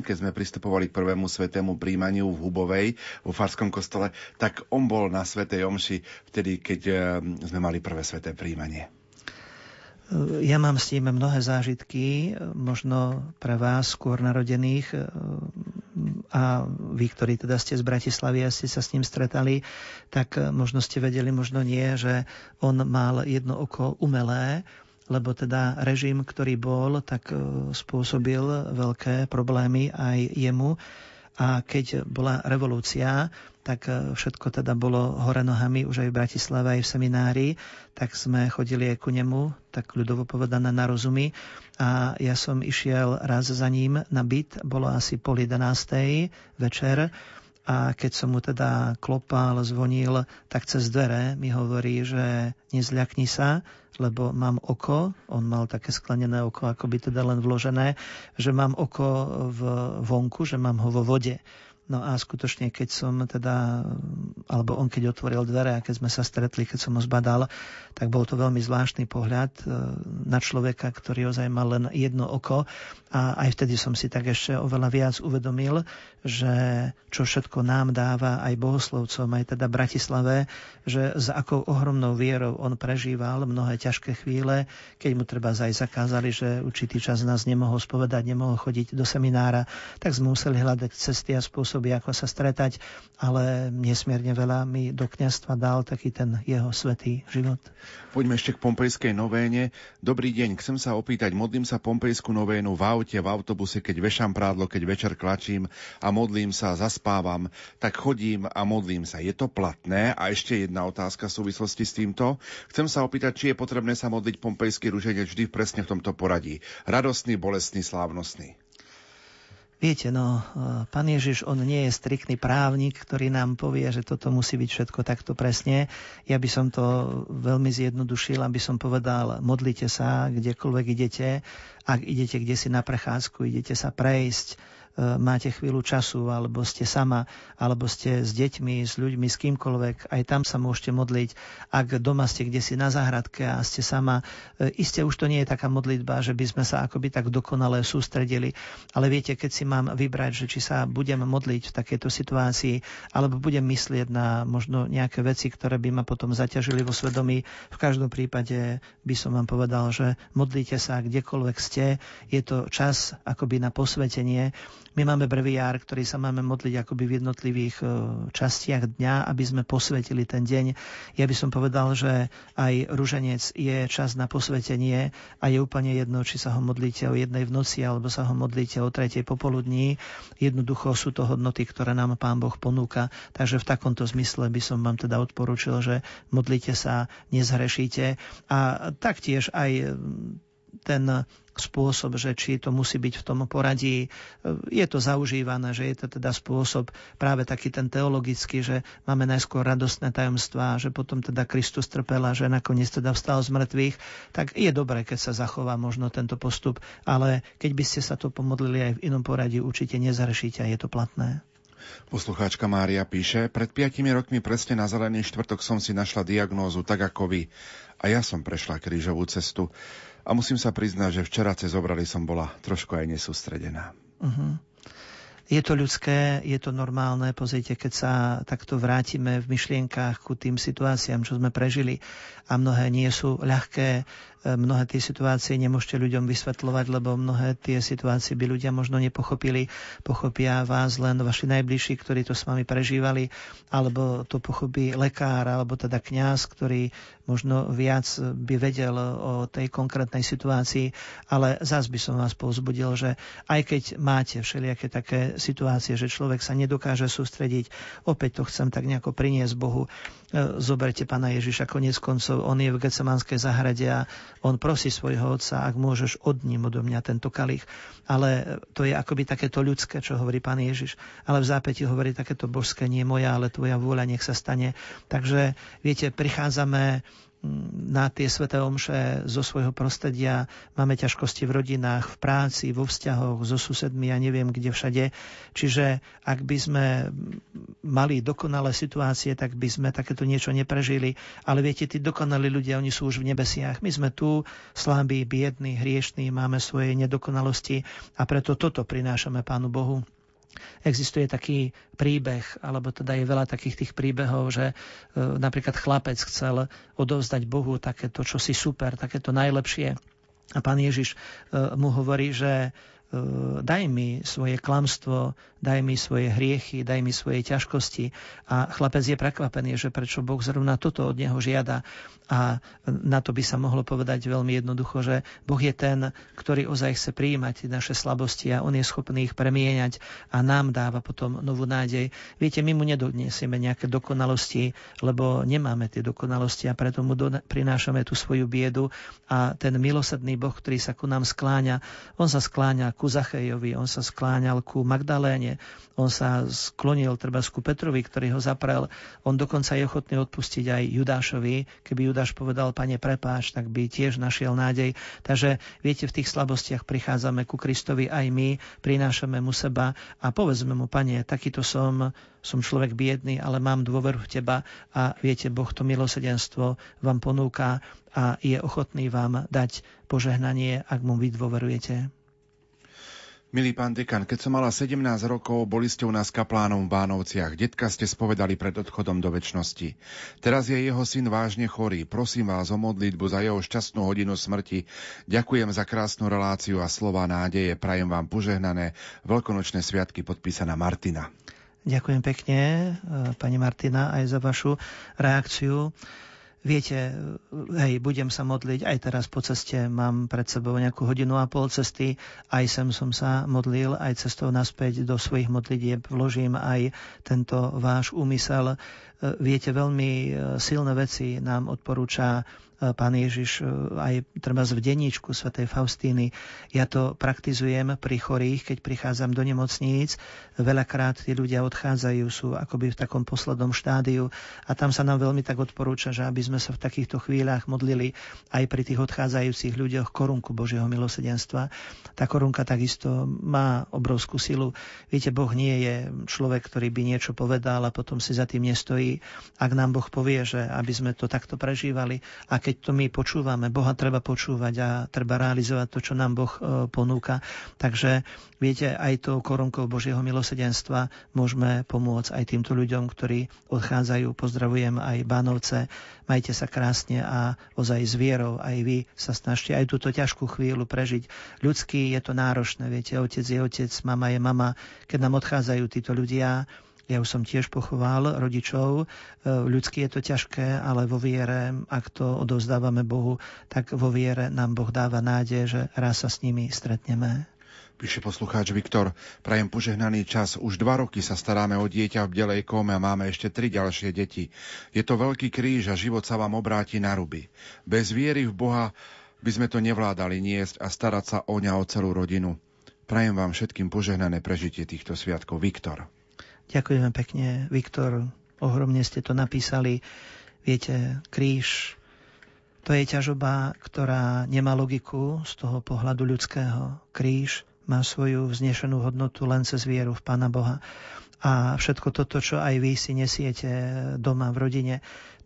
keď sme pristupovali k prvému svetému príjmaniu v Hubovej, vo Farskom kostole, tak on bol na Svetej Omši vtedy, keď eh, sme mali prvé sveté príjmanie. Ja mám s tým mnohé zážitky, možno pre vás skôr narodených a vy, ktorí teda ste z Bratislavy a ste sa s ním stretali, tak možno ste vedeli, možno nie, že on mal jedno oko umelé, lebo teda režim, ktorý bol, tak spôsobil veľké problémy aj jemu. A keď bola revolúcia, tak e, všetko teda bolo hore nohami už aj v Bratislave, aj v seminári, tak sme chodili aj ku nemu, tak ľudovo povedané na rozumy. A ja som išiel raz za ním na byt, bolo asi pol jedenástej večer a keď som mu teda klopal, zvonil, tak cez dvere mi hovorí, že nezľakni sa, lebo mám oko, on mal také sklenené oko, ako by teda len vložené, že mám oko v vonku, že mám ho vo vode. No a skutočne, keď som teda, alebo on keď otvoril dvere a keď sme sa stretli, keď som ho zbadal, tak bol to veľmi zvláštny pohľad e, na človeka, ktorý ozaj mal len jedno oko a aj vtedy som si tak ešte oveľa viac uvedomil, že čo všetko nám dáva aj bohoslovcom, aj teda Bratislave, že s akou ohromnou vierou on prežíval mnohé ťažké chvíle, keď mu treba aj zakázali, že určitý čas nás nemohol spovedať, nemohol chodiť do seminára, tak sme museli hľadať cesty a spôsoby, ako sa stretať, ale nesmierne veľa mi do kňastva dal taký ten jeho svetý život. Poďme ešte k Pompejskej novéne. Dobrý deň, chcem sa opýtať, modlím sa Pompejskú novénu v aute, v autobuse, keď vešam prádlo, keď večer klačím a modlím sa, zaspávam, tak chodím a modlím sa. Je to platné? A ešte jedna otázka v súvislosti s týmto. Chcem sa opýtať, či je potrebné sa modliť Pompejský ruženec vždy presne v tomto poradí. Radostný, bolestný, slávnostný. Viete, no, e, pán Ježiš, on nie je striktný právnik, ktorý nám povie, že toto musí byť všetko takto presne. Ja by som to veľmi zjednodušil, aby som povedal, modlite sa, kdekoľvek idete. Ak idete kde si na prechádzku, idete sa prejsť, máte chvíľu času, alebo ste sama, alebo ste s deťmi, s ľuďmi, s kýmkoľvek, aj tam sa môžete modliť. Ak doma ste kde si na záhradke a ste sama, e, iste už to nie je taká modlitba, že by sme sa akoby tak dokonale sústredili. Ale viete, keď si mám vybrať, že či sa budem modliť v takejto situácii, alebo budem myslieť na možno nejaké veci, ktoré by ma potom zaťažili vo svedomí, v každom prípade by som vám povedal, že modlite sa kdekoľvek ste, je to čas akoby na posvetenie my máme breviár, ktorý sa máme modliť akoby v jednotlivých e, častiach dňa, aby sme posvetili ten deň. Ja by som povedal, že aj ruženec je čas na posvetenie a je úplne jedno, či sa ho modlíte o jednej v noci alebo sa ho modlíte o tretej popoludní. Jednoducho sú to hodnoty, ktoré nám Pán Boh ponúka. Takže v takomto zmysle by som vám teda odporúčil, že modlite sa, nezhrešíte. A taktiež aj ten spôsob, že či to musí byť v tom poradí. Je to zaužívané, že je to teda spôsob práve taký ten teologický, že máme najskôr radostné tajomstvá, že potom teda Kristus trpel a že nakoniec teda vstal z mŕtvych, tak je dobré, keď sa zachová možno tento postup, ale keď by ste sa to pomodlili aj v inom poradí, určite nezrešíte a je to platné. Poslucháčka Mária píše, pred piatimi rokmi presne na zelený štvrtok som si našla diagnózu tak ako vy. A ja som prešla krížovú cestu. A musím sa priznať, že včera cez obrady som bola trošku aj nesústredená. Uh-huh. Je to ľudské, je to normálne. Pozrite, keď sa takto vrátime v myšlienkách ku tým situáciám, čo sme prežili a mnohé nie sú ľahké, mnohé tie situácie nemôžete ľuďom vysvetľovať, lebo mnohé tie situácie by ľudia možno nepochopili. Pochopia vás len vaši najbližší, ktorí to s vami prežívali, alebo to pochopí lekár, alebo teda kňaz, ktorý možno viac by vedel o tej konkrétnej situácii, ale zás by som vás povzbudil, že aj keď máte všelijaké také situácie, že človek sa nedokáže sústrediť, opäť to chcem tak nejako priniesť Bohu, e, zoberte pána Ježiša konec koncov, on je v Getsemanskej zahrade a on prosí svojho otca, ak môžeš od ním odo mňa tento kalich. Ale to je akoby takéto ľudské, čo hovorí pán Ježiš. Ale v zápäti hovorí takéto božské, nie moja, ale tvoja vôľa nech sa stane. Takže, viete, prichádzame na tie sveté omše zo svojho prostredia, máme ťažkosti v rodinách, v práci, vo vzťahoch, so susedmi, ja neviem kde všade. Čiže ak by sme mali dokonalé situácie, tak by sme takéto niečo neprežili. Ale viete, tí dokonalí ľudia, oni sú už v nebesiach. My sme tu slabí, biední, hriešní, máme svoje nedokonalosti a preto toto prinášame Pánu Bohu. Existuje taký príbeh, alebo teda je veľa takých tých príbehov, že e, napríklad chlapec chcel odovzdať Bohu takéto čosi super, takéto najlepšie. A pán Ježiš e, mu hovorí, že daj mi svoje klamstvo, daj mi svoje hriechy, daj mi svoje ťažkosti. A chlapec je prekvapený, že prečo Boh zrovna toto od neho žiada. A na to by sa mohlo povedať veľmi jednoducho, že Boh je ten, ktorý ozaj chce prijímať naše slabosti a On je schopný ich premieňať a nám dáva potom novú nádej. Viete, my mu nedoniesieme nejaké dokonalosti, lebo nemáme tie dokonalosti a preto mu do, prinášame tú svoju biedu a ten milosedný Boh, ktorý sa ku nám skláňa, on sa skláňa ku ku Zachejovi, on sa skláňal ku Magdaléne, on sa sklonil treba ku Petrovi, ktorý ho zaprel. On dokonca je ochotný odpustiť aj Judášovi. Keby Judáš povedal, pane, prepáč, tak by tiež našiel nádej. Takže viete, v tých slabostiach prichádzame ku Kristovi aj my, prinášame mu seba a povedzme mu, pane, takýto som, som človek biedný, ale mám dôveru v teba a viete, Boh to milosedenstvo vám ponúka a je ochotný vám dať požehnanie, ak mu vy dôverujete. Milý pán dekan, keď som mala 17 rokov, boli ste u nás kaplánom v Bánovciach. Detka ste spovedali pred odchodom do väčšnosti. Teraz je jeho syn vážne chorý. Prosím vás o modlitbu za jeho šťastnú hodinu smrti. Ďakujem za krásnu reláciu a slova nádeje. Prajem vám požehnané veľkonočné sviatky podpísaná Martina. Ďakujem pekne, e, pani Martina, aj za vašu reakciu. Viete, hej, budem sa modliť, aj teraz po ceste mám pred sebou nejakú hodinu a pol cesty, aj sem som sa modlil, aj cestou naspäť do svojich modlitieb vložím aj tento váš úmysel. Viete, veľmi silné veci nám odporúča pán Ježiš e, aj treba v denníčku svätej Faustíny. Ja to praktizujem pri chorých, keď prichádzam do nemocníc. Veľakrát tí ľudia odchádzajú, sú akoby v takom poslednom štádiu a tam sa nám veľmi tak odporúča, že aby sme sa v takýchto chvíľach modlili aj pri tých odchádzajúcich ľuďoch korunku Božieho milosedenstva. Tá korunka takisto má obrovskú silu. Viete, Boh nie je človek, ktorý by niečo povedal a potom si za tým nestojí. Ak nám Boh povie, že aby sme to takto prežívali a keď to my počúvame, Boha treba počúvať a treba realizovať to, čo nám Boh e, ponúka. Takže viete, aj tou korunkou Božieho milosedenstva môžeme pomôcť aj týmto ľuďom, ktorí odchádzajú. Pozdravujem aj Bánovce. Majte sa krásne a ozaj s vierou aj vy sa snažte aj túto ťažkú chvíľu prežiť. Ľudský je to náročné, viete, otec je otec, mama je mama. Keď nám odchádzajú títo ľudia, ja už som tiež pochoval rodičov. E, ľudsky je to ťažké, ale vo viere, ak to odovzdávame Bohu, tak vo viere nám Boh dáva nádej, že raz sa s nimi stretneme. Píše poslucháč Viktor, prajem požehnaný čas. Už dva roky sa staráme o dieťa v bdelej kome a máme ešte tri ďalšie deti. Je to veľký kríž a život sa vám obráti na ruby. Bez viery v Boha by sme to nevládali niesť a starať sa o ňa o celú rodinu. Prajem vám všetkým požehnané prežitie týchto sviatkov. Viktor. Ďakujeme pekne, Viktor. Ohromne ste to napísali. Viete, kríž, to je ťažoba, ktorá nemá logiku z toho pohľadu ľudského. Kríž má svoju vznešenú hodnotu len cez vieru v Pána Boha. A všetko toto, čo aj vy si nesiete doma v rodine,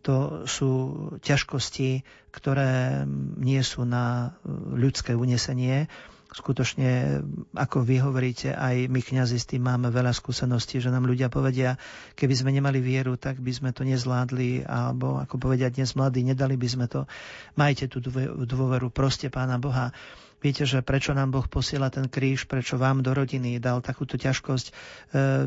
to sú ťažkosti, ktoré nie sú na ľudské unesenie, skutočne, ako vy hovoríte, aj my kňazi s tým máme veľa skúseností, že nám ľudia povedia, keby sme nemali vieru, tak by sme to nezvládli, alebo ako povedia dnes mladí, nedali by sme to. Majte tú dôveru, proste Pána Boha. Viete, že prečo nám Boh posiela ten kríž, prečo vám do rodiny dal takúto ťažkosť, e,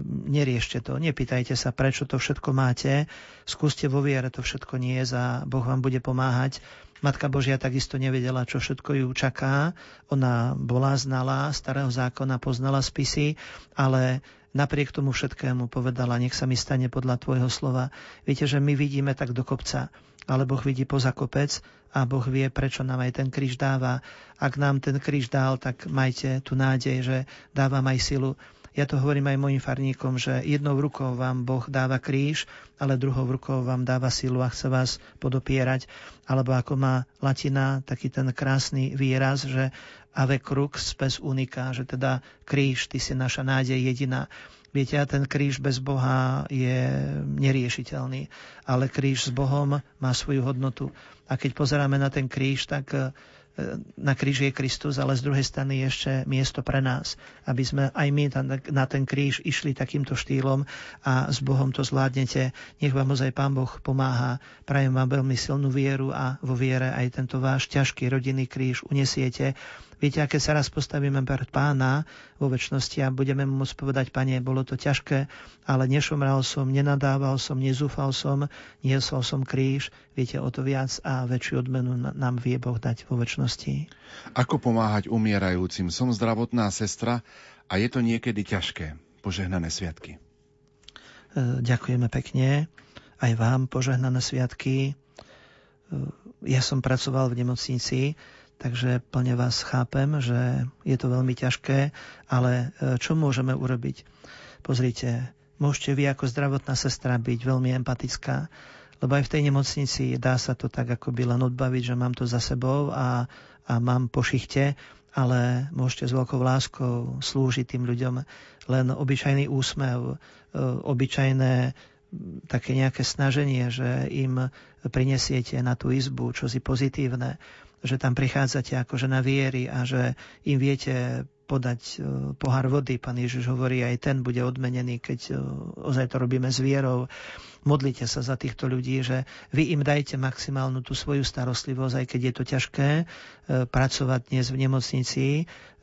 neriešte to, nepýtajte sa, prečo to všetko máte, skúste vo viere to všetko nie a Boh vám bude pomáhať Matka Božia takisto nevedela, čo všetko ju čaká. Ona bola znalá starého zákona, poznala spisy, ale napriek tomu všetkému povedala, nech sa mi stane podľa tvojho slova. Viete, že my vidíme tak do kopca, ale Boh vidí poza kopec a Boh vie, prečo nám aj ten kríž dáva. Ak nám ten kríž dal, tak majte tu nádej, že dávam aj silu ja to hovorím aj mojim farníkom, že jednou rukou vám Boh dáva kríž, ale druhou rukou vám dáva silu a chce vás podopierať. Alebo ako má latina taký ten krásny výraz, že ave crux spes unica, že teda kríž, ty si naša nádej jediná. Viete, a ten kríž bez Boha je neriešiteľný, ale kríž s Bohom má svoju hodnotu. A keď pozeráme na ten kríž, tak na kríži je Kristus, ale z druhej strany je ešte miesto pre nás, aby sme aj my na ten kríž išli takýmto štýlom a s Bohom to zvládnete. Nech vám ozaj Pán Boh pomáha. Prajem vám veľmi silnú vieru a vo viere aj tento váš ťažký rodinný kríž unesiete Viete, aké sa raz postavíme pred pána vo väčšnosti a budeme mu môcť povedať, pane, bolo to ťažké, ale nešomral som, nenadával som, nezúfal som, niesol som kríž. Viete, o to viac a väčšiu odmenu nám vie Boh dať vo väčšnosti. Ako pomáhať umierajúcim? Som zdravotná sestra a je to niekedy ťažké. Požehnané sviatky. E, ďakujeme pekne. Aj vám požehnané sviatky. E, ja som pracoval v nemocnici Takže plne vás chápem, že je to veľmi ťažké, ale e, čo môžeme urobiť? Pozrite, môžete vy ako zdravotná sestra byť veľmi empatická, lebo aj v tej nemocnici dá sa to tak ako by len odbaviť, že mám to za sebou a, a mám po šichte, ale môžete s veľkou láskou slúžiť tým ľuďom. Len obyčajný úsmev, e, obyčajné také nejaké snaženie, že im prinesiete na tú izbu čosi pozitívne, že tam prichádzate akože na viery a že im viete podať e, pohár vody. Pán Ježiš hovorí, aj ten bude odmenený, keď e, ozaj to robíme s vierou. Modlite sa za týchto ľudí, že vy im dajte maximálnu tú svoju starostlivosť, aj keď je to ťažké e, pracovať dnes v nemocnici,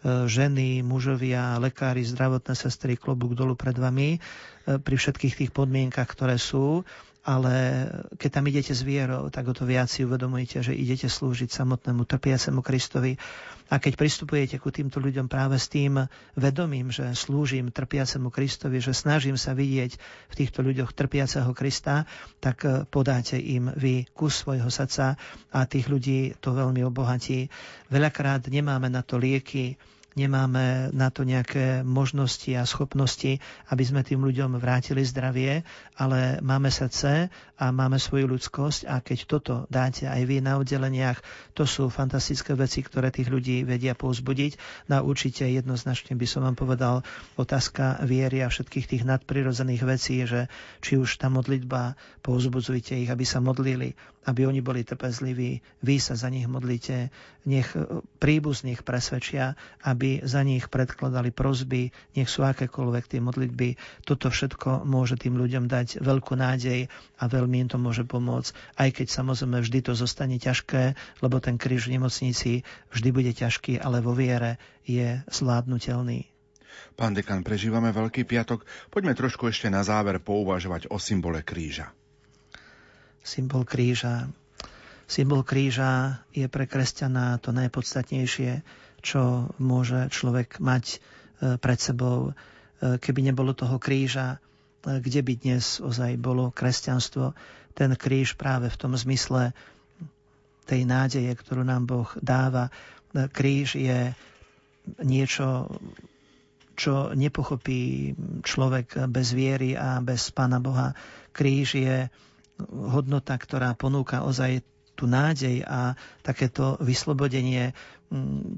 ženy, mužovia, lekári, zdravotné sestry, klobúk dolu pred vami pri všetkých tých podmienkach, ktoré sú ale keď tam idete s vierou, tak o to viac si uvedomujete, že idete slúžiť samotnému trpiacemu Kristovi. A keď pristupujete ku týmto ľuďom práve s tým vedomím, že slúžim trpiacemu Kristovi, že snažím sa vidieť v týchto ľuďoch trpiaceho Krista, tak podáte im vy kus svojho srdca a tých ľudí to veľmi obohatí. Veľakrát nemáme na to lieky, nemáme na to nejaké možnosti a schopnosti, aby sme tým ľuďom vrátili zdravie, ale máme srdce a máme svoju ľudskosť a keď toto dáte aj vy na oddeleniach, to sú fantastické veci, ktoré tých ľudí vedia povzbudiť. Na určite jednoznačne by som vám povedal otázka viery a všetkých tých nadprirodzených vecí, že či už tá modlitba, povzbudzujte ich, aby sa modlili, aby oni boli trpezliví, vy sa za nich modlite, nech príbuzných presvedčia, aby za nich predkladali prozby, nech sú akékoľvek tie modlitby. Toto všetko môže tým ľuďom dať veľkú nádej a veľmi im to môže pomôcť, aj keď samozrejme vždy to zostane ťažké, lebo ten kríž v nemocnici vždy bude ťažký, ale vo viere je zvládnutelný. Pán dekan, prežívame Veľký piatok. Poďme trošku ešte na záver pouvažovať o symbole kríža symbol kríža. Symbol kríža je pre kresťana to najpodstatnejšie, čo môže človek mať e, pred sebou. E, keby nebolo toho kríža, kde by dnes ozaj bolo kresťanstvo, ten kríž práve v tom zmysle tej nádeje, ktorú nám Boh dáva. Kríž je niečo, čo nepochopí človek bez viery a bez Pána Boha. Kríž je hodnota, ktorá ponúka ozaj tú nádej a takéto vyslobodenie,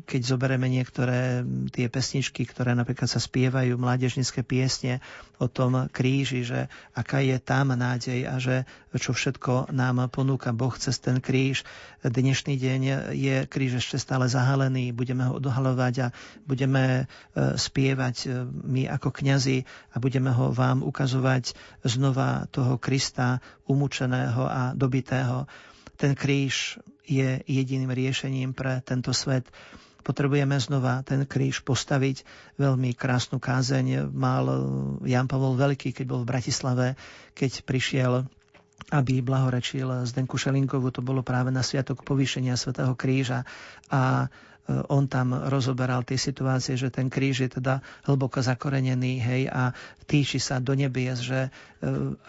keď zoberieme niektoré tie pesničky, ktoré napríklad sa spievajú, mládežnické piesne o tom kríži, že aká je tam nádej a že čo všetko nám ponúka Boh cez ten kríž. Dnešný deň je kríž ešte stále zahalený, budeme ho odhalovať a budeme e, spievať e, my ako kňazi a budeme ho vám ukazovať znova toho Krista umúčeného a dobitého. Ten kríž je jediným riešením pre tento svet. Potrebujeme znova ten kríž postaviť. Veľmi krásnu kázeň mal Jan Pavol Veľký, keď bol v Bratislave, keď prišiel aby blahorečil Zdenku Šelinkovu, to bolo práve na sviatok povýšenia Svetého kríža a on tam rozoberal tie situácie, že ten kríž je teda hlboko zakorenený, hej, a týči sa do nebies, že e,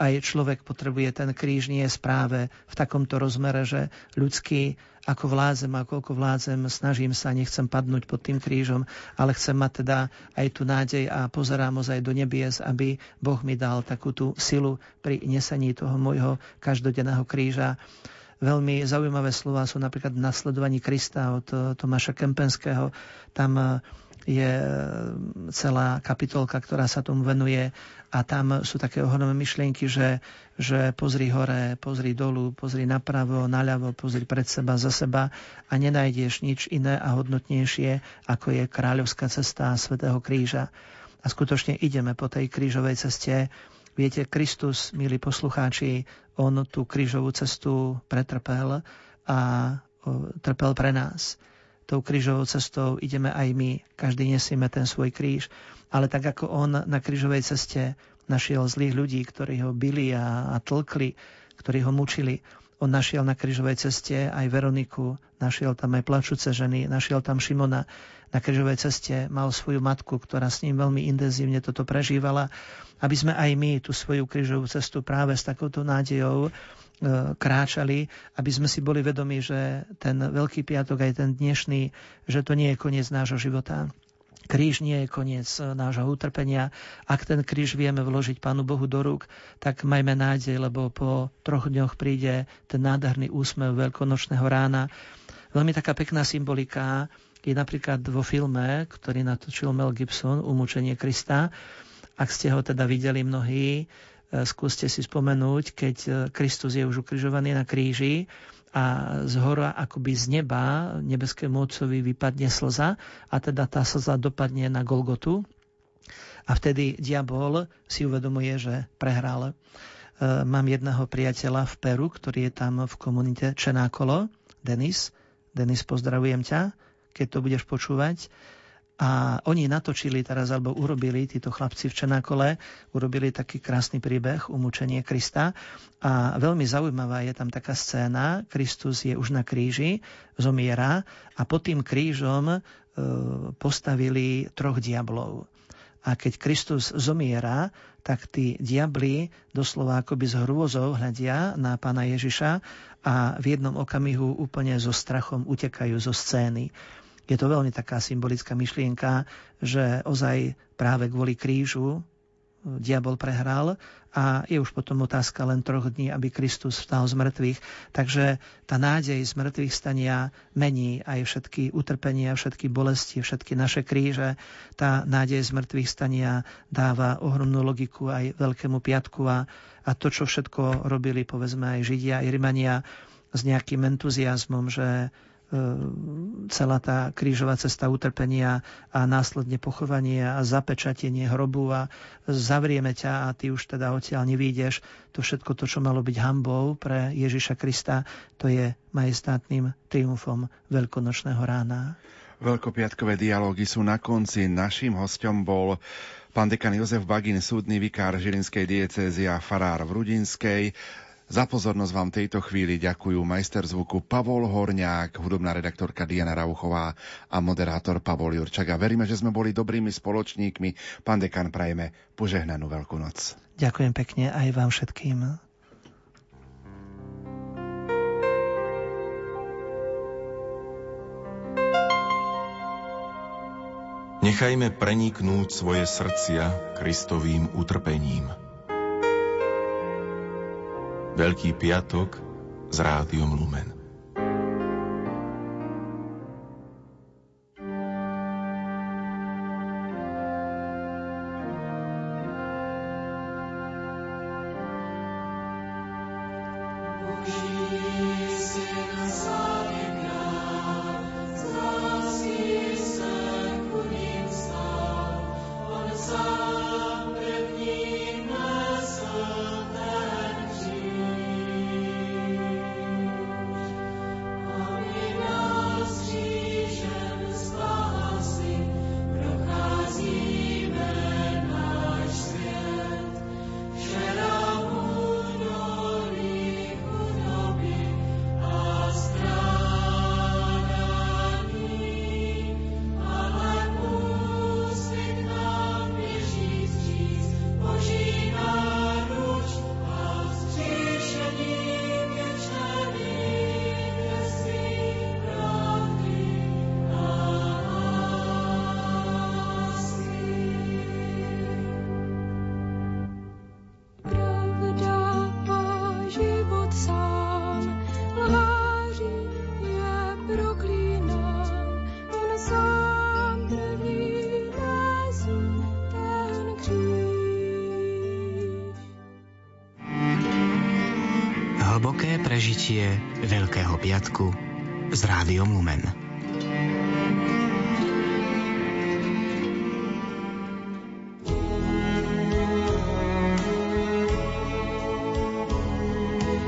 aj človek potrebuje ten kríž nie správe v takomto rozmere, že ľudský ako vládzem a koľko vládzem, snažím sa, nechcem padnúť pod tým krížom, ale chcem mať teda aj tú nádej a pozerám ozaj do nebies, aby Boh mi dal takú tú silu pri nesení toho môjho každodenného kríža. Veľmi zaujímavé slova sú napríklad v nasledovaní Krista od eh, Tomáša Kempenského. Tam eh, je eh, celá kapitolka, ktorá sa tomu venuje a tam sú také ohromné myšlienky, že, že pozri hore, pozri dolu, pozri napravo, naľavo, pozri pred seba, za seba a nenájdeš nič iné a hodnotnejšie, ako je kráľovská cesta Svetého kríža. A skutočne ideme po tej krížovej ceste Viete, Kristus, milí poslucháči, on tú krížovú cestu pretrpel a trpel pre nás. Tou krížovou cestou ideme aj my, každý nesieme ten svoj kríž, ale tak ako on na krížovej ceste našiel zlých ľudí, ktorí ho byli a, a tlkli, ktorí ho mučili, on našiel na krížovej ceste aj Veroniku, našiel tam aj plačúce ženy, našiel tam Šimona. Na krížovej ceste mal svoju matku, ktorá s ním veľmi intenzívne toto prežívala aby sme aj my tú svoju krížovú cestu práve s takouto nádejou kráčali, aby sme si boli vedomi, že ten Veľký piatok, aj ten dnešný, že to nie je koniec nášho života. Kríž nie je koniec e, nášho utrpenia. Ak ten kríž vieme vložiť Pánu Bohu do rúk, tak majme nádej, lebo po troch dňoch príde ten nádherný úsmev veľkonočného rána. Veľmi taká pekná symbolika je napríklad vo filme, ktorý natočil Mel Gibson, Umúčenie Krista. Ak ste ho teda videli mnohí, E, skúste si spomenúť, keď e, Kristus je už ukrižovaný na kríži a z hora akoby z neba nebeskému otcovi vypadne slza a teda tá slza dopadne na Golgotu a vtedy diabol si uvedomuje, že prehral. E, mám jedného priateľa v Peru, ktorý je tam v komunite Čenákolo, Denis. Denis, pozdravujem ťa, keď to budeš počúvať. A oni natočili teraz, alebo urobili, títo chlapci v Čenákole, urobili taký krásny príbeh, umúčenie Krista. A veľmi zaujímavá je tam taká scéna, Kristus je už na kríži, zomiera a pod tým krížom e, postavili troch diablov. A keď Kristus zomiera, tak tí diabli doslova akoby z hrôzou hľadia na pána Ježiša a v jednom okamihu úplne so strachom utekajú zo scény je to veľmi taká symbolická myšlienka, že ozaj práve kvôli krížu diabol prehral a je už potom otázka len troch dní, aby Kristus vstal z mŕtvych. Takže tá nádej z mŕtvych stania mení aj všetky utrpenia, všetky bolesti, všetky naše kríže. Tá nádej z mŕtvych stania dáva ohromnú logiku aj Veľkému piatku a, a to, čo všetko robili, povedzme aj Židia, aj Rimania, s nejakým entuziasmom, že E, celá tá krížová cesta utrpenia a následne pochovanie a zapečatenie hrobu a zavrieme ťa a ty už teda odtiaľ nevídeš. To všetko to, čo malo byť hambou pre Ježiša Krista, to je majestátnym triumfom veľkonočného rána. Veľkopiatkové dialógy sú na konci. Naším hostom bol pán dekan Jozef Bagin, súdny vikár Žilinskej diecézy a farár v Rudinskej. Za pozornosť vám tejto chvíli ďakujú majster zvuku Pavol Horňák, hudobná redaktorka Diana Rauchová a moderátor Pavol Jurčak. A veríme, že sme boli dobrými spoločníkmi. Pán dekan, prajeme požehnanú veľkú noc. Ďakujem pekne aj vám všetkým. Nechajme preniknúť svoje srdcia Kristovým utrpením. Veľký piatok s rádiom Lumen.